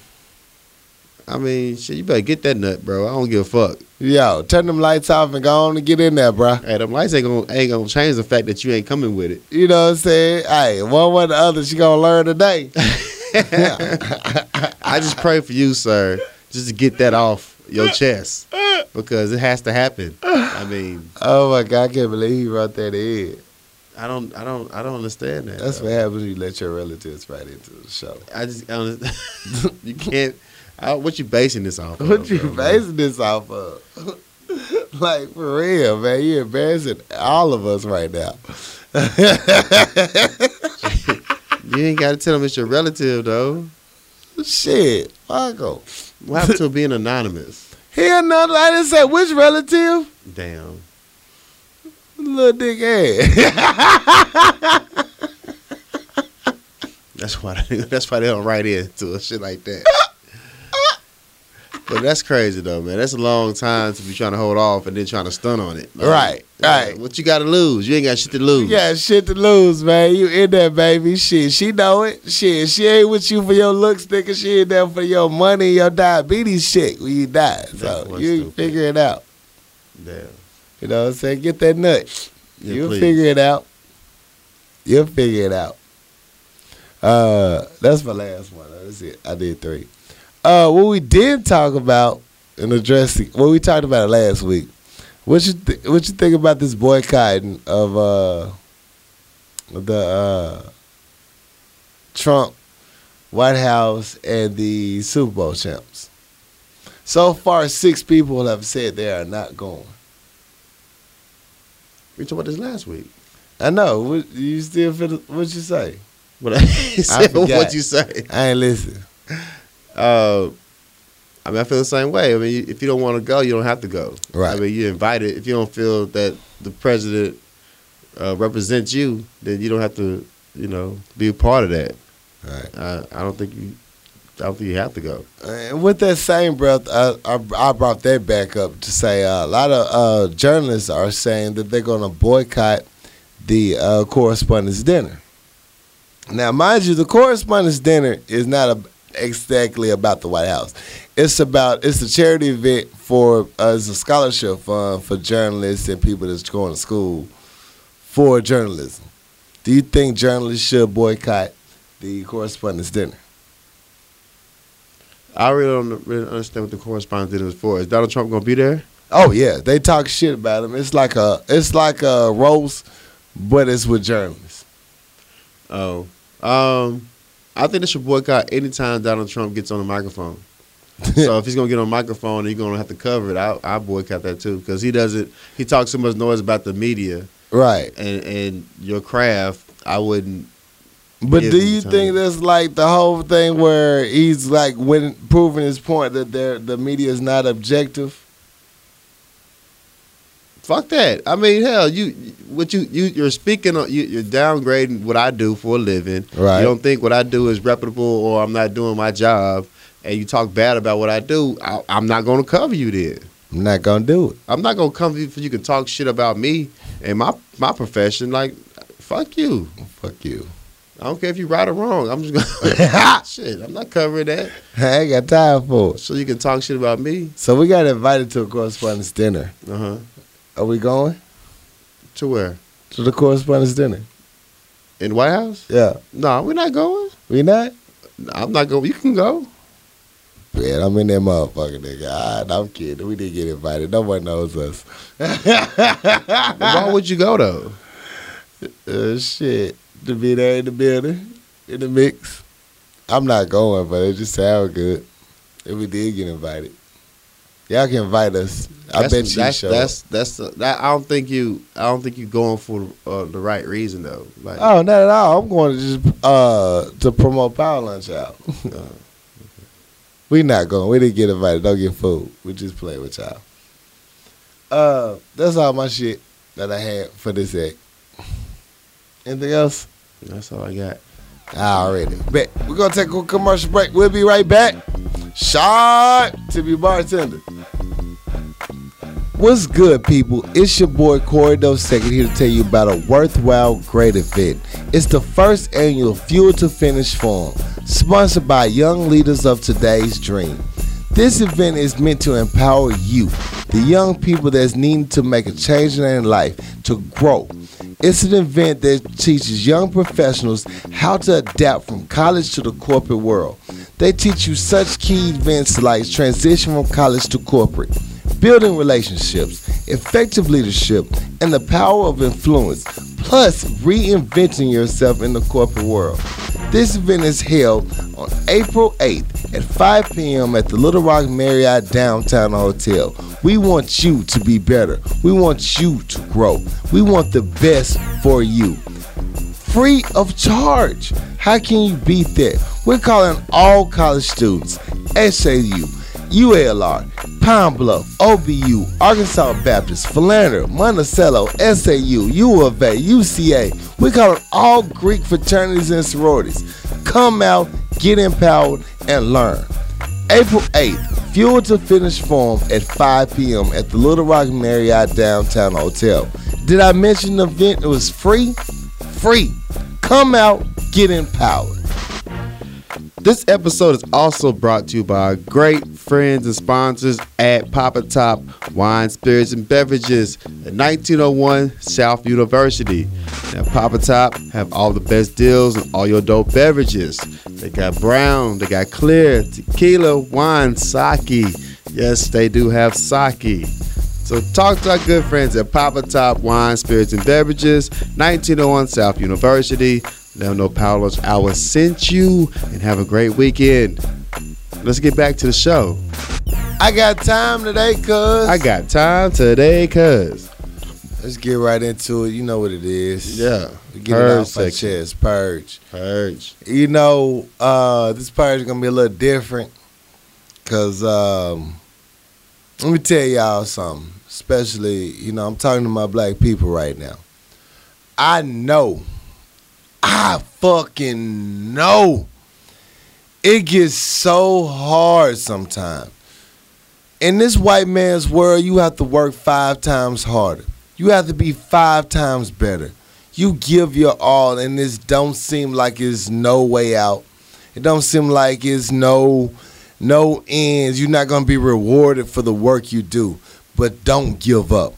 I mean, shit, you better get that nut, bro. I don't give a fuck. Yo, turn them lights off and go on and get in there, bro. Hey, them lights ain't gonna ain't gonna change the fact that you ain't coming with it. You know what I'm saying? Hey, one way or the other, she gonna learn today. I just pray for you, sir, just to get that off your chest because it has to happen. I mean, oh my God, I can't believe he wrote that in. I don't, I don't, I don't understand that. That's though. what happens when you let your relatives right into the show. I just, I don't, you can't. I, what you basing this off? What of, you bro, man? basing this off of? like for real, man, you're embarrassing all of us right now. You ain't got to tell them it's your relative though. Shit, fuck 'em. What happened to being anonymous? He another. I didn't say which relative. Damn. Little dick ass. That's why. They, that's why they don't write into a shit like that. But that's crazy though, man. That's a long time to be trying to hold off and then trying to stun on it. Like, Right, right. What you got to lose? You ain't got shit to lose. You got shit to lose, man. You in there, baby. Shit, she know it. Shit, she ain't with you for your looks, nigga. She in there for your money, your diabetes shit when you die. So you stupid. figure it out. Damn. You know what I'm saying? Get that nut. Yeah, You'll please. figure it out. You'll figure it out. Uh, that's my last one. That's it. I did three. Uh, what we did talk about and addressing what we talked about last week. What you th- what you think about this boycotting of uh the uh Trump, White House, and the Super Bowl champs? So far, six people have said they are not going. We talked about this last week. I know. What, you still feel? What you say? What I said, what you say? I ain't listen. Uh, I mean, I feel the same way. I mean, if you don't want to go, you don't have to go. Right. I mean, you're invited. If you don't feel that the president uh, represents you, then you don't have to, you know, be a part of that. Right. I, I don't think you. I don't think you have to go. And with that same breath, I, I, I brought that back up to say uh, a lot of uh, journalists are saying that they're going to boycott the uh, correspondence dinner. Now, mind you, the correspondence dinner is not a, exactly about the White House. It's about it's a charity event for uh, it's a scholarship fund for journalists and people that's going to school for journalism. Do you think journalists should boycott the correspondence dinner? I really don't really understand what the correspondence dinner is for. Is Donald Trump going to be there? Oh yeah, they talk shit about him. It's like a it's like a roast, but it's with journalists. Oh, um, I think they should boycott anytime Donald Trump gets on the microphone. so if he's gonna get on microphone he's gonna have to cover it, I I boycott that too because he doesn't. He talks so much noise about the media Right. and and your craft. I wouldn't. But do you think that's like the whole thing where he's like when proving his point that the media is not objective? Fuck that. I mean, hell, you what you you you're speaking on. You, you're downgrading what I do for a living. Right. You don't think what I do is reputable or I'm not doing my job, and you talk bad about what I do. I, I'm not going to cover you then. I'm not gonna do it. I'm not gonna cover you for you can talk shit about me and my my profession. Like, fuck you. Fuck you. I don't care if you're right or wrong. I'm just gonna shit. I'm not covering that. I ain't got time for it. So you can talk shit about me. So we got invited to a correspondence dinner. Uh huh. Are we going To where? to the correspondence dinner? In the White House? Yeah. No, we're not going. We not? I'm not going. You can go. Man, I'm in that motherfucker, nigga. Ah, I'm kidding. We didn't get invited. Nobody knows us. Why would you go though? Uh, shit. To be there in the building, in the mix. I'm not going, but it just sounds good. If we did get invited. Y'all can invite us. I That's- bet you that's, show That's that's that. I don't think you. I don't think you're going for uh, the right reason though. Like, Oh, not at all. I'm going to just uh to promote Power Lunch Hour. we not going. We didn't get invited. Don't get fooled. We just play with y'all. Uh, that's all my shit that I had for this act. Anything else? that's all I got. Already. Bet. We're gonna take a commercial break. We'll be right back. Shot to be bartender. What's good, people? It's your boy Corey Second here to tell you about a worthwhile, great event. It's the first annual Fuel to Finish Forum, sponsored by young leaders of today's dream. This event is meant to empower you, the young people that's needing to make a change in their life, to grow. It's an event that teaches young professionals how to adapt from college to the corporate world. They teach you such key events like transition from college to corporate, building relationships, effective leadership, and the power of influence, plus reinventing yourself in the corporate world. This event is held on April 8th at 5 p.m. at the Little Rock Marriott Downtown Hotel. We want you to be better. We want you to grow. We want the best for you. Free of charge. How can you beat that? We're calling all college students, SAU, UALR, Pine Bluff, OBU, Arkansas Baptist, Philander, Monticello, SAU, U of A, UCA. We call it all Greek fraternities and sororities. Come out, get empowered, and learn. April 8th, Fuel to Finish Forum at 5 p.m. at the Little Rock Marriott Downtown Hotel. Did I mention the event? It was free? Free. Come out, get empowered. This episode is also brought to you by our great friends and sponsors at Papa Top Wine, Spirits, and Beverages at 1901 South University. Now, Papa Top have all the best deals on all your dope beverages. They got brown, they got clear, tequila, wine, sake. Yes, they do have sake. So talk to our good friends at Papa Top Wine, Spirits, and Beverages, 1901 South University. Let them know Paolo's Hour sent you and have a great weekend. Let's get back to the show. I got time today, cuz. I got time today, cuz. Let's get right into it. You know what it is. Yeah. Get it Purge off our section. chest. Purge. Purge. You know, uh, this purge is gonna be a little different. Cause um, let me tell y'all something. Especially, you know, I'm talking to my black people right now. I know, I fucking know it gets so hard sometimes. In this white man's world, you have to work five times harder. You have to be five times better. You give your all, and this don't seem like it's no way out. It don't seem like it's no no ends. You're not gonna be rewarded for the work you do. But don't give up.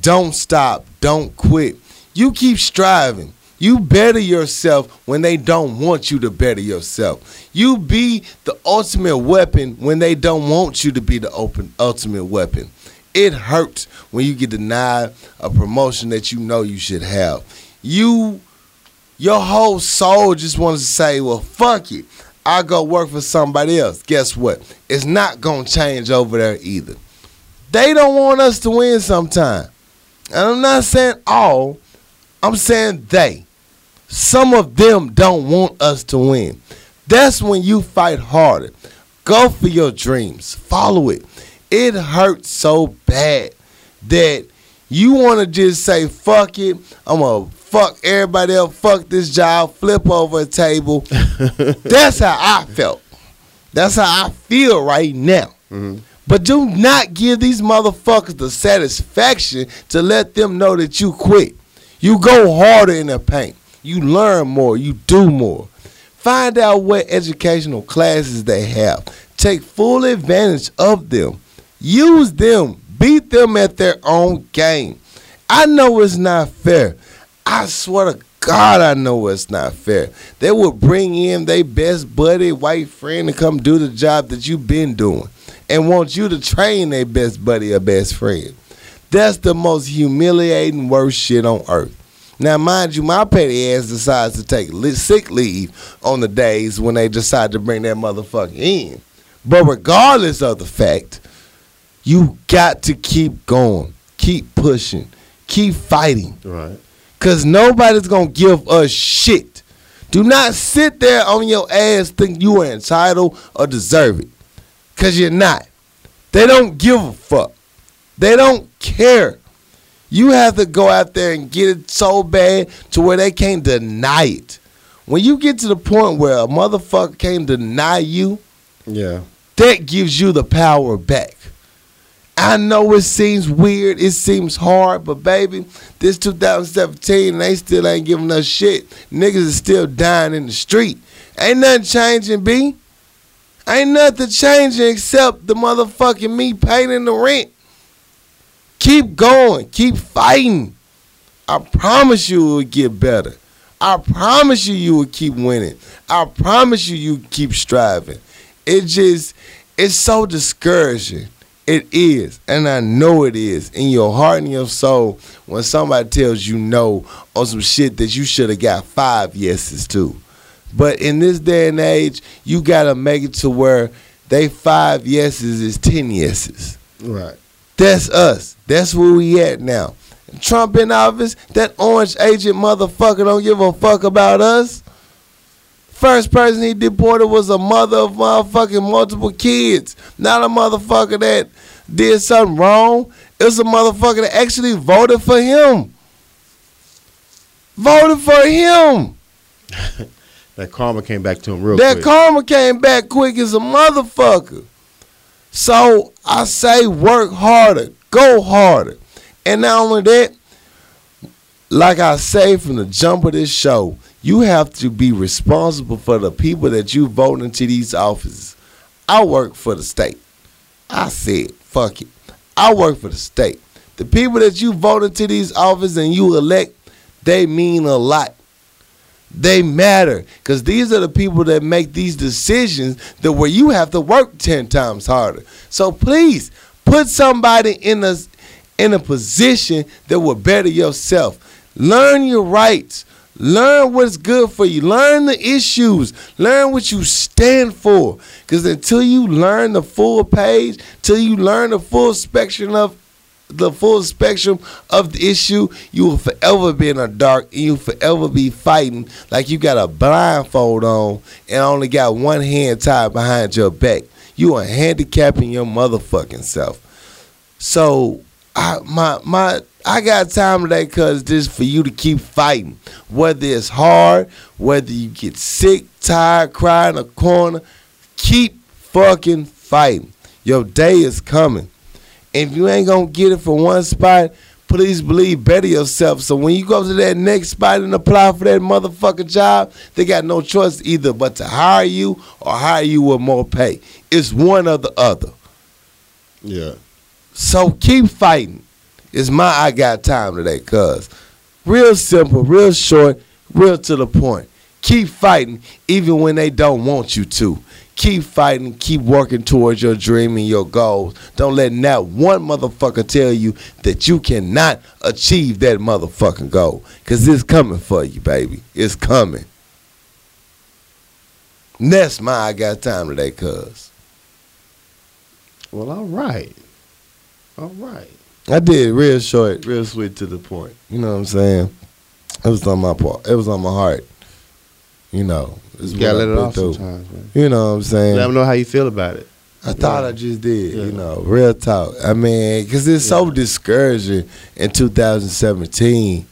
Don't stop. Don't quit. You keep striving. You better yourself when they don't want you to better yourself. You be the ultimate weapon when they don't want you to be the open ultimate weapon. It hurts when you get denied a promotion that you know you should have. You your whole soul just wants to say, well, fuck it. I'll go work for somebody else. Guess what? It's not gonna change over there either. They don't want us to win sometime. And I'm not saying all, I'm saying they. Some of them don't want us to win. That's when you fight harder. Go for your dreams. Follow it. It hurts so bad that you want to just say, fuck it. I'm going to fuck everybody else. Fuck this job. Flip over a table. That's how I felt. That's how I feel right now. Mm-hmm. But do not give these motherfuckers the satisfaction to let them know that you quit. You go harder in the paint. You learn more. You do more. Find out what educational classes they have. Take full advantage of them. Use them. Beat them at their own game. I know it's not fair. I swear to God, I know it's not fair. They would bring in their best buddy, white friend, to come do the job that you've been doing and want you to train their best buddy or best friend. That's the most humiliating, worst shit on earth. Now, mind you, my petty ass decides to take sick leave on the days when they decide to bring that motherfucker in. But regardless of the fact, you got to keep going, keep pushing, keep fighting. Right. Cause nobody's gonna give us shit. Do not sit there on your ass think you are entitled or deserve it. Cause you're not. They don't give a fuck. They don't care. You have to go out there and get it so bad to where they can't deny it. When you get to the point where a motherfucker can't deny you, Yeah. that gives you the power back. I know it seems weird, it seems hard, but baby, this 2017 and they still ain't giving us shit. Niggas is still dying in the street. Ain't nothing changing, B. Ain't nothing changing except the motherfucking me paying the rent. Keep going, keep fighting. I promise you it will get better. I promise you you will keep winning. I promise you you keep striving. It just it's so discouraging. It is, and I know it is in your heart and your soul when somebody tells you no on some shit that you should have got five yeses to. But in this day and age, you gotta make it to where they five yeses is ten yeses. Right. That's us. That's where we at now. Trump in office, that orange agent motherfucker don't give a fuck about us. First person he deported was a mother of motherfucking multiple kids. Not a motherfucker that did something wrong. It was a motherfucker that actually voted for him. Voted for him. That karma came back to him real That quick. That karma came back quick as a motherfucker. So I say work harder, go harder. And not only that, like I say from the jump of this show, you have to be responsible for the people that you vote into these offices. I work for the state. I said, fuck it. I work for the state. The people that you vote into these offices and you elect, they mean a lot. They matter because these are the people that make these decisions that where you have to work 10 times harder. So please put somebody in a in a position that will better yourself. Learn your rights. Learn what's good for you. Learn the issues. Learn what you stand for. Because until you learn the full page, till you learn the full spectrum of the full spectrum of the issue, you will forever be in a dark and you forever be fighting like you got a blindfold on and only got one hand tied behind your back. You are handicapping your motherfucking self. So I my my I got time today cause this for you to keep fighting. Whether it's hard, whether you get sick, tired, cry in a corner, keep fucking fighting. Your day is coming. If you ain't gonna get it from one spot, please believe better yourself. So when you go to that next spot and apply for that motherfucking job, they got no choice either but to hire you or hire you with more pay. It's one or the other. Yeah. So keep fighting. It's my I got time today, cuz. Real simple, real short, real to the point. Keep fighting even when they don't want you to. Keep fighting, keep working towards your dream and your goals. Don't let not one motherfucker tell you that you cannot achieve that motherfucking goal. Cause it's coming for you, baby. It's coming. And that's my I got time today, cuz. Well, all right. All right. I did real short, real sweet to the point. You know what I'm saying? It was on my part. It was on my heart. You know, it's You gotta let it off through. sometimes, man. You know what I'm saying? Let them know how you feel about it. I thought Yeah. I just did. Yeah. You know, real talk. I mean, because it's so discouraging in 2017,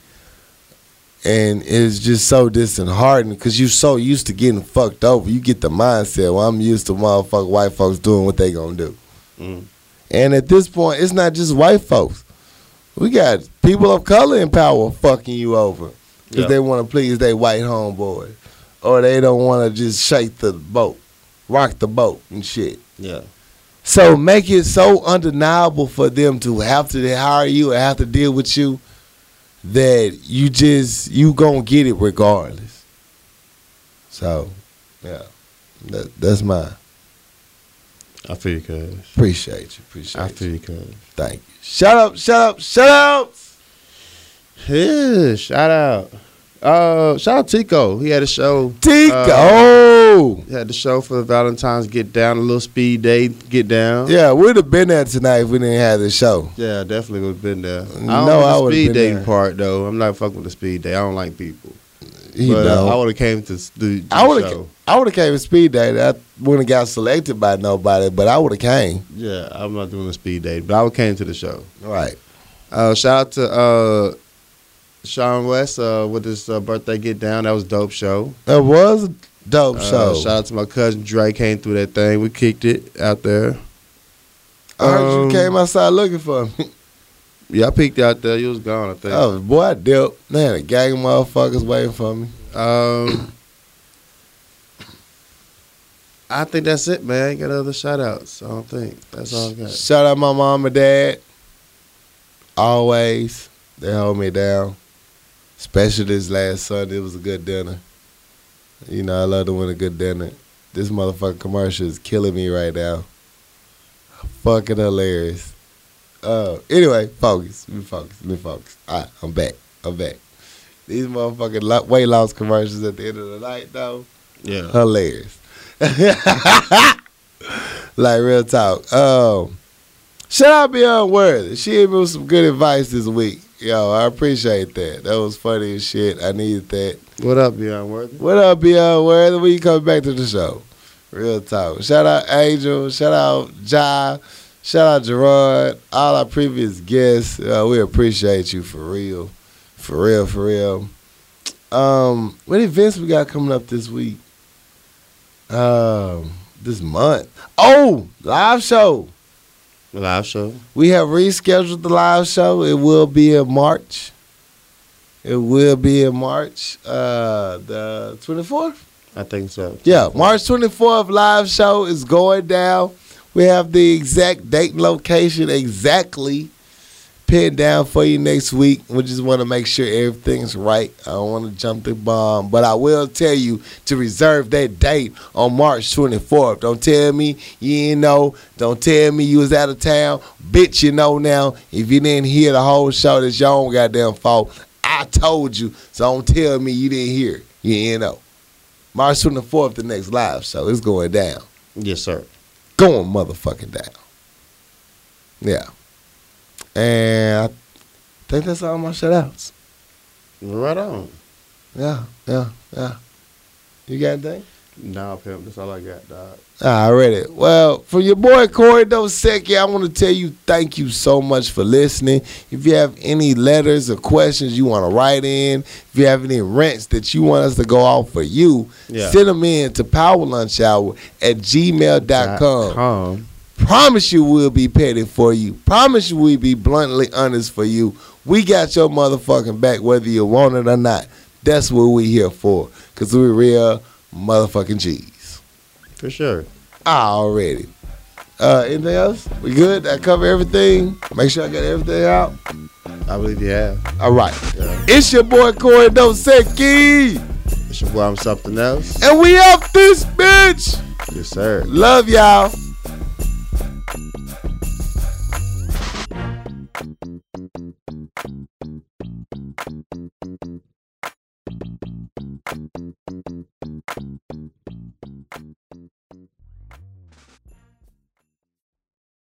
and it's just so disheartening because you're so used to getting fucked over. You get the mindset. Well, I'm used to motherfucking white folks doing what they gonna do. Mm. And at this point, it's not just white folks. We got people of color in power fucking you over because Yeah. they want to please their white homeboy, or they don't want to just shake the boat, rock the boat and shit. Yeah. So make it so undeniable for them to have to hire you or have to deal with you that you just you gonna get it regardless. So, yeah, that, that's mine. I feel you, cuz. Appreciate you. Appreciate I feel you, cuz. Thank you. Shut up. Shut up. Shut up. Yeah, shout out. Uh, shout out Tico. He had a show. Tico. Uh, he had the show for the Valentine's Get Down, a little speed date, Get Down. yeah, we'd have been there tonight if we didn't have the show. Yeah, definitely would have been there. I No, I the would've speed dating part though. I'm not fucking with the speed date. I don't like people. You but know. uh, I would have came to do, do I the would show. have. I would have came to speed date. I wouldn't have got selected by nobody, but I would have came. Yeah, I'm not doing a speed date, but I would came to the show. Right. Uh, shout out to uh, Sean West uh, with his uh, birthday Get Down. That was a dope show. That was a dope Uh, show. Shout out to my cousin Dre came through that thing. We kicked it out there. I heard um, you came outside looking for me. Yeah, I peeked out there. You was gone, I think. Oh boy, I dealt. Man, a gang of motherfuckers waiting for me. Um, I think that's it, man. I got other shout outs. I don't think. That's all I got. Shout out my mom and dad. Always. They hold me down. Especially this last Sunday. It was a good dinner. You know, I love to win a good dinner. This motherfucking commercial is killing me right now. Fucking hilarious. Uh, anyway, focus. Let me focus. Let me focus. All right, I'm back. I'm back. These motherfucking weight loss commercials at the end of the night, though, Yeah. hilarious. like real talk. Um, shout out Beyond Worthy. She gave me some good advice this week. Yo, I appreciate that. That was funny as shit. I needed that. What up, Beyond Worthy? What up, Beyond Worthy? When you coming back to the show? Real talk. Shout out Angel. Shout out Jai. Shout out Gerard. All our previous guests. Uh, we appreciate you for real. For real, for real. Um, what events we got coming up this week? Um, this month. Oh, live show. Live show. We have rescheduled the live show. It will be in March. It will be in March, uh, the 24th. I think so. Yeah, March 24th live show is going down. We have the exact date and location exactly pinned down for you next week. We just want to make sure everything's right. I don't want to jump the bomb, but I will tell you to reserve that date on March 24th. Don't tell me you didn't know. Don't tell me you was out of town. Bitch, you know now. If you didn't hear the whole show, that's your own goddamn fault. I told you, so don't tell me you didn't hear. You didn't know. March 24th, the next live show. It's going down. Yes, sir. Going motherfucking down. Yeah. And I think that's all my shout outs. Right on. Yeah, yeah, yeah. You got anything? Nah, pimp. That's all I got, dog. Read it. Well, for your boy Corey Dosecki, I want to tell you thank you so much for listening. If you have any letters or questions you want to write in, if you have any rents that you want us to go off for you, Yeah. send them in to powerlunchhour at gmail.com. Com. Promise you we'll be petty for you. Promise you we'll be bluntly honest for you. We got your motherfucking back whether you want it or not. That's what we here for. Cause we real motherfucking G's. For sure. Already. Uh anything else? We good? I cover everything. Make sure I got everything out. I believe you have. All right. Yeah. It's your boy Corey Dosecki. It's your boy, I'm something else. And we up this bitch. Yes, sir. Love y'all.